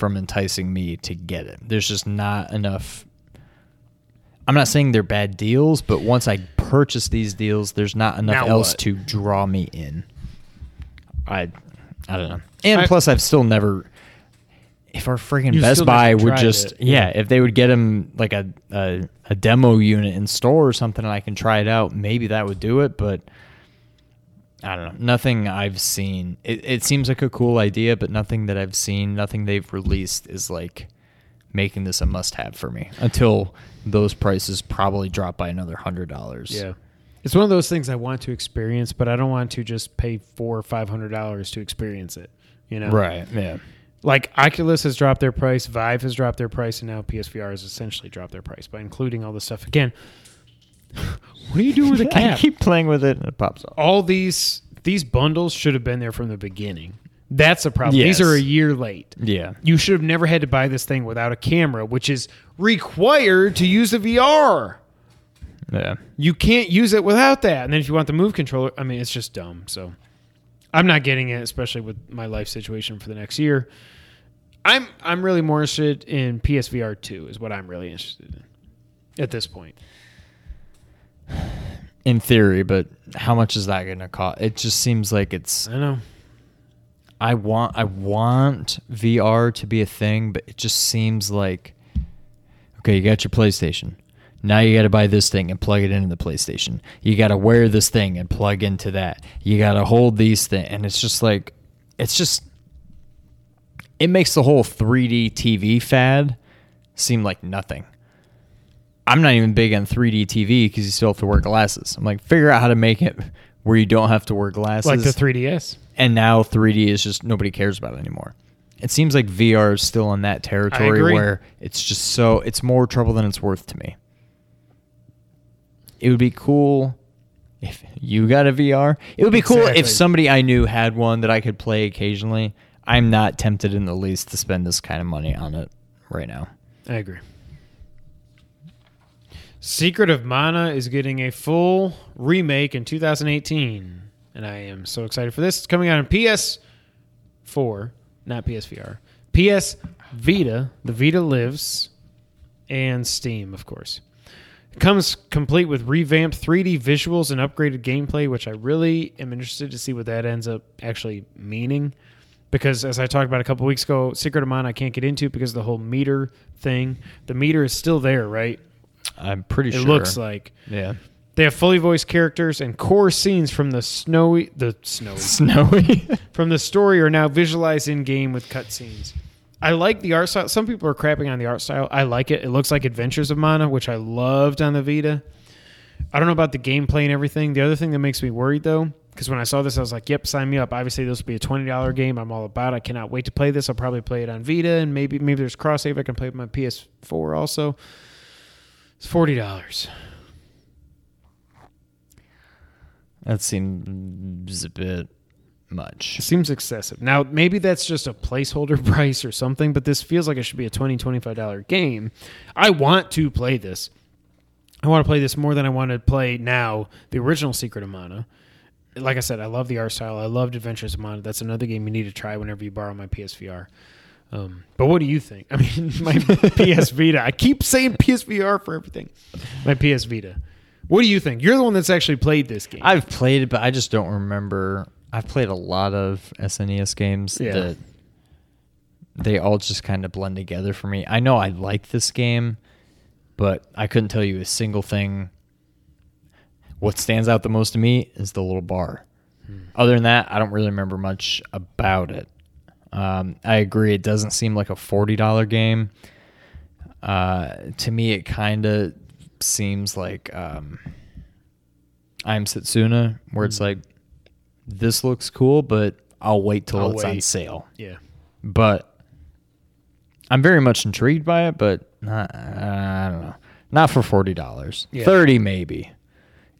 Speaker 3: from enticing me to get it. There's just not enough. I'm not saying they're bad deals, but once I purchase these deals, there's not enough
Speaker 2: Now
Speaker 3: else
Speaker 2: what?
Speaker 3: to draw me in. I, I don't know. And
Speaker 2: I-
Speaker 3: plus, I've still never. If our freaking Best
Speaker 2: still
Speaker 3: Buy
Speaker 2: never
Speaker 3: would
Speaker 2: tried
Speaker 3: just,
Speaker 2: it.
Speaker 3: yeah, if they would get him like a, a a demo unit in store or something, and I can try it out, maybe that would do it. But I don't know. Nothing I've seen. It, it seems like a cool idea, but nothing that I've seen, nothing they've released is like making this a must-have for me until those prices probably drop by another hundred dollars.
Speaker 2: Yeah. It's one of those things I want to experience, but I don't want to just pay four or five hundred dollars to experience it. You know,
Speaker 3: Right. Yeah.
Speaker 2: Like Oculus has dropped their price, Vive has dropped their price, and now PSVR has essentially dropped their price by including all this stuff. Again, what are you doing with the [laughs]
Speaker 3: I
Speaker 2: cap?
Speaker 3: keep playing with it and it pops off.
Speaker 2: all these these bundles should have been there from the beginning. That's a problem. These are a year late.
Speaker 3: Yeah.
Speaker 2: You should have never had to buy this thing without a camera, which is required to use the VR.
Speaker 3: Yeah.
Speaker 2: You can't use it without that. And then if you want the move controller, I mean, it's just dumb. So I'm not getting it, especially with my life situation for the next year. I'm I'm really more interested in PSVR two is what I'm really interested in at this point.
Speaker 3: In theory, but how much is that going to cost? It just seems like it's
Speaker 2: I know.
Speaker 3: I want I want VR to be a thing, but it just seems like okay, you got your PlayStation. Now you got to buy this thing and plug it into the PlayStation. You got to wear this thing and plug into that. You got to hold these things, and it's just like it's just it makes the whole 3D TV fad seem like nothing. I'm not even big on 3D TV because you still have to wear glasses. I'm like, figure out how to make it where you don't have to wear glasses
Speaker 2: Like the 3DS.
Speaker 3: and now 3D is just nobody cares about it anymore. It seems like VR is still in that territory where it's just so it's more trouble than it's worth to me. It would be cool if you got a VR. It would be cool
Speaker 2: Exactly.
Speaker 3: if somebody I knew had one that I could play occasionally. I'm not tempted in the least to spend this kind of money on it right now.
Speaker 2: I agree. Secret of Mana is getting a full remake in 2018, and I am so excited for this. It's coming out on PS4, not PSVR, PS Vita, the Vita lives, and Steam, of course. It comes complete with revamped 3D visuals and upgraded gameplay, which I really am interested to see what that ends up actually meaning. Because as I talked about a couple weeks ago, Secret of Mana I can't get into because of the whole meter thing. The meter is still there, right?
Speaker 3: I'm pretty sure.
Speaker 2: It looks like
Speaker 3: yeah.
Speaker 2: they have fully voiced characters and core scenes from the snowy, the snowy, [laughs]
Speaker 3: Snowy. [laughs]
Speaker 2: from the story are now visualized in game with cutscenes. I like the art style. Some people are crapping on the art style. I like it. It looks like Adventures of Mana, which I loved on the Vita. I don't know about the gameplay and everything. The other thing that makes me worried though, because when I saw this, I was like, "Yep, sign me up." Obviously, this will be a twenty dollar game. I'm all about. it. I cannot wait to play this. I'll probably play it on Vita, and maybe maybe there's cross save. I can play with my PS4 also. It's forty dollars.
Speaker 3: That seems a bit much.
Speaker 2: It seems excessive. Now, maybe that's just a placeholder [laughs] price or something, but this feels like it should be a $20, $25 game. I want to play this. I want to play this more than I want to play now the original Secret of Mana. Like I said, I love the art style. I loved Adventures of Mana. That's another game you need to try whenever you borrow my PSVR. Um, but what do you think? [laughs] I mean, my PS Vita. I keep saying PSVR for everything. My PS Vita. What do you think? You're the one that's actually played this game.
Speaker 3: I've played it, but I just don't remember. I've played a lot of SNES games
Speaker 2: Yeah.
Speaker 3: that they all just kind of blend together for me. I know I like this game, but I couldn't tell you a single thing. What stands out the most to me is the little bar. Other than that, I don't really remember much about it. Um, I agree, it doesn't seem like a forty dollar game. Uh, to me, it kind of seems like um, I'm Setsuna, where it's like this looks cool, but I'll wait till
Speaker 2: I'll
Speaker 3: it's on sale.
Speaker 2: yeah.
Speaker 3: But I'm very much intrigued by it, but not, I don't know, not for forty dollars.
Speaker 2: Yeah.
Speaker 3: Thirty maybe.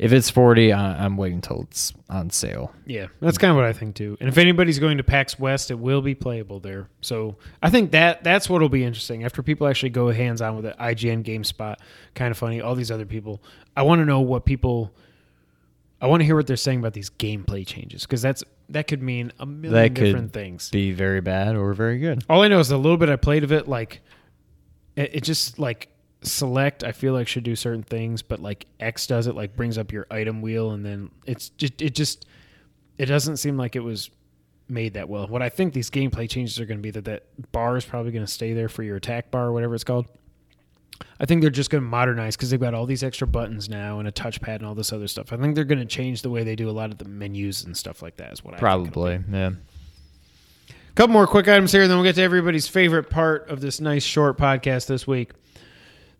Speaker 3: If it's forty, I, I'm waiting until it's on sale.
Speaker 2: Yeah, that's kind of what I think too. And if anybody's going to PAX West, it will be playable there. So I think that that's what'll be interesting after people actually go hands on with it. IGN, GameSpot, Kinda Funny. All these other people. I want to know what people. I want to hear what they're saying about these gameplay changes because that's that could mean a million
Speaker 3: That could
Speaker 2: different things.
Speaker 3: Be very bad or very good.
Speaker 2: All I know is the little bit I played of it, like it, it just like select. I feel like should do certain things, but like X does it, like brings up your item wheel, and then it's just it just it doesn't seem like it was made that well. What I think these gameplay changes are going to be that that bar is probably going to stay there for your attack bar or whatever it's called. I think they're just going to modernize because they've got all these extra buttons now and a touchpad and all this other stuff. I think they're going to change the way they do a lot of the menus and stuff like that. Is what I think it'll be.
Speaker 3: Probably, yeah.
Speaker 2: Couple more quick items here, and then we'll get to everybody's favorite part of this nice short podcast this week.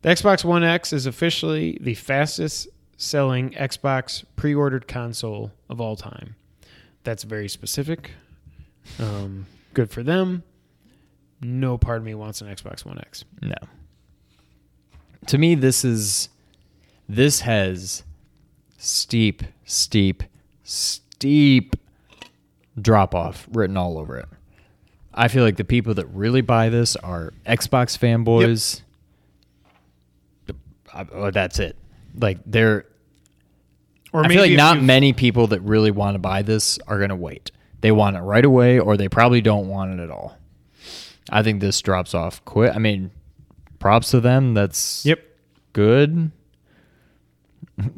Speaker 2: The Xbox One X is officially the fastest selling Xbox pre ordered console of all time. That's very specific. Um, good for them. No part of me wants an Xbox One X.
Speaker 3: No. To me, this is this has steep, steep, steep drop off written all over it. I feel like the people that really buy this are Xbox fanboys. I- oh, that's it. Like they're
Speaker 2: Or
Speaker 3: I feel like not many people that really want to buy this are going to wait. They want it right away, or they probably don't want it at all. I think this drops off quick. I mean, props to them. That's
Speaker 2: Yep.
Speaker 3: good.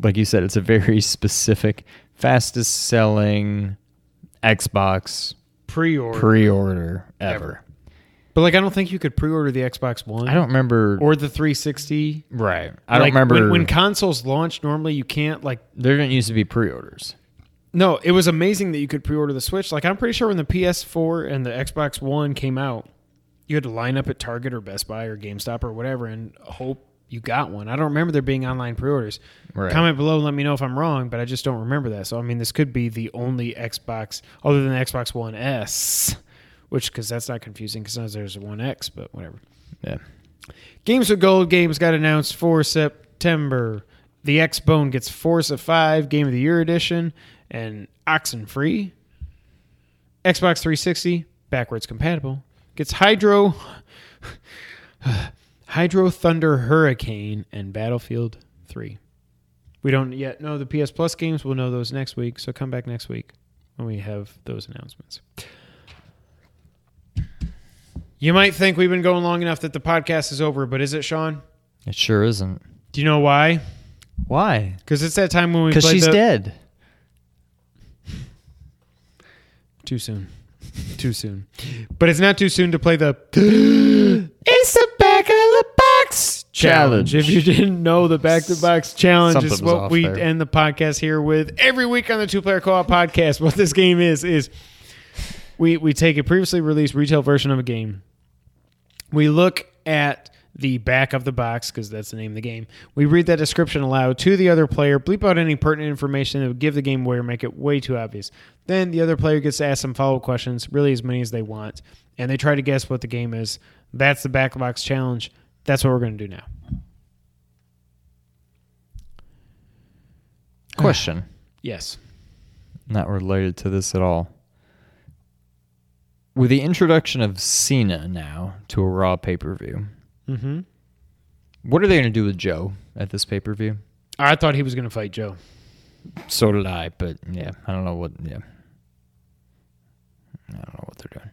Speaker 3: Like you said, it's a very specific, fastest selling Xbox
Speaker 2: Pre order.
Speaker 3: pre order ever.
Speaker 2: Ever. But like, I don't think you could pre order the Xbox One.
Speaker 3: I don't remember.
Speaker 2: Or the 360.
Speaker 3: right. I don't
Speaker 2: Like,
Speaker 3: remember.
Speaker 2: When, when consoles launch, normally you can't, like,
Speaker 3: there didn't used to be pre orders.
Speaker 2: No, it was amazing that you could pre-order the Switch. Like I'm pretty sure when the PS4 and the Xbox One came out, you had to line up at Target or Best Buy or GameStop or whatever and hope you got one. I don't remember there being online pre-orders.
Speaker 3: Right.
Speaker 2: Comment below and let me know if I'm wrong, but I just don't remember that. So I mean, this could be the only Xbox other than the Xbox One S, which because that's not confusing because there's a One X, but whatever.
Speaker 3: Yeah.
Speaker 2: Games with Gold games got announced for September. The X Bone gets Forza 5 Game of the Year edition and Oxenfree. Xbox 360 backwards compatible gets Hydro [sighs] Hydro Thunder Hurricane and Battlefield 3. We don't yet know the PS Plus games. We'll know those next week, so come back next week when we have those announcements. You might think we've been going long enough that the podcast is over, but is it, Sean?
Speaker 3: It sure isn't.
Speaker 2: Do you know why?
Speaker 3: Why?
Speaker 2: Because it's that time when we
Speaker 3: Because she's
Speaker 2: the-
Speaker 3: dead. [laughs]
Speaker 2: Too soon. too soon. But it's not too soon to play the [gasps] It's the back of the box challenge.
Speaker 3: Challenge.
Speaker 2: If you didn't know, the back of the box challenge
Speaker 3: Something
Speaker 2: is what we
Speaker 3: there.
Speaker 2: end the podcast here with every week on the two player co op podcast. [laughs] What this game is is we we take a previously released retail version of a game We look at the back of the box because that's the name of the game. We read that description aloud to the other player, bleep out any pertinent information that would give the game away or make it way too obvious. Then the other player gets to ask some follow up questions, really as many as they want, and they try to guess what the game is. That's the back of the box challenge. That's what we're going to do now.
Speaker 3: Question.
Speaker 2: Yes.
Speaker 3: Not related to this at all. With the introduction of Cena now to a Raw pay per view,
Speaker 2: Mm-hmm.
Speaker 3: what are they going to do with Joe at this pay per view?
Speaker 2: I thought he was going to fight Joe.
Speaker 3: So did I, but yeah, I don't know what. Yeah, I don't know what they're doing.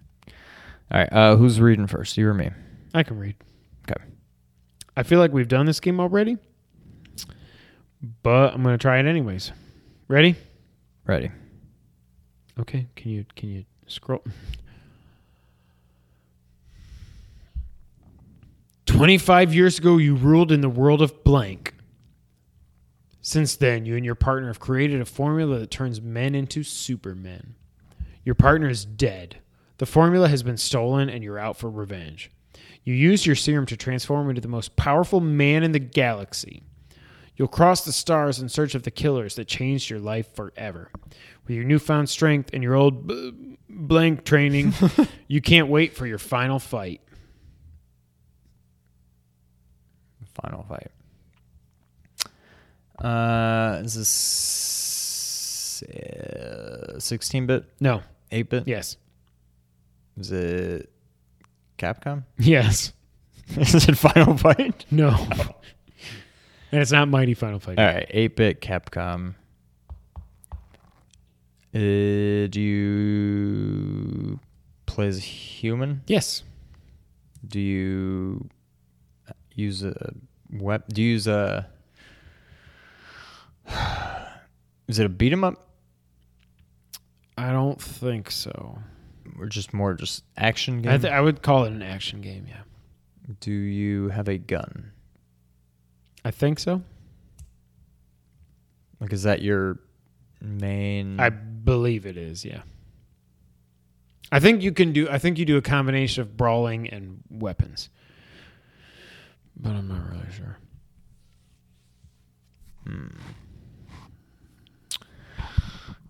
Speaker 3: All right, uh, who's reading first? You or me?
Speaker 2: I can read.
Speaker 3: Okay.
Speaker 2: I feel like we've done this game already, but I'm going to try it anyways. Ready?
Speaker 3: Ready.
Speaker 2: Okay. Can you can you scroll? 25 years ago, you ruled in the world of blank. Since then, you and your partner have created a formula that turns men into supermen. Your partner is dead. The formula has been stolen, and you're out for revenge. You use your serum to transform into the most powerful man in the galaxy. You'll cross the stars in search of the killers that changed your life forever. With your newfound strength and your old b- blank training, [laughs] you can't wait for your final fight.
Speaker 3: Final fight. Uh, is this uh, sixteen bit,
Speaker 2: No.
Speaker 3: eight bit?
Speaker 2: Yes.
Speaker 3: Is it Capcom? [laughs]
Speaker 2: Yes.
Speaker 3: is it Final Fight?
Speaker 2: No. [laughs] and it's not Mighty Final Fight.
Speaker 3: All right, eight bit Capcom. Uh, do you play as a human?
Speaker 2: Yes.
Speaker 3: Do you use a web? Do you use a? Is it a beat 'em up
Speaker 2: I don't think so.
Speaker 3: or just more just action game?
Speaker 2: I, th- I would call it an action game, yeah.
Speaker 3: do you have a gun?
Speaker 2: I think so.
Speaker 3: Like, is that your main?
Speaker 2: I believe it is, yeah. I think you can do I think you do a combination of brawling and weapons. But I'm not really sure. Hmm.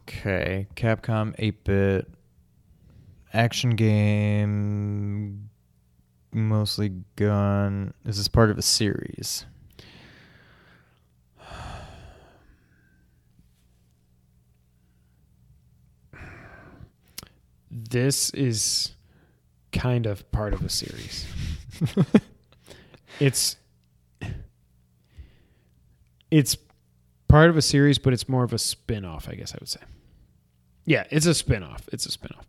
Speaker 3: Okay, Capcom 8 bit action game, mostly gun. Is this part of a series?
Speaker 2: This is kind of part of a series. [laughs] it's it's part of a series, but it's more of a spin-off, I guess I would say. Yeah, it's a spin-off. It's a spin-off.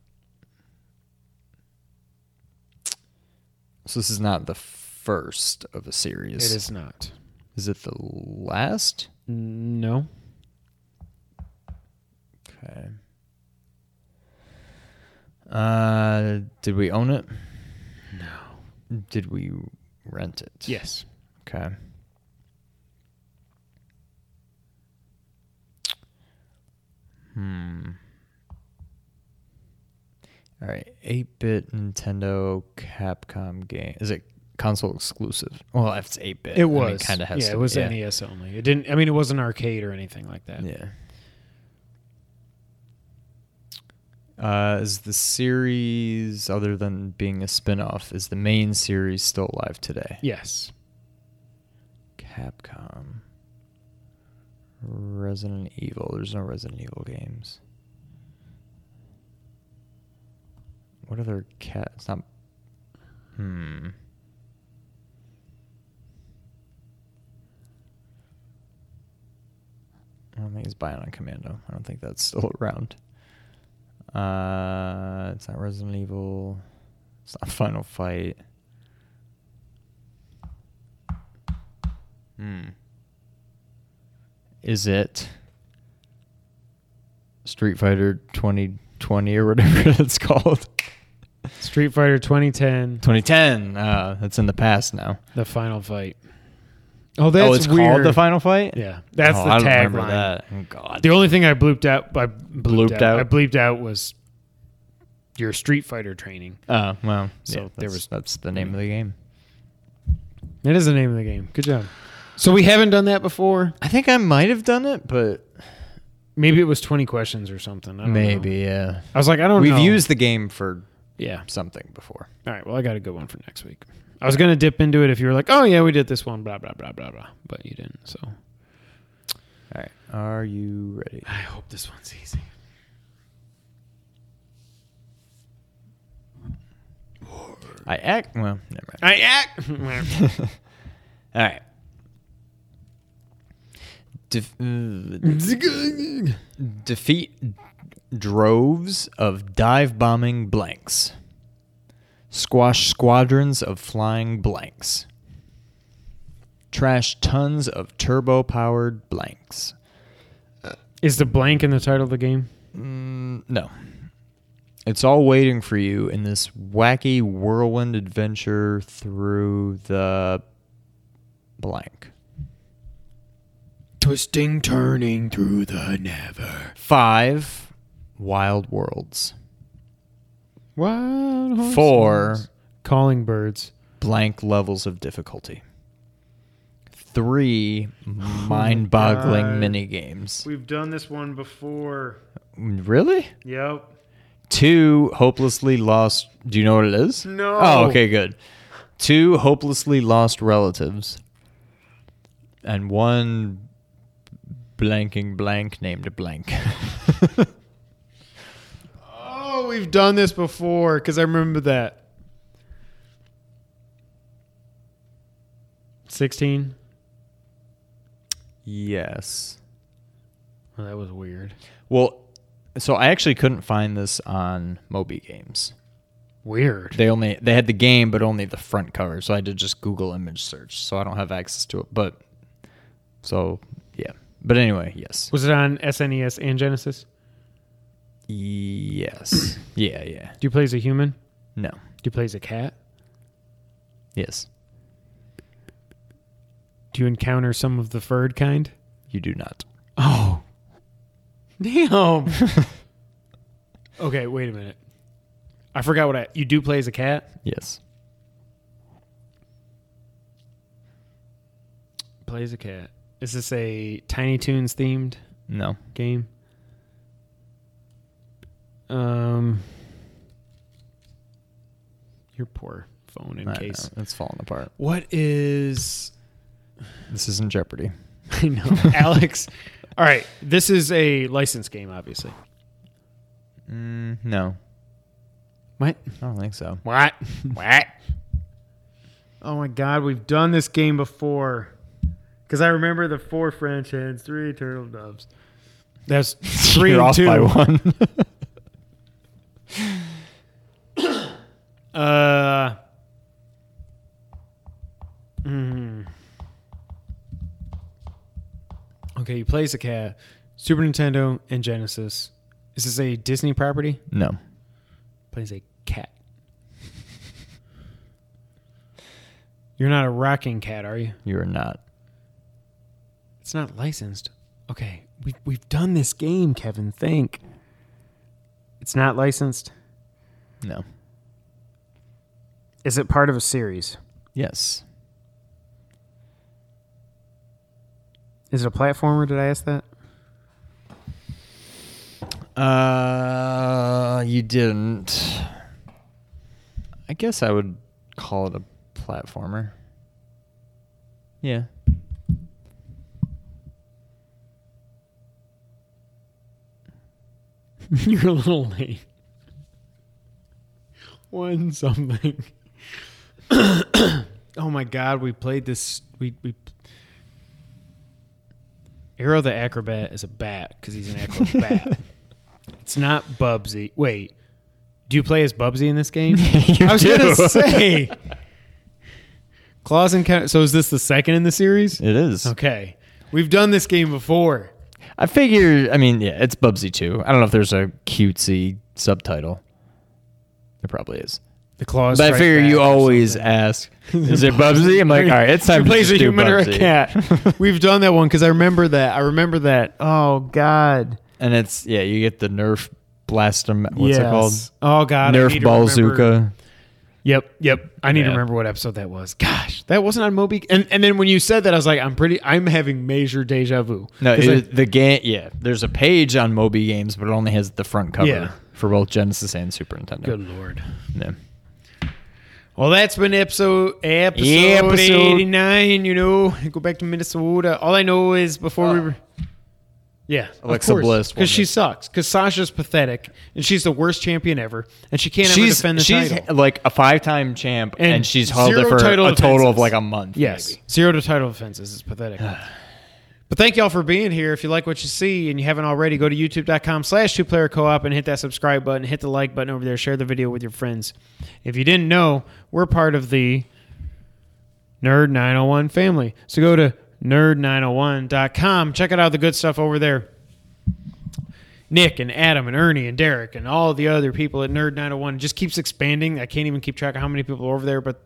Speaker 3: So this is not the first of a series.
Speaker 2: It is not.
Speaker 3: Is it the last?
Speaker 2: No.
Speaker 3: Okay. Uh, did we own it?
Speaker 2: No.
Speaker 3: Did we rent it?
Speaker 2: Yes.
Speaker 3: Okay. Hmm. All right, eight bit Nintendo Capcom game. Is it console exclusive? Well, if it's eight bit,
Speaker 2: It was.
Speaker 3: kind of has.
Speaker 2: yeah,
Speaker 3: to
Speaker 2: it was
Speaker 3: yeah.
Speaker 2: NES only. It didn't I mean it wasn't arcade or anything like that.
Speaker 3: Yeah. Uh, is the series, other than being a spin-off, is the main series still alive today?
Speaker 2: Yes.
Speaker 3: Capcom. Resident Evil. There's no Resident Evil games. What other cat? It's not. Hmm. I don't think it's Bionic Commando. I don't think that's still [laughs] around. Uh, it's that Resident Evil. It's that Final Fight. Hmm. Is it Street Fighter 2020 or whatever [laughs] it's called?
Speaker 2: Street Fighter 2010,
Speaker 3: 2010. Uh, that's in the past now.
Speaker 2: the final fight. Oh, oh, that's
Speaker 3: oh, it's
Speaker 2: weird.
Speaker 3: called the Final Fight.
Speaker 2: Yeah, that's
Speaker 3: Oh,
Speaker 2: the
Speaker 3: I don't
Speaker 2: tagline.
Speaker 3: that. Oh, God.
Speaker 2: The only thing I blooped out, I bleeped,
Speaker 3: Blooped
Speaker 2: out,
Speaker 3: out?
Speaker 2: I bleeped out was your Street Fighter training.
Speaker 3: Oh well,
Speaker 2: So
Speaker 3: so
Speaker 2: there
Speaker 3: there
Speaker 2: was-
Speaker 3: was that's the name of the game.
Speaker 2: That is the name of the game. Good job. So we haven't done that before.
Speaker 3: I think I might have done it, but
Speaker 2: Maybe it was twenty questions or something. I don't know.
Speaker 3: maybe yeah.
Speaker 2: I was like, I don't know.
Speaker 3: We've
Speaker 2: know.
Speaker 3: used the game for
Speaker 2: yeah.
Speaker 3: something before.
Speaker 2: All right. Well, I got a good one for next week. I was gonna dip into it if you were like, oh yeah, we did this one, blah blah blah blah blah, but you didn't. So
Speaker 3: All right, are you ready?
Speaker 2: I hope this one's easy.
Speaker 3: I act well. Never mind.
Speaker 2: I act. [laughs]
Speaker 3: All right. Def- [laughs] defeat droves of dive bombing blanks. Squash squadrons of flying blanks. Trash tons of turbo powered blanks.
Speaker 2: is the blank in the title of the game?
Speaker 3: Mm, no. It's all waiting for you in this wacky whirlwind adventure through the blank.
Speaker 2: Twisting, turning through the never.
Speaker 3: Five wild worlds.
Speaker 2: Wild horses.
Speaker 3: Four
Speaker 2: calling birds.
Speaker 3: blank levels of difficulty. Three oh mind boggling
Speaker 2: God.
Speaker 3: mini games.
Speaker 2: We've done this one before.
Speaker 3: Really?
Speaker 2: Yep.
Speaker 3: Two hopelessly lost. Do you know what it is?
Speaker 2: No.
Speaker 3: Oh, okay, good. Two hopelessly lost relatives, and one blanking blank named blank. [laughs]
Speaker 2: We've done this before because I remember that. Sixteen.
Speaker 3: yes.
Speaker 2: Oh, that was weird.
Speaker 3: Well, so I actually couldn't find this on Moby Games.
Speaker 2: Weird.
Speaker 3: They only they had the game, but only the front cover. So I did just Google image search. So I don't have access to it. But so yeah. But anyway, yes,
Speaker 2: was it on SNES and Genesis?
Speaker 3: Yes, yeah, yeah.
Speaker 2: Do you play as a human?
Speaker 3: No,
Speaker 2: Do you play as a cat?
Speaker 3: yes,
Speaker 2: Do you encounter some of the furred kind?
Speaker 3: you do not.
Speaker 2: Oh. Damn. [laughs] okay, wait a minute. I forgot what I. You do play as a cat?
Speaker 3: Yes,
Speaker 2: Play as a cat. Is this a Tiny Toons themed
Speaker 3: no.
Speaker 2: game? Um. Your poor phone in
Speaker 3: I
Speaker 2: case.
Speaker 3: know, it's falling apart.
Speaker 2: What is.
Speaker 3: This isn't Jeopardy. [laughs]
Speaker 2: I know. Alex. All right. This is a licensed game, obviously.
Speaker 3: Mm, no,
Speaker 2: What?
Speaker 3: I don't think so.
Speaker 2: What? what? Oh my god, we've done this game before. Because I remember the four French hens, three turtle doves. That's [laughs] 3
Speaker 3: You're off
Speaker 2: two.
Speaker 3: by one. [laughs]
Speaker 2: Uh. mm. Okay, you play as a cat. Super Nintendo and Genesis. Is this a Disney property?
Speaker 3: no,
Speaker 2: Plays a cat. You're not a rocking cat, are you?
Speaker 3: you are not.
Speaker 2: It's not licensed. Okay, we we've done this game, Kevin. Think. It's not licensed.
Speaker 3: No.
Speaker 2: Is it part of a series?
Speaker 3: Yes.
Speaker 2: Is it a platformer? Did I ask that?
Speaker 3: Uh, you didn't. I guess I would call it a platformer. Yeah. [laughs]
Speaker 2: You're a little late. [laughs] One something. [coughs] oh my god, we played this. We we. Aero the acrobat is a bat because he's an acrobat. [laughs] it's not Bubsy. Wait, do you play as Bubsy in this game? [laughs] I was
Speaker 3: do.
Speaker 2: gonna say. Claws and so is this the second in the series?
Speaker 3: It is.
Speaker 2: Okay, we've done this game before.
Speaker 3: I figure. I mean, yeah, it's Bubsy 2. I don't know if there's a cutesy subtitle. There probably is.
Speaker 2: The claws.
Speaker 3: But I figure you always ask, [laughs] "Is it Bubsy?" I'm like, "All right, it's time
Speaker 2: Who
Speaker 3: to
Speaker 2: plays
Speaker 3: just
Speaker 2: a
Speaker 3: do
Speaker 2: human or a
Speaker 3: Bubsy."
Speaker 2: cat. [laughs] We've done that one because I remember that. I remember that. Oh God.
Speaker 3: and it's yeah, you get the Nerf Blaster. What's it called?
Speaker 2: Yes. Oh God, I need
Speaker 3: Nerf
Speaker 2: to remember-
Speaker 3: Bazooka.
Speaker 2: Yep, yep. I need to
Speaker 3: Yeah.
Speaker 2: remember what episode that was. Gosh, that wasn't on Moby. And and then when you said that, I was like, I'm pretty. I'm having major deja vu.
Speaker 3: No,
Speaker 2: 'Cause I-
Speaker 3: it, the game. Yeah, there's a page on Moby Games, but it only has the front cover
Speaker 2: Yeah.
Speaker 3: for both Genesis and Super Nintendo.
Speaker 2: good lord.
Speaker 3: Yeah.
Speaker 2: Well, that's been episode episode,
Speaker 3: Episode-
Speaker 2: 89. You know, go back to Minnesota. All I know is before we oh. were. Yeah,
Speaker 3: Alexa Bliss
Speaker 2: because she sucks. Because Sasha's pathetic, and she's the worst champion ever, and she can't ever
Speaker 3: She's
Speaker 2: defend the
Speaker 3: she's
Speaker 2: title.
Speaker 3: like a five time champ,
Speaker 2: And
Speaker 3: and, she's held it for a total of like a month.
Speaker 2: Yes,
Speaker 3: maybe.
Speaker 2: zero to title defenses is pathetic. [sighs] [sighs] but thank y'all for being here. If you like what you see and you haven't already, go to youtube.com slash two player co op and hit that subscribe button, hit the like button over there, share the video with your friends. If you didn't know, we're part of the Nerd 901 family. So go to nerd901.com, check out all the good stuff over there. Nick and Adam and Ernie and Derek and all the other people at Nerd 901 It just keeps expanding. I can't even keep track of how many people are over there, but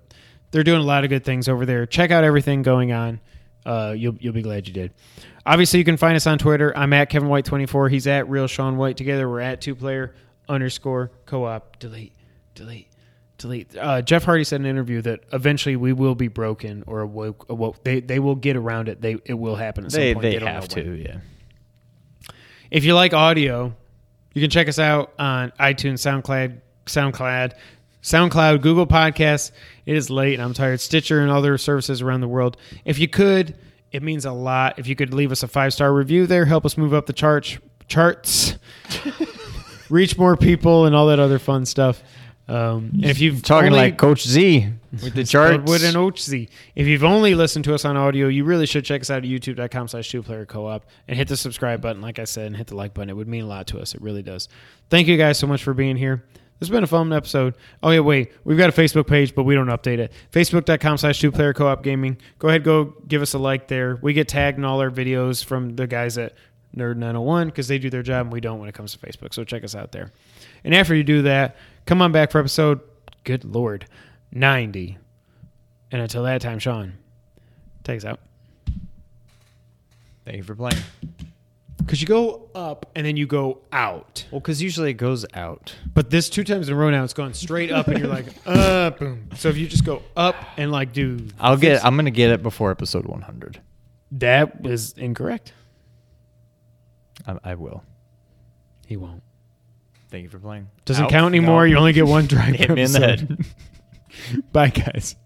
Speaker 2: they're doing a lot of good things over there. Check out everything going on. Uh, you'll you'll be glad you did. Obviously, you can find us on Twitter. I'm at Kevin White 24. He's at Real Sean White. Together, we're at two player underscore co op. Delete, delete, delete. Uh, Jeff Hardy said in an interview that eventually we will be broken or awoke. awoke. They they will get around it. They it will happen. At some
Speaker 3: They
Speaker 2: point.
Speaker 3: they
Speaker 2: don't
Speaker 3: have
Speaker 2: know when.
Speaker 3: to. Yeah.
Speaker 2: If you like audio, you can check us out on iTunes, SoundCloud, SoundCloud, SoundCloud, Google Podcasts. It is late and I'm tired. Stitcher and other services around the world. If you could, it means a lot. If you could leave us a five star review there, help us move up the charts, charts, [laughs] reach more people, and all that other fun stuff. Um, and if you've
Speaker 3: Talking
Speaker 2: only-
Speaker 3: like Coach Z with the [laughs] charts.
Speaker 2: with an OC. If you've only listened to us on audio, you really should check us out at youtube.com slash two player co op and hit the subscribe button, like I said, and hit the like button. It would mean a lot to us. It really does. Thank you guys so much for being here. Has been a fun episode. Oh, yeah, wait. We've got a Facebook page, but we don't update it. Facebook.com slash two player co op gaming. Go ahead, go give us a like there. We get tagged in all our videos from the guys at Nerd 901 because they do their job and we don't when it comes to Facebook. So check us out there. And after you do that, come on back for episode, good Lord, 90. And until that time, Sean, take us out.
Speaker 3: Thank you for playing.
Speaker 2: Because you go up and then you go out.
Speaker 3: Well, because usually it goes out.
Speaker 2: But this two times in a row now, it's gone straight up and you're like, [laughs] uh, boom. So if you just go up and like do
Speaker 3: I'll get. I'm gonna get it before episode 100.
Speaker 2: that is incorrect.
Speaker 3: I, I will.
Speaker 2: He won't.
Speaker 3: Thank you for playing.
Speaker 2: Doesn't
Speaker 3: Out.
Speaker 2: count anymore.
Speaker 3: No.
Speaker 2: You only get one [laughs] drive.
Speaker 3: Hit me in the
Speaker 2: head. [laughs] Bye, guys.